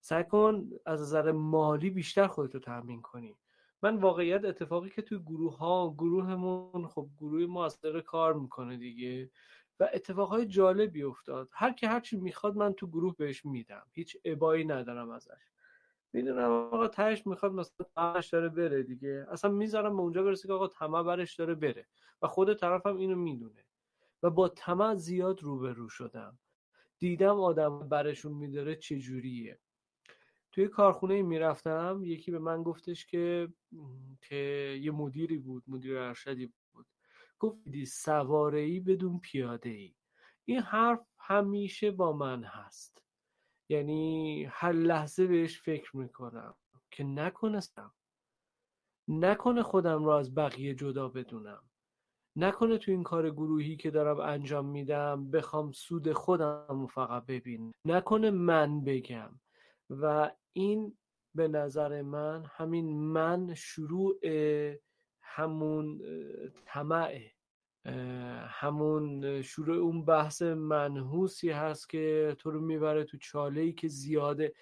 سعی کن از نظر مالی بیشتر خودتو تامین کنی. من واقعیت اتفاقی که توی گروه ها گروهمون خب گروه ما از کار می‌کنه دیگه. و اتفاقهای جالبی افتاد. هر کی هرچی می‌خواد من تو گروه بهش میدم. هیچ ابایی ندارم ازش. می‌دونم آقا تهش می‌خواد مثلا تمش داره بره دیگه. اصلا می‌ذارم به اونجا برسه که آقا طمع برش داره بره. و خود طرفم اینو می‌دونه. و با طمع زیاد روبرو شدم. دیدم آدم برشون میداره چجوریه. توی کارخونه می‌رفتم. یکی به من گفتش که که یه مدیری بود مدیر ارشدی بود گفت سواره ای بدون پیاده ای این حرف همیشه با من هست. یعنی هر لحظه بهش فکر می‌کنم که نکنستم. نکنه خودم را از بقیه جدا بدونم. نکنه تو این کار گروهی که دارم انجام میدم بخوام سود خودم رو فقط ببین نکنه من بگم. و این به نظر من همین من شروع همون طمعه همون شروع اون بحث منحوسی هست که تو رو می‌بره تو چاله ای که زیاده.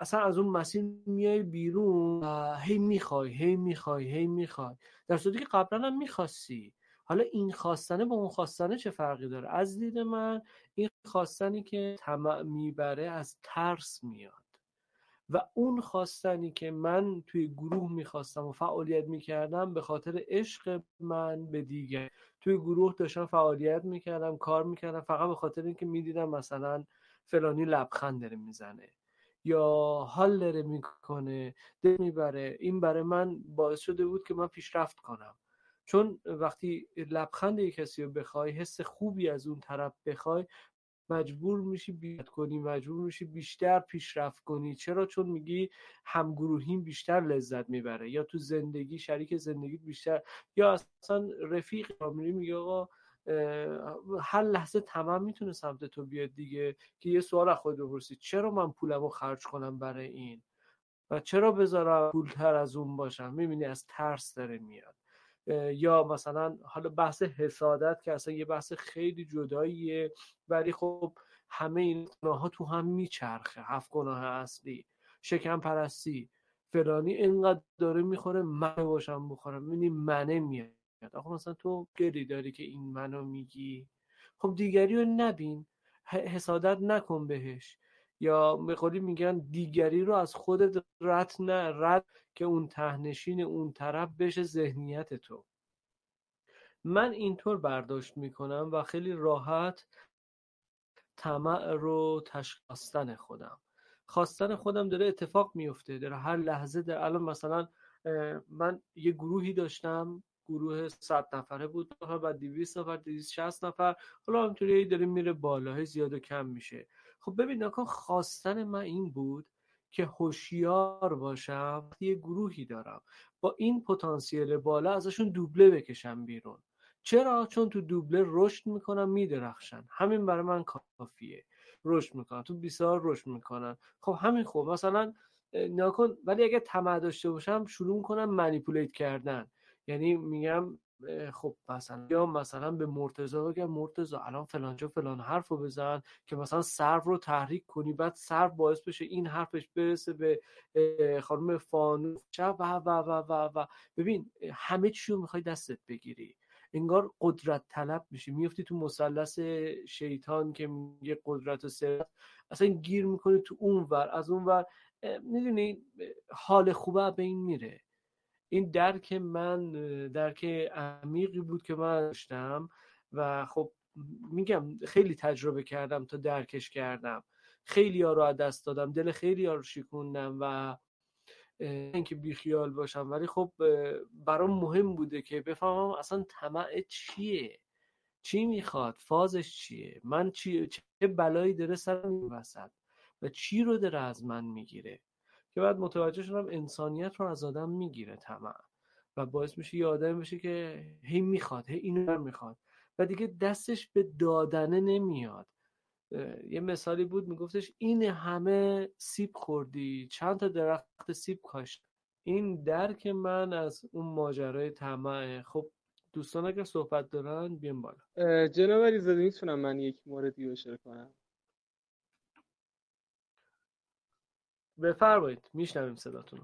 اصلا از اون مسیر میای بیرون هی می‌خوای هی می‌خوای هی می‌خوای. در صورتی که قبلا هم می‌خواستی. حالا این خواستنه با اون خواستنه چه فرقی داره؟ از دید من این خواستنی که طمع می‌بره از ترس میاد. و اون خواستنی که من توی گروه می‌خواستم و فعالیت می‌کردم به خاطر عشق من به دیگر توی گروه داشتم فعالیت می‌کردم کار می‌کردم فقط به خاطر اینکه می‌دیدم مثلا فلانی لبخند داره می‌زنه یا حال داره می‌کنه دل می‌بره. این برای من باعث شده بود که من پیشرفت کنم. چون وقتی لبخند یک کسی رو بخوای حس خوبی از اون طرف بخوای مجبور میشی بیاد کنی مجبور میشی بیشتر پیشرفت کنی. چرا؟ چون میگی همگروهیم بیشتر لذت می‌بره. یا تو زندگی شریک زندگی بیشتر. یا اصلا رفیق میری میگه آقا هر لحظه تمام می‌تونه سمت تو بیاد دیگه که یه سوال از خود بپرسی. چرا من پولمو خرج کنم برای این؟ و چرا بذارم پولتر از اون باشم؟ می‌بینی از ترس داره میاد. یا مثلا حالا بحث حسادت که اصلا یه بحث خیلی جداییه ولی خب همه این گناه ها تو هم میچرخه هفت گناه اصلی شکم پرستی فلانی اینقدر داره می‌خوره من باشم بخورم می‌بینی منه میاد. آخه مثلا تو گلی داری که این منو میگی. خب دیگری رو نبین حسادت نکن بهش. یا به میگن دیگری رو از خودت رد نه رد که اون تهنشین اون طرف بشه ذهنیت تو. من اینطور برداشت می‌کنم و خیلی راحت طمع رو تشخیص خودم. خواستن خودم داره اتفاق میفته داره هر لحظه در الان مثلا من یه گروهی داشتم گروه 100 نفره بود بعد 200 نفر 260 نفر حالا همینطوری داره میره بالا زیاد و کم میشه. خب ببین نکن خواستن من این بود که هوشیار باشم یه گروهی دارم. با این پتانسیل بالا ازشون دوبله بکشم بیرون. چرا؟ چون تو دوبله رشد می‌کنن میدرخشن. همین برای من کافیه. رشد می‌کنن. تو بسیار رشد می‌کنن. خب همین خوب. مثلا نکن ولی اگه طمع داشته باشم شروع کنم منیپولیت کردن. یعنی میگم خب مثلا یا مثلا به مرتضی بگم مرتضی الان فلانجا فلان حرف رو بزن که مثلا صرف رو تحریک کنی بعد صرف باعث بشه این حرفش برسه به خانم فانوس و و و و و ببین همه چی رو می‌خوای دستت بگیری. انگار قدرت طلب میشی. میفتی تو مثلث شیطان که میگه قدرت و ثروت. اصلا گیر می‌کنی تو اون ور از اون ور می‌دونی حال خوبه به این میره. این درک من درک عمیقی بود که من داشتم و خب میگم خیلی تجربه کردم تا درکش کردم. خیلی ها رو دست دادم. دل خیلی ها رو شکوندم و اینکه بیخیال باشم. ولی خب برام مهم بوده که بفهمم اصلا طمع چیه؟ چی می‌خواد؟ فازش چیه؟ من چی چه بلایی داره سرم وسط و چی رو داره از من می‌گیره؟ که بعد متوجه شدم انسانیت رو از آدم می‌گیره طمع و باعث میشه یه آدم بشه که هی می‌خواد هی اینو می‌خواد و دیگه دستش به دادنه نمیاد. یه مثالی بود میگفتش این همه سیب خوردی چند تا درخت سیب کاشت. این درک من از اون ماجرای طمع. خب دوستان اگر صحبت دارن بیان بالا. جناب علیزاده می‌تونم من یک موردی رو اشاره کنم؟ بفرمایید میشنویم صداتون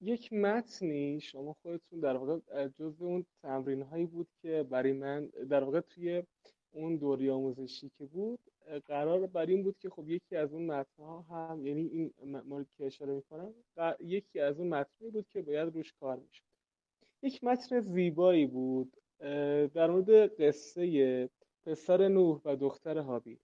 یک متنی شما خودتون در واقع جز اون تمرین هایی بود که برای من در واقع توی اون دوری آموزشی که بود قرار بر این بود که خب یکی از اون متن ها هم یعنی این مورد که اشاره می‌کنم یکی از اون متنی بود که باید روش کار می‌شد. یک متن زیبایی بود در مورد قصه پسر نوح و دختر هابیل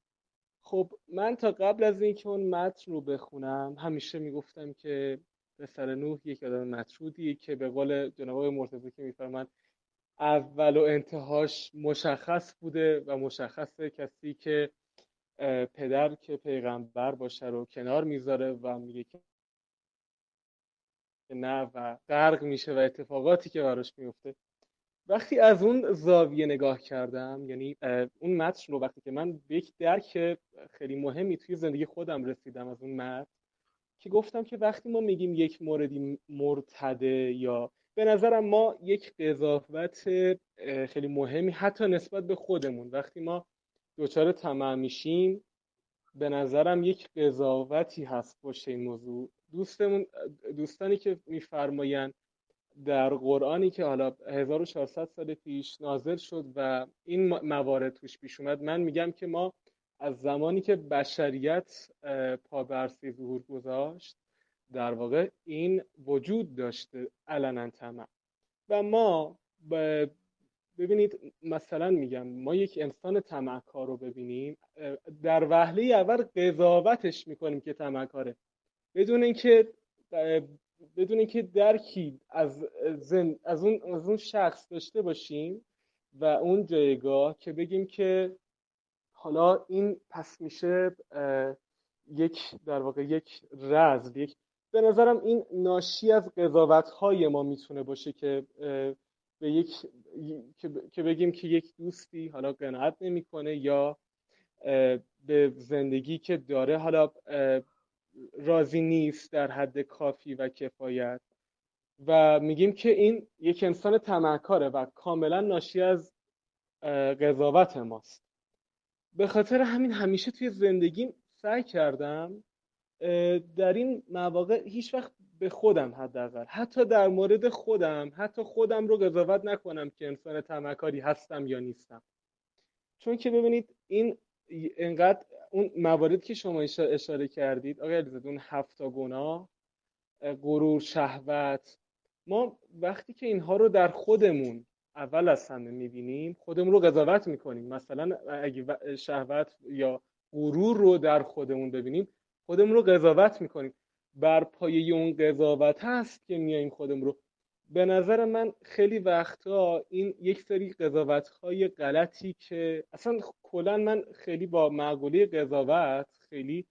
خب من تا قبل از اینکه اون متن رو بخونم همیشه می‌گفتم که پسر نوح یک آدم مطرودی که به قول جناب مرتضی که میفرمند اول و انتهاش مشخص بوده و مشخصه کسی که پدر که پیغمبر باشه رو کنار می‌ذاره و میگه که نه و غرق میشه و اتفاقاتی که براش میفته وقتی از اون زاویه نگاه کردم یعنی اون متن رو وقتی که من به یک درک خیلی مهمی توی زندگی خودم رسیدم از اون متن که گفتم که وقتی ما میگیم یک موردی مرتده یا به نظرم ما یک قضاوت خیلی مهمی حتی نسبت به خودمون. وقتی ما دچار طمع میشیم به نظرم یک قضاوتی هست پشت این موضوع. دوستمون دوستانی که میفرمایند در قرآنی که حالا 1400 سال پیش نازل شد و این موارد توش پیش اومد من میگم که ما از زمانی که بشریت پا برسی ظهور گذاشت در واقع این وجود داشته علنا تمام و ما ببینید مثلا میگم ما یک انسان تمکار رو ببینیم در وهله اول قضاوتش می‌کنیم که تمکاره بدون اینکه بدون اینکه درکی از از اون از اون شخص داشته باشیم و اون جایگاه که بگیم که حالا این پس میشه یک در واقع یک رزل یک به نظرم این ناشی از قضاوت های ما می‌تونه باشه که به یک که بگیم که یک دوستی حالا قناعت نمی‌کنه یا به زندگی که داره حالا راضی نیست در حد کافی و کفایت. و میگیم که این یک انسان تمکاره و کاملا ناشی از قضاوت ماست. به خاطر همین همیشه توی زندگیم سعی کردم در این مواقع هیچ وقت به خودم حداقل حتی در مورد خودم حتی خودم رو قضاوت نکنم که انسان تمکاری هستم یا نیستم. چون که ببینید این انقدر اون مواردی که شما اشاره کردید آقای علیزاده اون هفتا گناه غرور شهوت ما وقتی که اینها رو در خودمون اول از همه می‌بینیم خودمون رو قضاوت می‌کنیم. مثلا اگه شهوت یا غرور رو در خودمون ببینیم خودمون رو قضاوت می‌کنیم. بر پایه اون قضاوت هست که میایم خودمون رو. به نظر من خیلی وقتا این یک سری قضاوت های غلطی که اصلا کلا من خیلی با معقوله قضاوت خیلی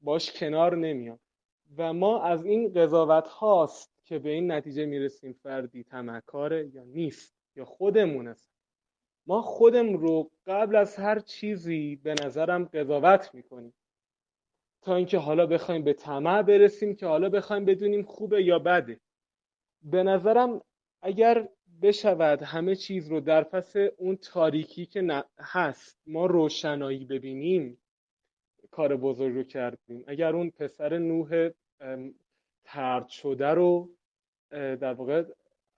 باش کنار نمیام. و ما از این قضاوت هاست که به این نتیجه می‌رسیم فردی تمکاره یا نیست یا خودمون است. ما خودم رو قبل از هر چیزی به نظرم قضاوت می‌کنیم. تا اینکه حالا بخوایم به طمع برسیم که حالا بخوایم بدونیم خوبه یا بده. به نظرم اگر بشود همه چیز رو در پس اون تاریکی که هست ما روشنایی ببینیم کار بزرگ رو کردیم. اگر اون پسر نوح ترد شده رو در واقع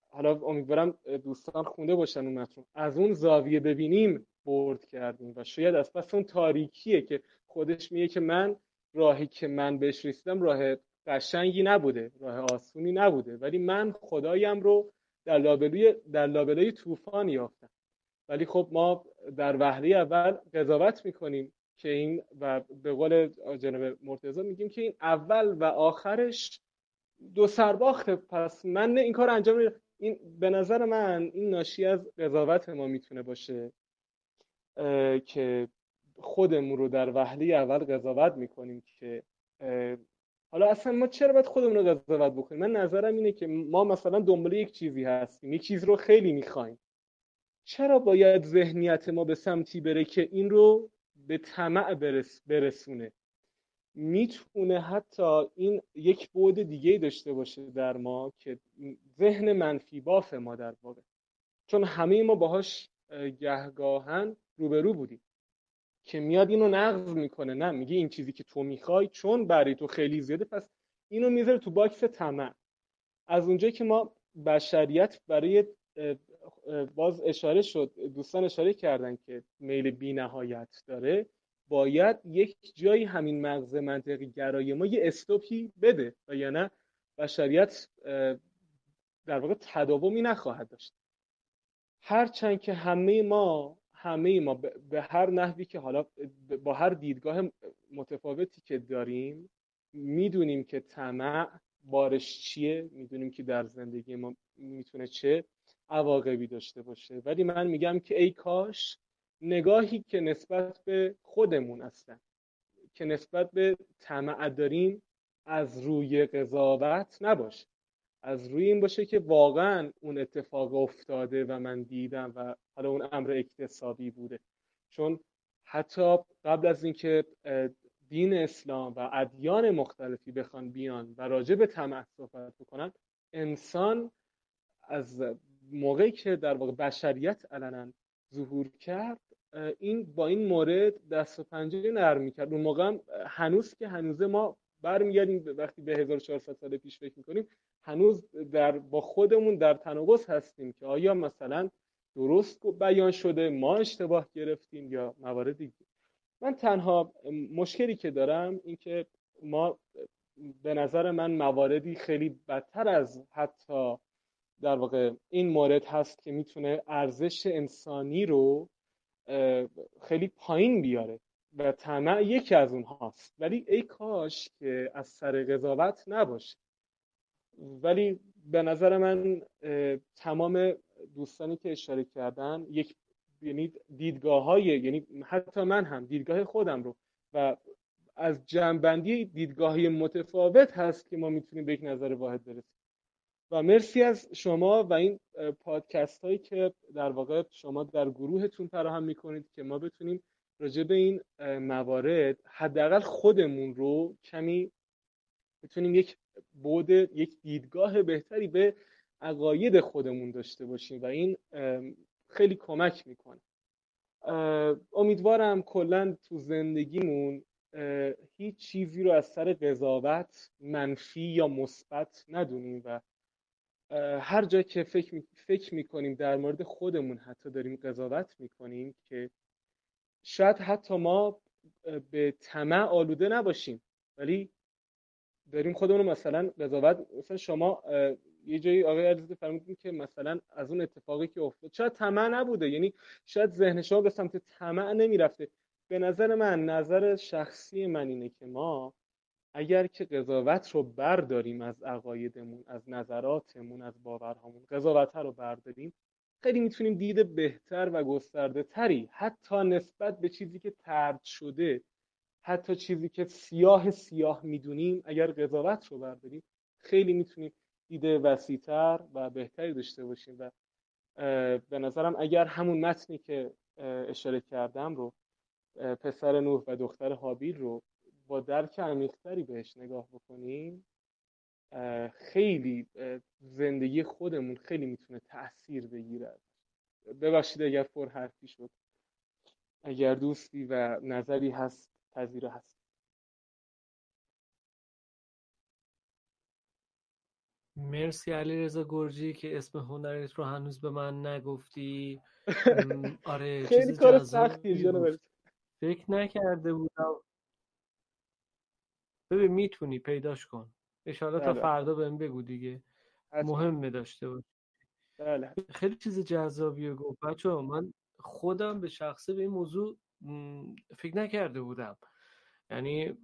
حالا امیدوارم دوستان خونده باشن اون متن از اون زاویه ببینیم برد کردیم. و شاید از پس اون تاریکیه که خودش میگه که من راهی که من بهش رسیدم راه قشنگی نبوده راه آسونی نبوده. ولی من خدایم رو در لابلوی در لابلوی طوفان یافتم. ولی خب ما در وهله اول قضاوت می‌کنیم که این و به قول جناب مرتضی میگیم که این اول و آخرش دو سرباخته. پس من این کار انجام این به نظر من این ناشی از قضاوت ما می‌تونه باشه که خودمون رو در وهله اول قضاوت می‌کنیم که حالا اصلا ما چرا باید خودمون رو قضاوت بکنیم؟ من نظرم اینه که ما مثلا دنبال یک چیزی هستیم یک چیز رو خیلی می‌خوایم. چرا باید ذهنیت ما به سمتی بره که این رو به طمع برس برسونه؟ می‌تونه حتی این یک بعد دیگه داشته باشه در ما که ذهن منفی باف ما در واقع. چون همه ما باهاش گهگاهن روبرو بودیم. که میاد اینو نقض می‌کنه. نه میگه این چیزی که تو می‌خوای چون برای تو خیلی زیاده پس اینو می‌ذاره تو box طمع. از اونجایی که ما بشریت برای باز اشاره شد دوستان اشاره کردن که میل بی نهایت داره باید یک جایی همین مغز منطقی گرای ما یه استوپی بده. و یا نه بشریت در واقع تداومی نخواهد داشت. هرچند که همه ما همه ما به هر نحوی که حالا با هر دیدگاه متفاوتی که داریم می‌دونیم که طمع بارش چیه می‌دونیم که در زندگی ما می‌تونه چه عواقبی داشته باشه. ولی من میگم که ای کاش نگاهی که نسبت به خودمون هستن که نسبت به طمع داریم از روی قضاوت نباشه. از روی این باشه که واقعا اون اتفاق افتاده و من دیدم و حالا اون امر اکتسابی بوده. چون حتی قبل از اینکه دین اسلام و ادیان مختلفی بخوان بیان و راجع به طمع صحبت بکنن انسان از موقعی که در واقع بشریت علنا ظهور کرد این با این مورد دست و پنجه نرم می‌کرد. اون موقع هنوز که هنوزه ما برمیگردیم وقتی به 1400 سال پیش فکر می‌کنیم هنوز در با خودمون در تناقض هستیم که آیا مثلا درست بیان شده ما اشتباه گرفتیم یا موارد دیگه. من تنها مشکلی که دارم این که ما به نظر من مواردی خیلی بدتر از حتی در واقع این مورد هست که می‌تونه ارزش انسانی رو خیلی پایین بیاره و طمع یکی از اونهاست. ولی ای کاش که از سر قضاوت نباشه. ولی به نظر من تمام دوستانی که اشاره کردن یک یعنی دیدگاه های یعنی حتی من هم دیدگاه خودم رو و از جنبندی دیدگاهی متفاوت هست که ما می‌تونیم به یک نظر واحد برسیم. و مرسی از شما و این پادکست هایی که در واقع شما در گروهتون فراهم می‌کنید که ما بتونیم راجع به این موارد حداقل خودمون رو کمی بتونیم یک بود یک دیدگاه بهتری به عقاید خودمون داشته باشیم و این خیلی کمک می‌کنه. امیدوارم کلا تو زندگیمون هیچ چیزی رو از سر قضاوت منفی یا مثبت ندونیم و هر جا که فکر, فکر می‌کنیم در مورد خودمون حتی داریم قضاوت می‌کنیم که شاید حتی ما به طمع آلوده نباشیم. ولی داریم خودمون مثلا قضاوت مثلا شما یه جایی آقای عزیز فرمودین که مثلا از اون اتفاقی که افتاد شاید طمع نبوده. یعنی شاید ذهن شما به سمت طمع نمی‌رفته. به نظر من نظر شخصی من اینه که ما اگر که قضاوت رو برداریم از عقایدمون از نظراتمون از باورهامون قضاوت رو برداریم خیلی می‌تونیم دید بهتر و گسترده تری حتی نسبت به چیزی که ترد شده حتی چیزی که سیاه سیاه می‌دونیم اگر قضاوت رو برداریم خیلی می‌تونیم دید وسیعتر و بهتری داشته باشیم و به نظرم اگر همون متنی که اشاره کردم رو پسر نوح و دختر حابیل رو با درک عمیقتری بهش نگاه بکنیم خیلی زندگی خودمون خیلی می‌تونه تاثیر بگیره ببخشید اگر پر حرفی شد. اگر دوستی و نظری هست پذیره هست. مرسی علی رضا گرجی که اسم هنرت رو هنوز به من نگفتی. آره خیلی کار سختیه فکر نکرده بودم. ببین می‌تونی پیداش کن. اشاره تا بله. فردا بهم بگو دیگه. مهمه داشته باش بله. خیلی چیز جذابیه گفت. بچه من خودم به شخصه به این موضوع فکر نکرده بودم. یعنی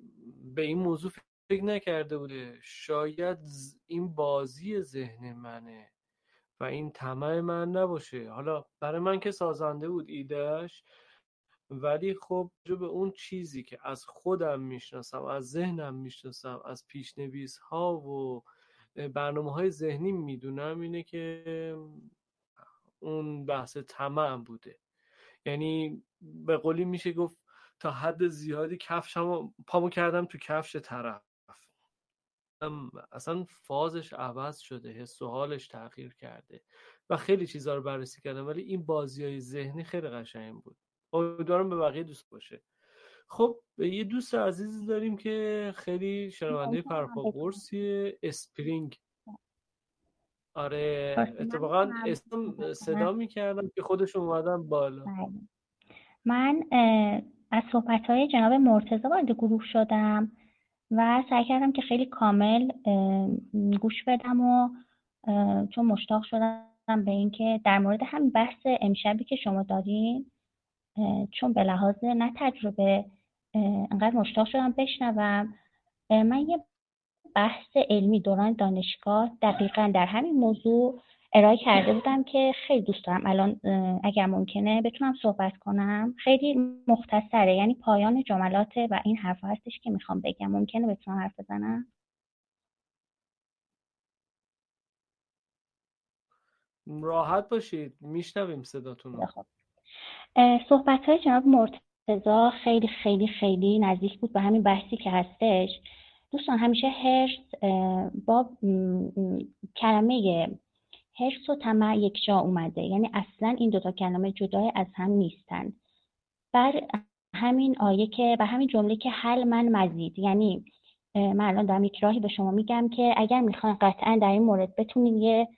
به این موضوع فکر نکرده بوده. شاید این بازی ذهن منه و این طمع من نباشه. حالا برای من که سازنده بود ایدهش ولی خب جو به اون چیزی که از خودم می‌شناسم از ذهنم می‌شناسم از پیشنویس ها و برنامه های ذهنی می‌دونم اینه که اون بحث طمع بوده. یعنی به قولی میشه گفت تا حد زیادی کفشم پامو کردم تو کفش طرف. اصلا فازش عوض شده حس و حالش تغییر کرده و خیلی چیزها رو بررسی کردم ولی این بازی های ذهنی خیلی قشنگ بود. امیدوارم به بقیه دوست باشه. خب یه دوست عزیزی داریم که خیلی شنونده پرپا قرصی اسپرینگ. آره اتفاقا اسم صدا می‌کردم که خودش اومدن بالا. بله. من از صحبت های جناب مرتزا وارد گروه شدم و سعی کردم که خیلی کامل گوش بدم و چون مشتاق شدم به اینکه در مورد هم بحث امشبی که شما دارین چون به لحاظ نه تجربه انقدر مشتاق شدم بشنوم. من یه بحث علمی دوران دانشگاه دقیقا در همین موضوع ارائه کرده بودم که خیلی دوست دارم. الان اگر ممکنه بتونم صحبت کنم. خیلی مختصره. یعنی پایان جملات و این حرف هستش که می‌خوام بگم. ممکنه بتونم حرف بزنم؟ راحت باشید. میشنویم صداتون رو. خب. صحبت های جناب مرتضا خیلی خیلی خیلی نزدیک بود به همین بحثی که هستش. دوستان همیشه هرس با کلمه هرس و یک جا اومده. یعنی اصلا این دوتا کلمه جدای از هم نیستن. بر همین آیه که و همین جمله که حل من مزید. یعنی من الان دارم یک راهی به شما میگم که اگر می‌خواین قطعا در این مورد بتونید یه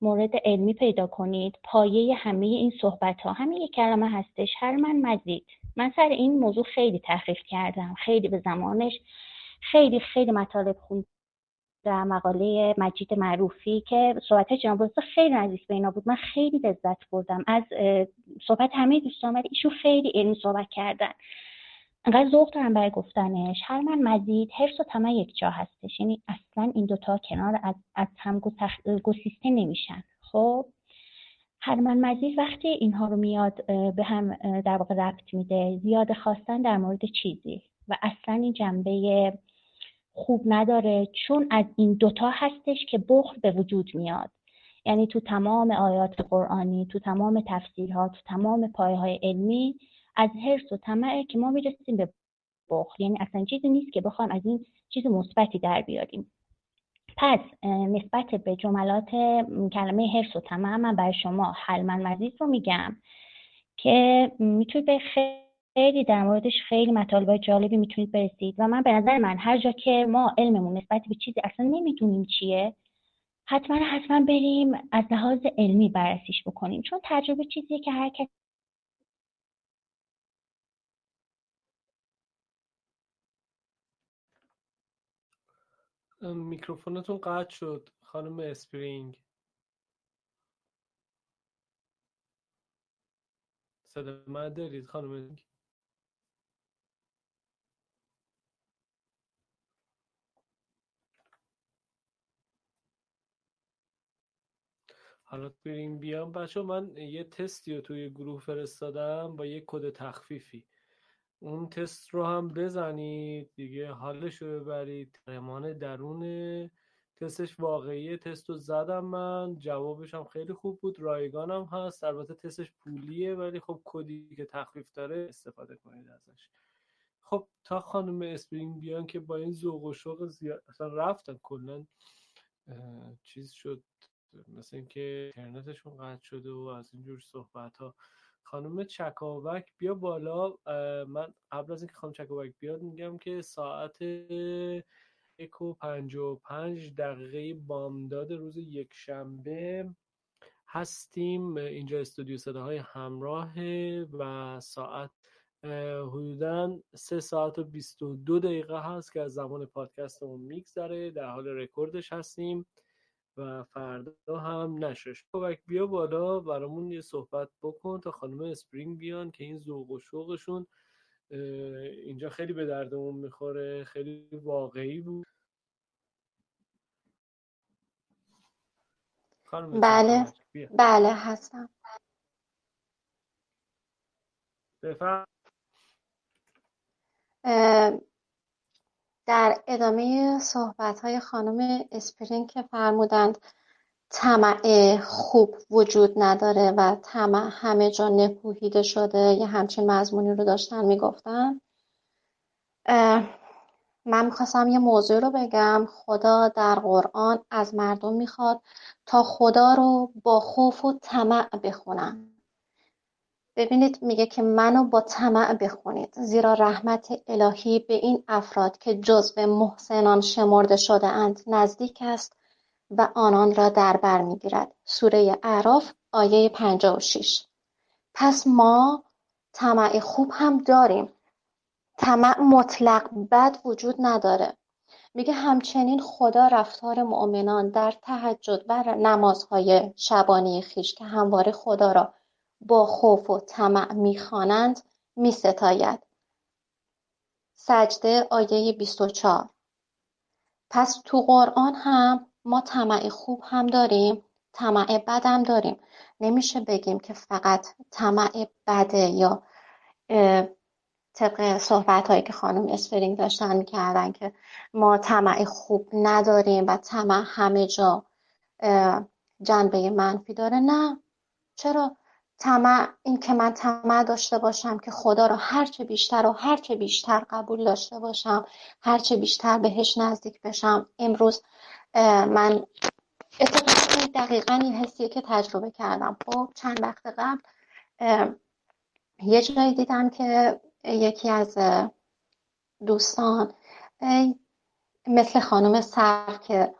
مورد علمی پیدا کنید پایه همه این صحبت ها همین یک کلمه هستش هر من مزید. من سر این موضوع خیلی تحقیق کردم. خیلی به زمانش خیلی خیلی مطالب خوندم در مقاله مجید معروفی که صحبت جناب خیلی نزدیک به اینا بود. من خیلی لذت بردم. از صحبت همه دوستان ولی ایشون خیلی علمی صحبت کردن. انقدر ذوق دارم برای گفتنش. هر من مزید حرس و طمع یک جا هستش. یعنی اصلا این دوتا کنار از, از هم گسیسته نمیشن. خب؟ هر من مزید وقتی اینها رو میاد به هم در واقع ربط میده زیاد خواستن در مورد چیزی و اصلا این جنبه خوب نداره چون از این دوتا هستش که بخل به وجود میاد. یعنی تو تمام آیات قرآنی تو تمام تفسیرها تو تمام پایه های علمی از حرس و طمع که ما می‌رسیم به بخل. یعنی اصلا چیزی نیست که بخوایم از این چیز مثبتی در بیاریم. پس نسبت به جملات کلمه حرس و طمع من برای شما حل من مزید رو میگم که می‌تونید به خیلی در موردش خیلی مطالب جالبی می‌تونید برسید و من به نظر من هر جا که ما علممون نسبت به چیزی اصلا نمی‌دونیم چیه حتما حتما بریم از لحاظ علمی بررسیش بکنیم. چون تجربه چیزیه که هر کس میکروفونتون قطع شد خانم اسپرینگ. صدا من دارید خانم حالا بریم بیام. بچه من یه تستی رو توی گروه فرستادم با یه کد تخفیفی. اون تست رو هم بزنید دیگه حالش رو ببرید. قمان درون تستش واقعی تست رو زدم من جوابش هم خیلی خوب بود رایگانم هست. البته تستش پولیه ولی خب کدی که تخفیف داره استفاده کنید ازش. خب تا خانم اسپرینگ بیان که با این ذوق و شوق زیاد اصلا رفتن کلا چیز شد مثل اینکه اینترنتشون قطع شده و از اینجور صحبت ها خانم چکاوک بیا بالا. من قبل از اینکه خانم چکاوک بیاد میگم که ساعت یک و پنج و پنج دقیقه بامداد روز یک شنبه هستیم. اینجا استودیو صداهای همراه و ساعت حدودا سه ساعت و بیست و دو دقیقه هست که از زمان پادکستمون میگذره. در حال رکوردش هستیم. و فردا هم نشست. کوبک بیا بالا برامون یه صحبت بکن تا خانم اسپرینگ بیان که این ذوق و شوقشون اینجا خیلی به دردمون می‌خوره خیلی واقعی بود. بله. بله هستم. بفرم. در ادامه صحبت های خانم اسپرینگ که فرمودند طمع خوب وجود نداره و طمع همه جا نپوهیده شده یه همچین مضمونی رو داشتن می‌گفتن. من می‌خواستم یه موضوع رو بگم. خدا در قرآن از مردم می‌خواد تا خدا رو با خوف و طمع بخونن. ببینید میگه که منو با طمع بخونید زیرا رحمت الهی به این افراد که جزو محسنان شمرده شده اند نزدیک است و آنان را در بر می‌گیرد. سوره اعراف آیه 56 پس ما طمع خوب هم داریم. طمع مطلق بد وجود نداره. میگه همچنین خدا رفتار مؤمنان در تهجد و نمازهای شبانی خیش که همواره خدا را با خوف و طمع می‌خوانند میستاید. سجده آیه 24 پس تو قرآن هم ما طمع خوب هم داریم طمع بد هم داریم. نمیشه بگیم که فقط طمع بده یا طبق صحبت هایی که خانم اسپرینگ داشتن می‌کردن که ما طمع خوب نداریم و طمع همه جا جنبه منفی داره. نه. چرا؟ طمع این که من طمع داشته باشم که خدا را هرچه بیشتر و هرچه بیشتر قبول داشته باشم هرچه بیشتر بهش نزدیک بشم. امروز من اتفاقا دقیقا این حسیه که تجربه کردم. خب چند وقت قبل یه جایی دیدم که یکی از دوستان مثل خانم سرو که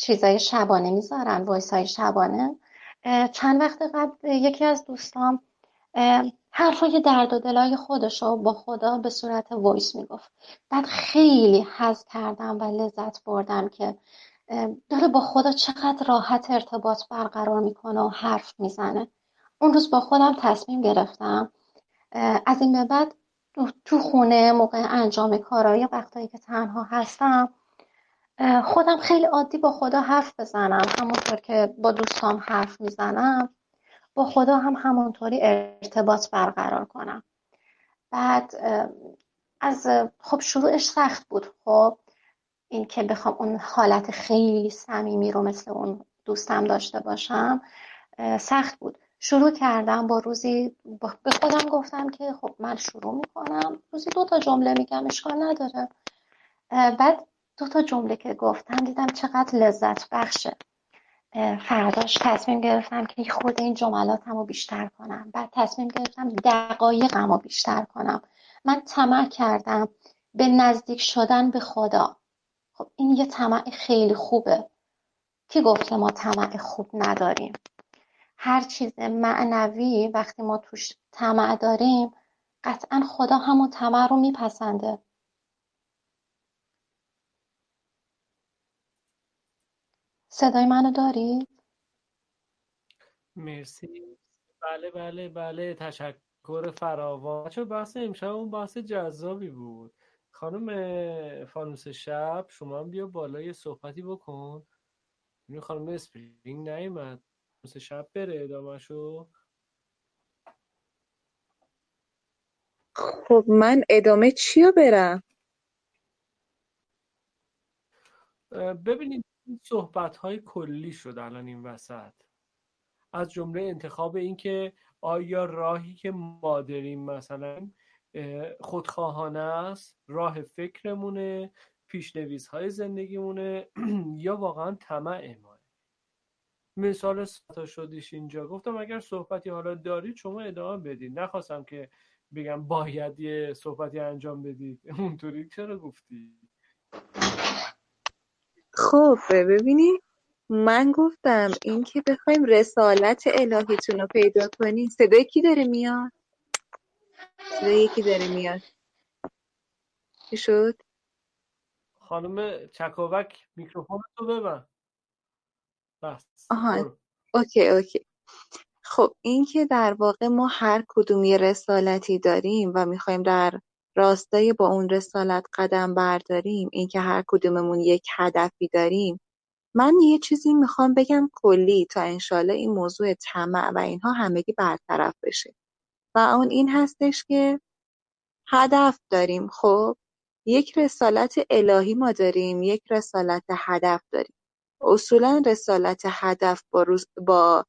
چیزای شبانه می‌ذارن voice های شبانه چند وقت قبل یکی از دوستان حرفای درد و دلای خودش رو با خدا به صورت voice می‌گفت. بعد خیلی حظ کردم و لذت بردم که داره با خدا چقدر راحت ارتباط برقرار می‌کنه و حرف می‌زنه. اون روز با خودم تصمیم گرفتم از این به بعد تو خونه موقع انجام کارهای وقتایی که تنها هستم خودم خیلی عادی با خدا حرف بزنم. همونطور که با دوستام حرف می‌زنم با خدا هم همونطوری ارتباط برقرار کنم. بعد از خب شروعش سخت بود. خب این که بخوام اون حالت خیلی صمیمی رو مثل اون دوستم داشته باشم سخت بود. شروع کردم با روزی به خودم گفتم که خب من شروع می‌کنم. روزی دو تا جمله میگم اشکال نداره. بعد دو تا جمله که گفتم دیدم چقدر لذت بخشه. فرداش تصمیم گرفتم که خود این جملاتم رو بیشتر کنم. بعد تصمیم گرفتم دقایقم رو بیشتر کنم. من طمع کردم به نزدیک شدن به خدا. خب این یه طمع خیلی خوبه کی گفته ما طمع خوب نداریم. هر چیز معنوی وقتی ما توش طمع داریم قطعا خدا همون طمع رو میپسنده. صدای منو دارید؟ مرسی. بله بله بله. تشکر فراوان. چون بحث امشب اون بحث جذابی بود. خانم فانوس شب شما هم بیا بالا یه صحبتی بکن. این خانم اسپرینگ نیومد. فانوس شب بره ادامه شو خب من ادامه چی رو برم ببینید صحبت های کلی شد الان این وسط. از جمله انتخاب اینکه آیا راهی که ما داریم مثلا خودخواهانه است راه فکرمونه پیشنویس های زندگیمونه یا واقعا طمع ما. مثال ستا شدیش اینجا. گفتم اگر صحبتی حالا دارید شما ادامه بدید نخواستم که بگم باید یه صحبتی انجام بدید. اونطوری چرا گفتی؟ خب ببینی من گفتم اینکه بخوایم رسالت الهیتون رو پیدا کنیم صدای کی داره میاد؟ صدای یکی داره میاد. چی شد؟ خانم چکاوک میکروفون تو ببند پس آها OK OK. خب این که در واقع ما هر کدوم یه رسالتی داریم و می‌خوایم در راستای با اون رسالت قدم برداریم اینکه هر کدوممون یک هدفی داریم من یه چیزی می‌خوام بگم کلی تا انشالله این موضوع طمع و اینها همگی برطرف بشه. و اون این هستش که هدف داریم. خب یک رسالت الهی ما داریم یک رسالت هدف داریم. اصولا رسالت هدف با, با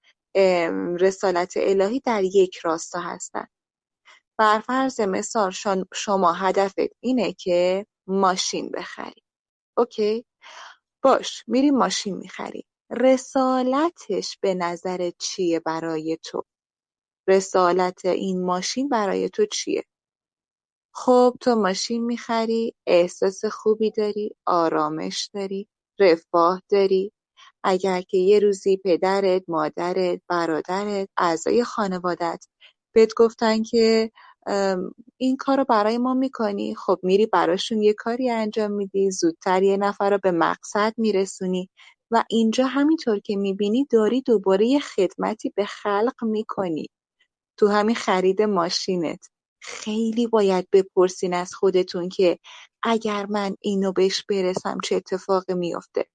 رسالت الهی در یک راستا هستن. بر فرض مثال شما هدفت اینه که ماشین بخری. اوکی؟ باش میری ماشین می‌خری رسالتش به نظر چیه برای تو؟ رسالت این ماشین برای تو چیه؟ خب تو ماشین می‌خری احساس خوبی داری آرامش داری رفاه داری. اگر که یه روزی پدرت مادرت برادرت اعضای خانوادت بهت گفتن که این کار رو برای ما می‌کنی؟ خب میری براشون یه کاری انجام میدی زودتر یه نفر رو به مقصد میرسونی و اینجا همینطور که می‌بینی داری دوباره یه خدمتی به خلق می‌کنی. تو همین خرید ماشینت. خیلی باید بپرسین از خودتون که اگر من اینو بهش برسم چه اتفاقی میافته.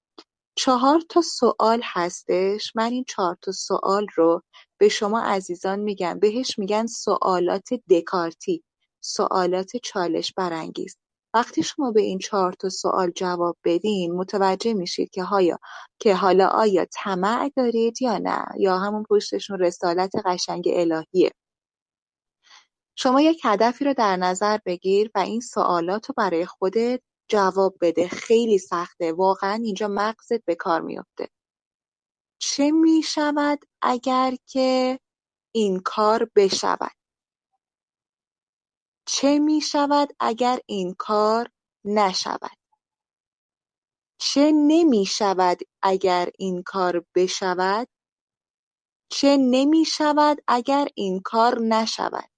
چهار تا سوال هستش. من این چهار تا سوال رو به شما عزیزان میگم بهش میگن سوالات دکارتی سوالات چالش برانگیز. وقتی شما به این چهار تا سوال جواب بدین متوجه میشید که هایا که حالا آیا طمع دارید یا نه؟ یا همون پشتشون رسالت قشنگ الهیه. شما یک هدفی رو در نظر بگیر و این سوالات رو برای خودت جواب بده. خیلی سخته. واقعا اینجا مغزت به کار میفته. چه می‌شود اگر که این کار بشود؟ چه می‌شود اگر این کار نشود؟ چه نمی شود اگر این کار بشود؟ چه نمی شود اگر این کار نشود؟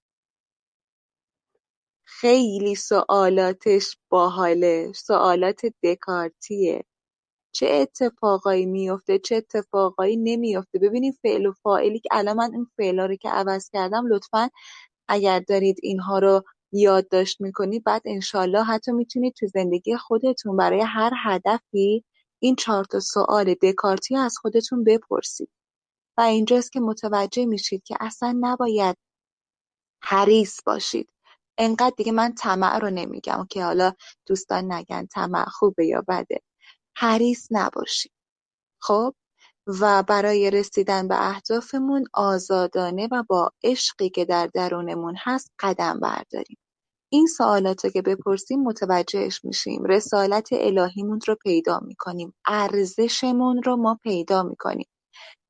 خیلی سوالاتش باحاله سوالات دکارتیه. چه اتفاقایی میفته چه اتفاقایی نمیفته ببینید فعل و فاعلی که الان من این فعلا رو که عوض کردم لطفا اگر دارید اینها رو یادداشت می‌کنید بعد انشالله حتی می‌تونید تو زندگی خودتون برای هر هدفی این چهار تا سوال دکارتی از خودتون بپرسید. و اینجاست که متوجه میشید که اصلا نباید حریص باشید. انقدر دیگه من طمع رو نمیگم که حالا دوستان نگن طمع خوبه یا بده. حریص نباشید خب؟ و برای رسیدن به اهدافمون آزادانه و با عشقی که در درونمون هست قدم برداریم. این سوالات که بپرسیم متوجهش میشیم. رسالت الهیمون رو پیدا می‌کنیم. ارزشمون رو ما پیدا می‌کنیم.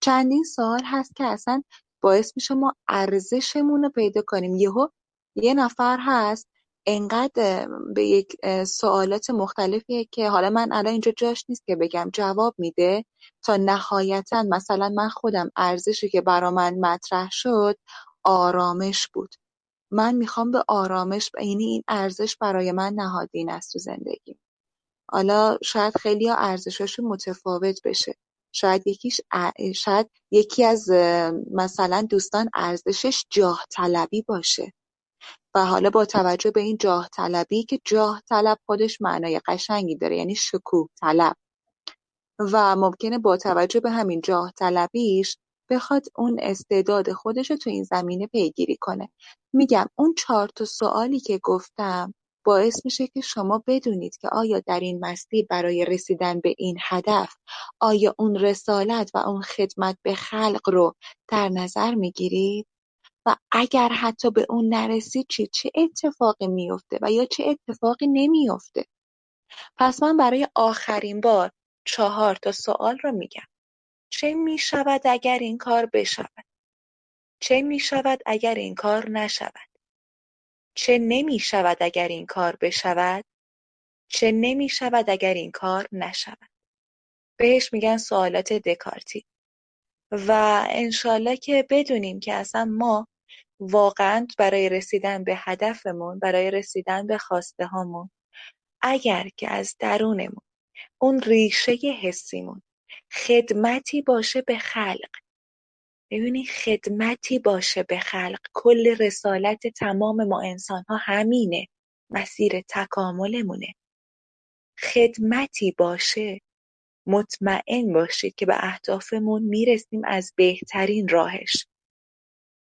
چندین سوال هست که اصلا باعث میشه ما ارزشمون رو پیدا کنیم. یهو یه نفر هست انقدر به یک سوالات مختلفیه که حالا من الان اینجا جاش نیست که بگم جواب میده. تا نهایتا مثلا من خودم ارزشی که برا من مطرح شد آرامش بود. من می‌خوام به آرامش یعنی این ارزش برای من نهادین است تو زندگی. حالا شاید خیلی ارزشاشون متفاوت بشه. شاید یکیش شاید یکی از مثلا دوستان ارزشش جاه طلبی باشه. و حالا با توجه به این جاه طلبی که جاه طلب خودش معنای قشنگی داره یعنی شکوه طلب. و ممکنه با توجه به همین جاه طلبیش بخواد اون استعداد خودش رو تو این زمینه پیگیری کنه. میگم اون چهار تا سوالی که گفتم باعث میشه که شما بدونید که آیا در این مسیر برای رسیدن به این هدف آیا اون رسالت و اون خدمت به خلق رو در نظر می‌گیرید؟ و اگر حتی به اون نرسید چی چه اتفاقی میفته و یا چه اتفاقی نمیفته پس من برای آخرین بار چهار تا سوال رو میگم. چه می‌شود اگر این کار بشود؟ چه می‌شود اگر این کار نشود؟ چه نمی‌شود اگر این کار بشود؟ چه نمی‌شود اگر این کار نشود؟ بهش میگن سوالات دکارتی. و انشالله که بدونیم که اصلا ما واقعا برای رسیدن به هدفمون برای رسیدن به خواسته هامون. اگر که از درونمون اون ریشه حسیمون خدمتی باشه به خلق. ببینی خدمتی باشه به خلق. کل رسالت تمام ما انسان ها همینه. مسیر تکاملمونه. خدمتی باشه مطمئن باشید که به اهدافمون می‌رسیم از بهترین راهش.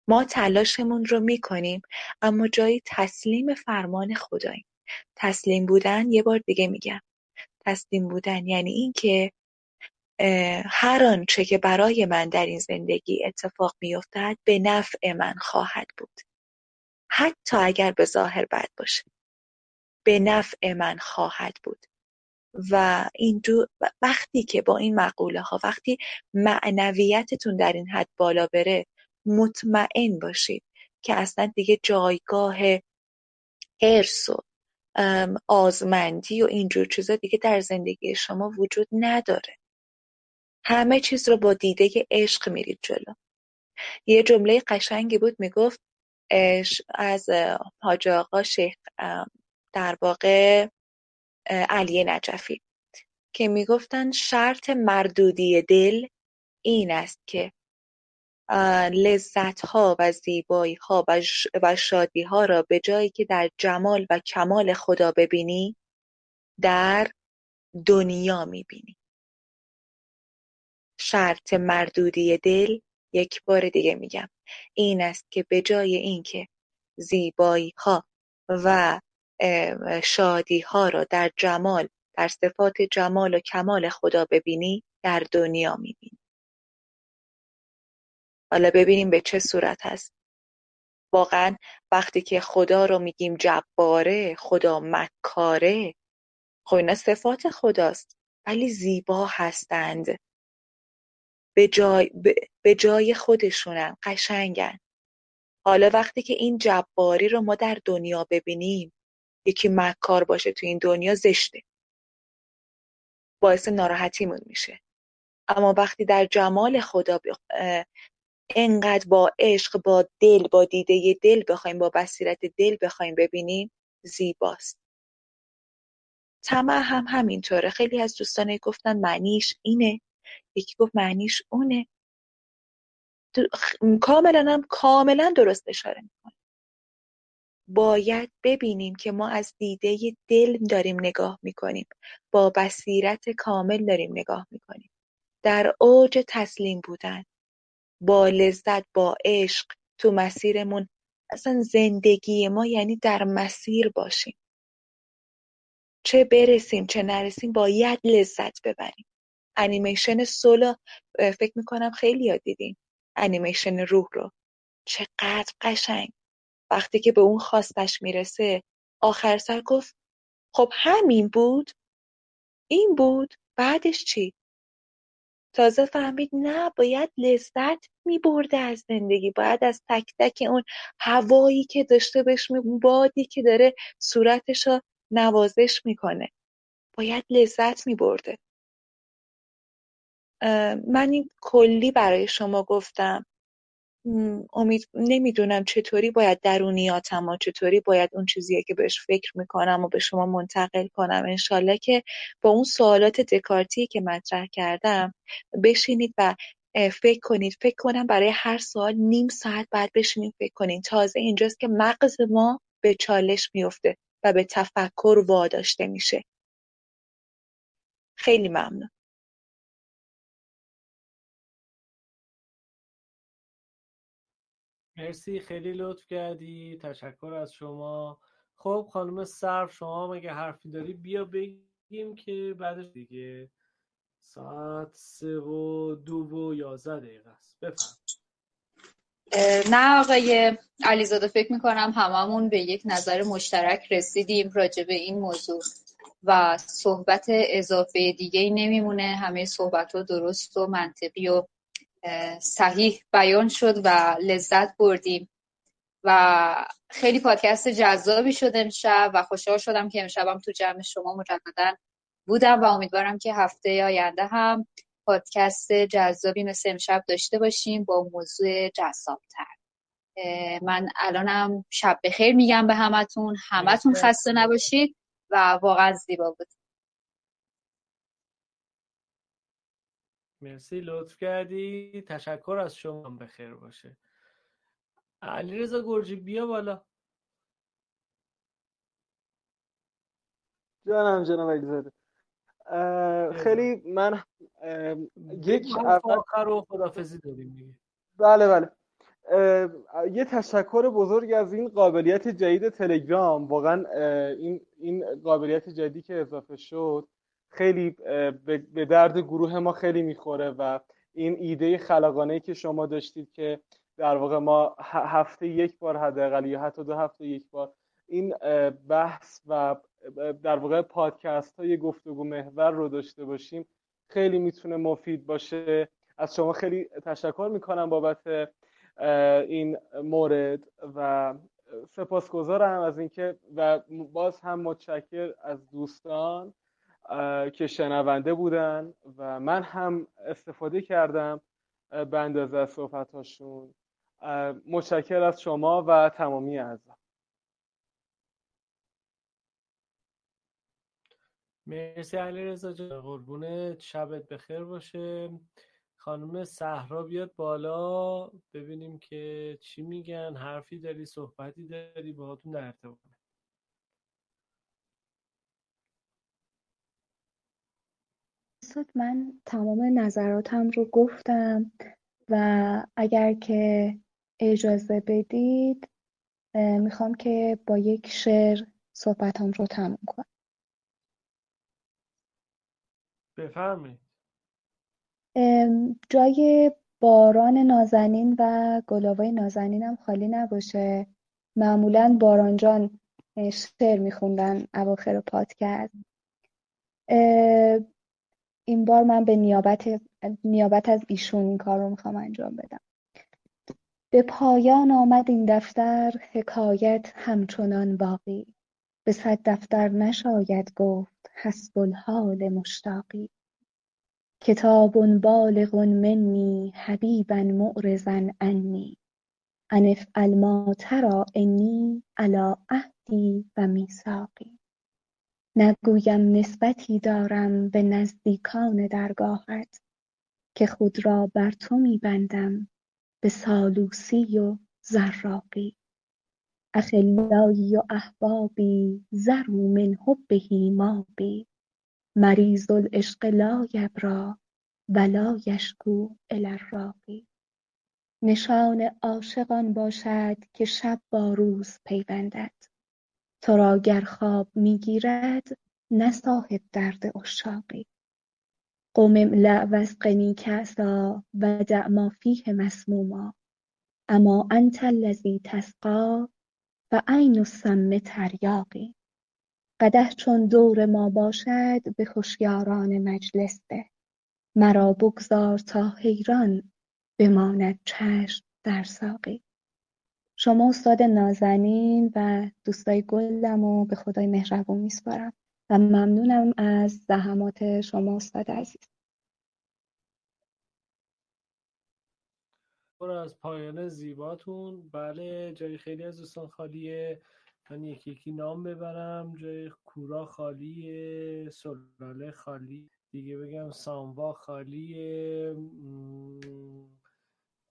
ما تلاشمون رو می‌کنیم اما جایی تسلیم فرمان خداییم. تسلیم بودن یه بار دیگه میگم. تسلیم بودن یعنی اینکه هر آنچه که برای من در این زندگی اتفاق میافتد به نفع من خواهد بود. حتی اگر به ظاهر بد باشه. به نفع من خواهد بود. و این دو وقتی که با این مقوله ها وقتی معنویتتون در این حد بالا بره مطمئن باشید که اصلا دیگه جایگاه حرس و آزمندی و اینجور چیزا دیگه در زندگی شما وجود نداره. همه چیز رو با دیده عشق میرید جلو. یه جمله قشنگی بود می‌گفت از حاج آقا شیخ در واقع علی نجفی که می‌گفتن شرط مردودی دل این است که لذت ها و زیبایی ها و شادی ها را به جایی که در جمال و کمال خدا ببینی در دنیا می‌بینی. شرط مردودی دل یک بار دیگه میگم. این است که به جای اینکه زیبایی ها و شادی ها را در جمال در صفات جمال و کمال خدا ببینی در دنیا می‌بینی. حالا ببینیم به چه صورت هست. واقعا وقتی که خدا رو میگیم جباره خدا مکاره خب اینا صفات خداست ولی زیبا هستند. به جای, به جای خودشونن قشنگن. حالا وقتی که این جباری رو ما در دنیا ببینیم یکی مکار باشه تو این دنیا زشته. باعث ناراحتیمون میشه. اما وقتی در جمال خدا انقدر با عشق با دل با دیده دل بخوایم با بصیرت دل بخوایم ببینیم زیباست. طمع هم همینطوره. خیلی از دوستان گفتن معنیش اینه. یکی گفت معنیش اونه. کاملا هم کاملا درست اشاره می‌کنه. باید ببینیم که ما از دیده دل داریم نگاه می‌کنیم. با بصیرت کامل داریم نگاه می‌کنیم. در اوج تسلیم بودن. با لذت با عشق تو مسیرمون. اصلا زندگی ما یعنی در مسیر باشیم. چه برسیم چه نرسیم باید لذت ببریم. انیمیشن سولا فکر می‌کنم خیلی یاد دیدین. انیمیشن روح رو. چقدر قشنگ. وقتی که به اون خواستش می‌رسه آخر سر گفت خب همین بود؟ این بود؟ بعدش چی؟ تازه فهمید نه باید لذت میبرده از زندگی. باید از تک تک اون هوایی که داشته بهش بادی که داره صورتش رو نوازش می‌کنه. باید لذت میبرده. من این کلی برای شما گفتم. امید نمی‌دونم چطوری باید درونیاتم و چطوری باید اون چیزیه که بهش فکر می‌کنم و به شما منتقل کنم. انشالله که با اون سوالات دکارتی که مطرح کردم بشینید و فکر کنید. فکر کنم برای هر سوال نیم ساعت بعد بشینید فکر کنید. تازه اینجاست که مغز ما به چالش میفته و به تفکر واداشته میشه. خیلی ممنون. مرسی خیلی لطف کردی تشکر از شما. خب خانم صرف شما مگه حرفی داری بیا بگیم که بعدش دیگه ساعت سه و دو و یازده دقیقه است. بفرم. نه آقای علیزاده فکر می‌کنم هممون به یک نظر مشترک رسیدیم راجع به این موضوع و صحبت اضافه دیگه ای نمیمونه. همه صحبت ها درست و منطقی و صحیح بیان شد و لذت بردیم. و خیلی پادکست جذابی شد امشب و خوشحال شدم که امشبم تو جمع شما مجددا بودم و امیدوارم که هفته آینده هم پادکست جذابی مثل امشب داشته باشیم با موضوع جذابتر. من الانم شب بخیر میگم به همتون. همتون خسته نباشید و واقعا زیبا بود. مرسی لطف کردی. تشکر از شما. به خیر باشه. علیرضا گرجی بیا بالا. جانم جناب علیزاده خیلی من یک آخر و خدافزی داریم بله بله. یه تشکر بزرگ از این قابلیت جدید تلگرام. واقعا این این قابلیت جدیدی که اضافه شد. خیلی به درد گروه ما خیلی می‌خوره و این ایده خلاقانه که شما داشتید که در واقع ما هفته یک بار حداقل یا حتی دو هفته یک بار این بحث و در واقع پادکست های گفتگو محور رو داشته باشیم خیلی می‌تونه مفید باشه. از شما خیلی تشکر می‌کنم بابت این مورد و سپاسگزارم از اینکه و باز هم متشکر از دوستان. که شنونده بودن و من هم استفاده کردم به اندازه از صحبتاشون متشکر از شما و تمامی اعضا. مرسی علی رزا جان. قربونت شبت بخیر باشه. خانم صحرا بیاد بالا. ببینیم که چی میگن. حرفی داری صحبتی داری باهاتون در ارتباط. من تمام نظراتم رو گفتم و اگر که اجازه بدید می‌خوام که با یک شعر صحبتام رو تموم کنم. بفرمایید. جای باران نازنین و گلاوای نازنینم خالی نباشه. معمولا باران جان شعر میخوندن اواخر پادکست. این بار من به نیابت, نیابت از ایشون این کار رو می‌خوام انجام بدم. به پایان آمد این دفتر حکایت همچنان باقی. به صد دفتر نشاید گفت حسب الحال مشتاقی. کتاب بالغ منی حبیبا معرضا عنی. ان افعل ما تری انی علی عهدی و میثاقی. نگویم نسبتی دارم به نزدیکان درگاهت که خود را بر تو میبندم به سالوسی و زراقی. اخلایی و احبابی زروا من حبه مابی مریض العشق لا یبری و لا یشکو الراقی. نشان عاشق آن باشد که شب با روز پیوندد. تو را گر خواب می‌گیرد نه صاحب درد عشاقی. قم املأ واسقنی کأسا و دع ما فیه مسموما. اما انت الذی و عین السم تریاقی. قدح چون دور ما باشد به هشیاران مجلس ده. مرا بگذار تا حیران بماند چشم در ساقی. شما استاد نازنین و دوستای گلم و به خدای مهربون میسپارم و ممنونم از زحمات شما استاد عزیز. پر از پایان زیباتون. بله جای خیلی از دوستان خالیه. من یکی یکی نام ببرم. جای کورا خالیه سلاله خالی دیگه بگم ساموا خالیه.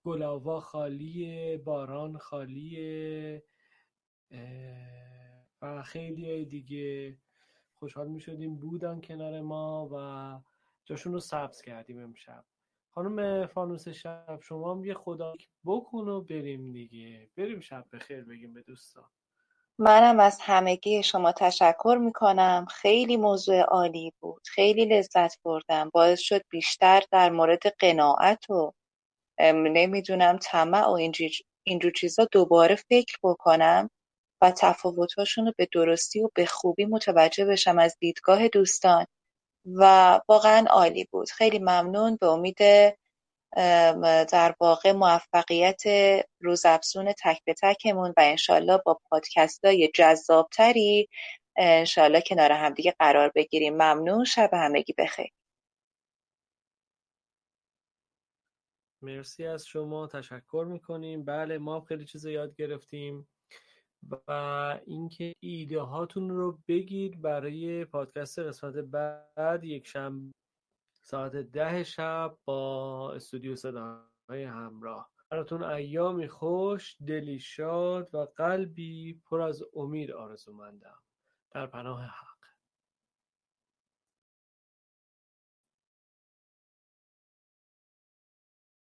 گلاوا خالیه باران خالیه و خیلی دیگه خوشحال می شدیم بودن کنار ما و جاشون رو سبز کردیم امشب. خانم فانوس شب شما هم یه خدا بکن و بریم دیگه. بریم شب بخیر بگیم به دوستان. منم از همگی شما تشکر می‌کنم. خیلی موضوع عالی بود. خیلی لذت بردم. باعث شد بیشتر در مورد قناعت و نمی‌دونم طمع و اینجور چیزا دوباره فکر بکنم و تفاوتاشون رو به درستی و به خوبی متوجه بشم از دیدگاه دوستان. و واقعا عالی بود. خیلی ممنون به امید در واقع موفقیت روزافزون تک به تکمون و انشالله با پادکست های جذابتری انشالله کنار همدیگه قرار بگیریم. ممنون. شب همگی بخیر. مرسی از شما تشکر می‌کنیم. بله ما خیلی چیز یاد گرفتیم و اینکه ایده هاتون رو بگید برای پادکست قسمت بعد یک شنبه ساعت ده شب با استودیو صداهای همراه. براتون ایامی خوش دلی شاد و قلبی پر از امید آرزومندم. در پناه حق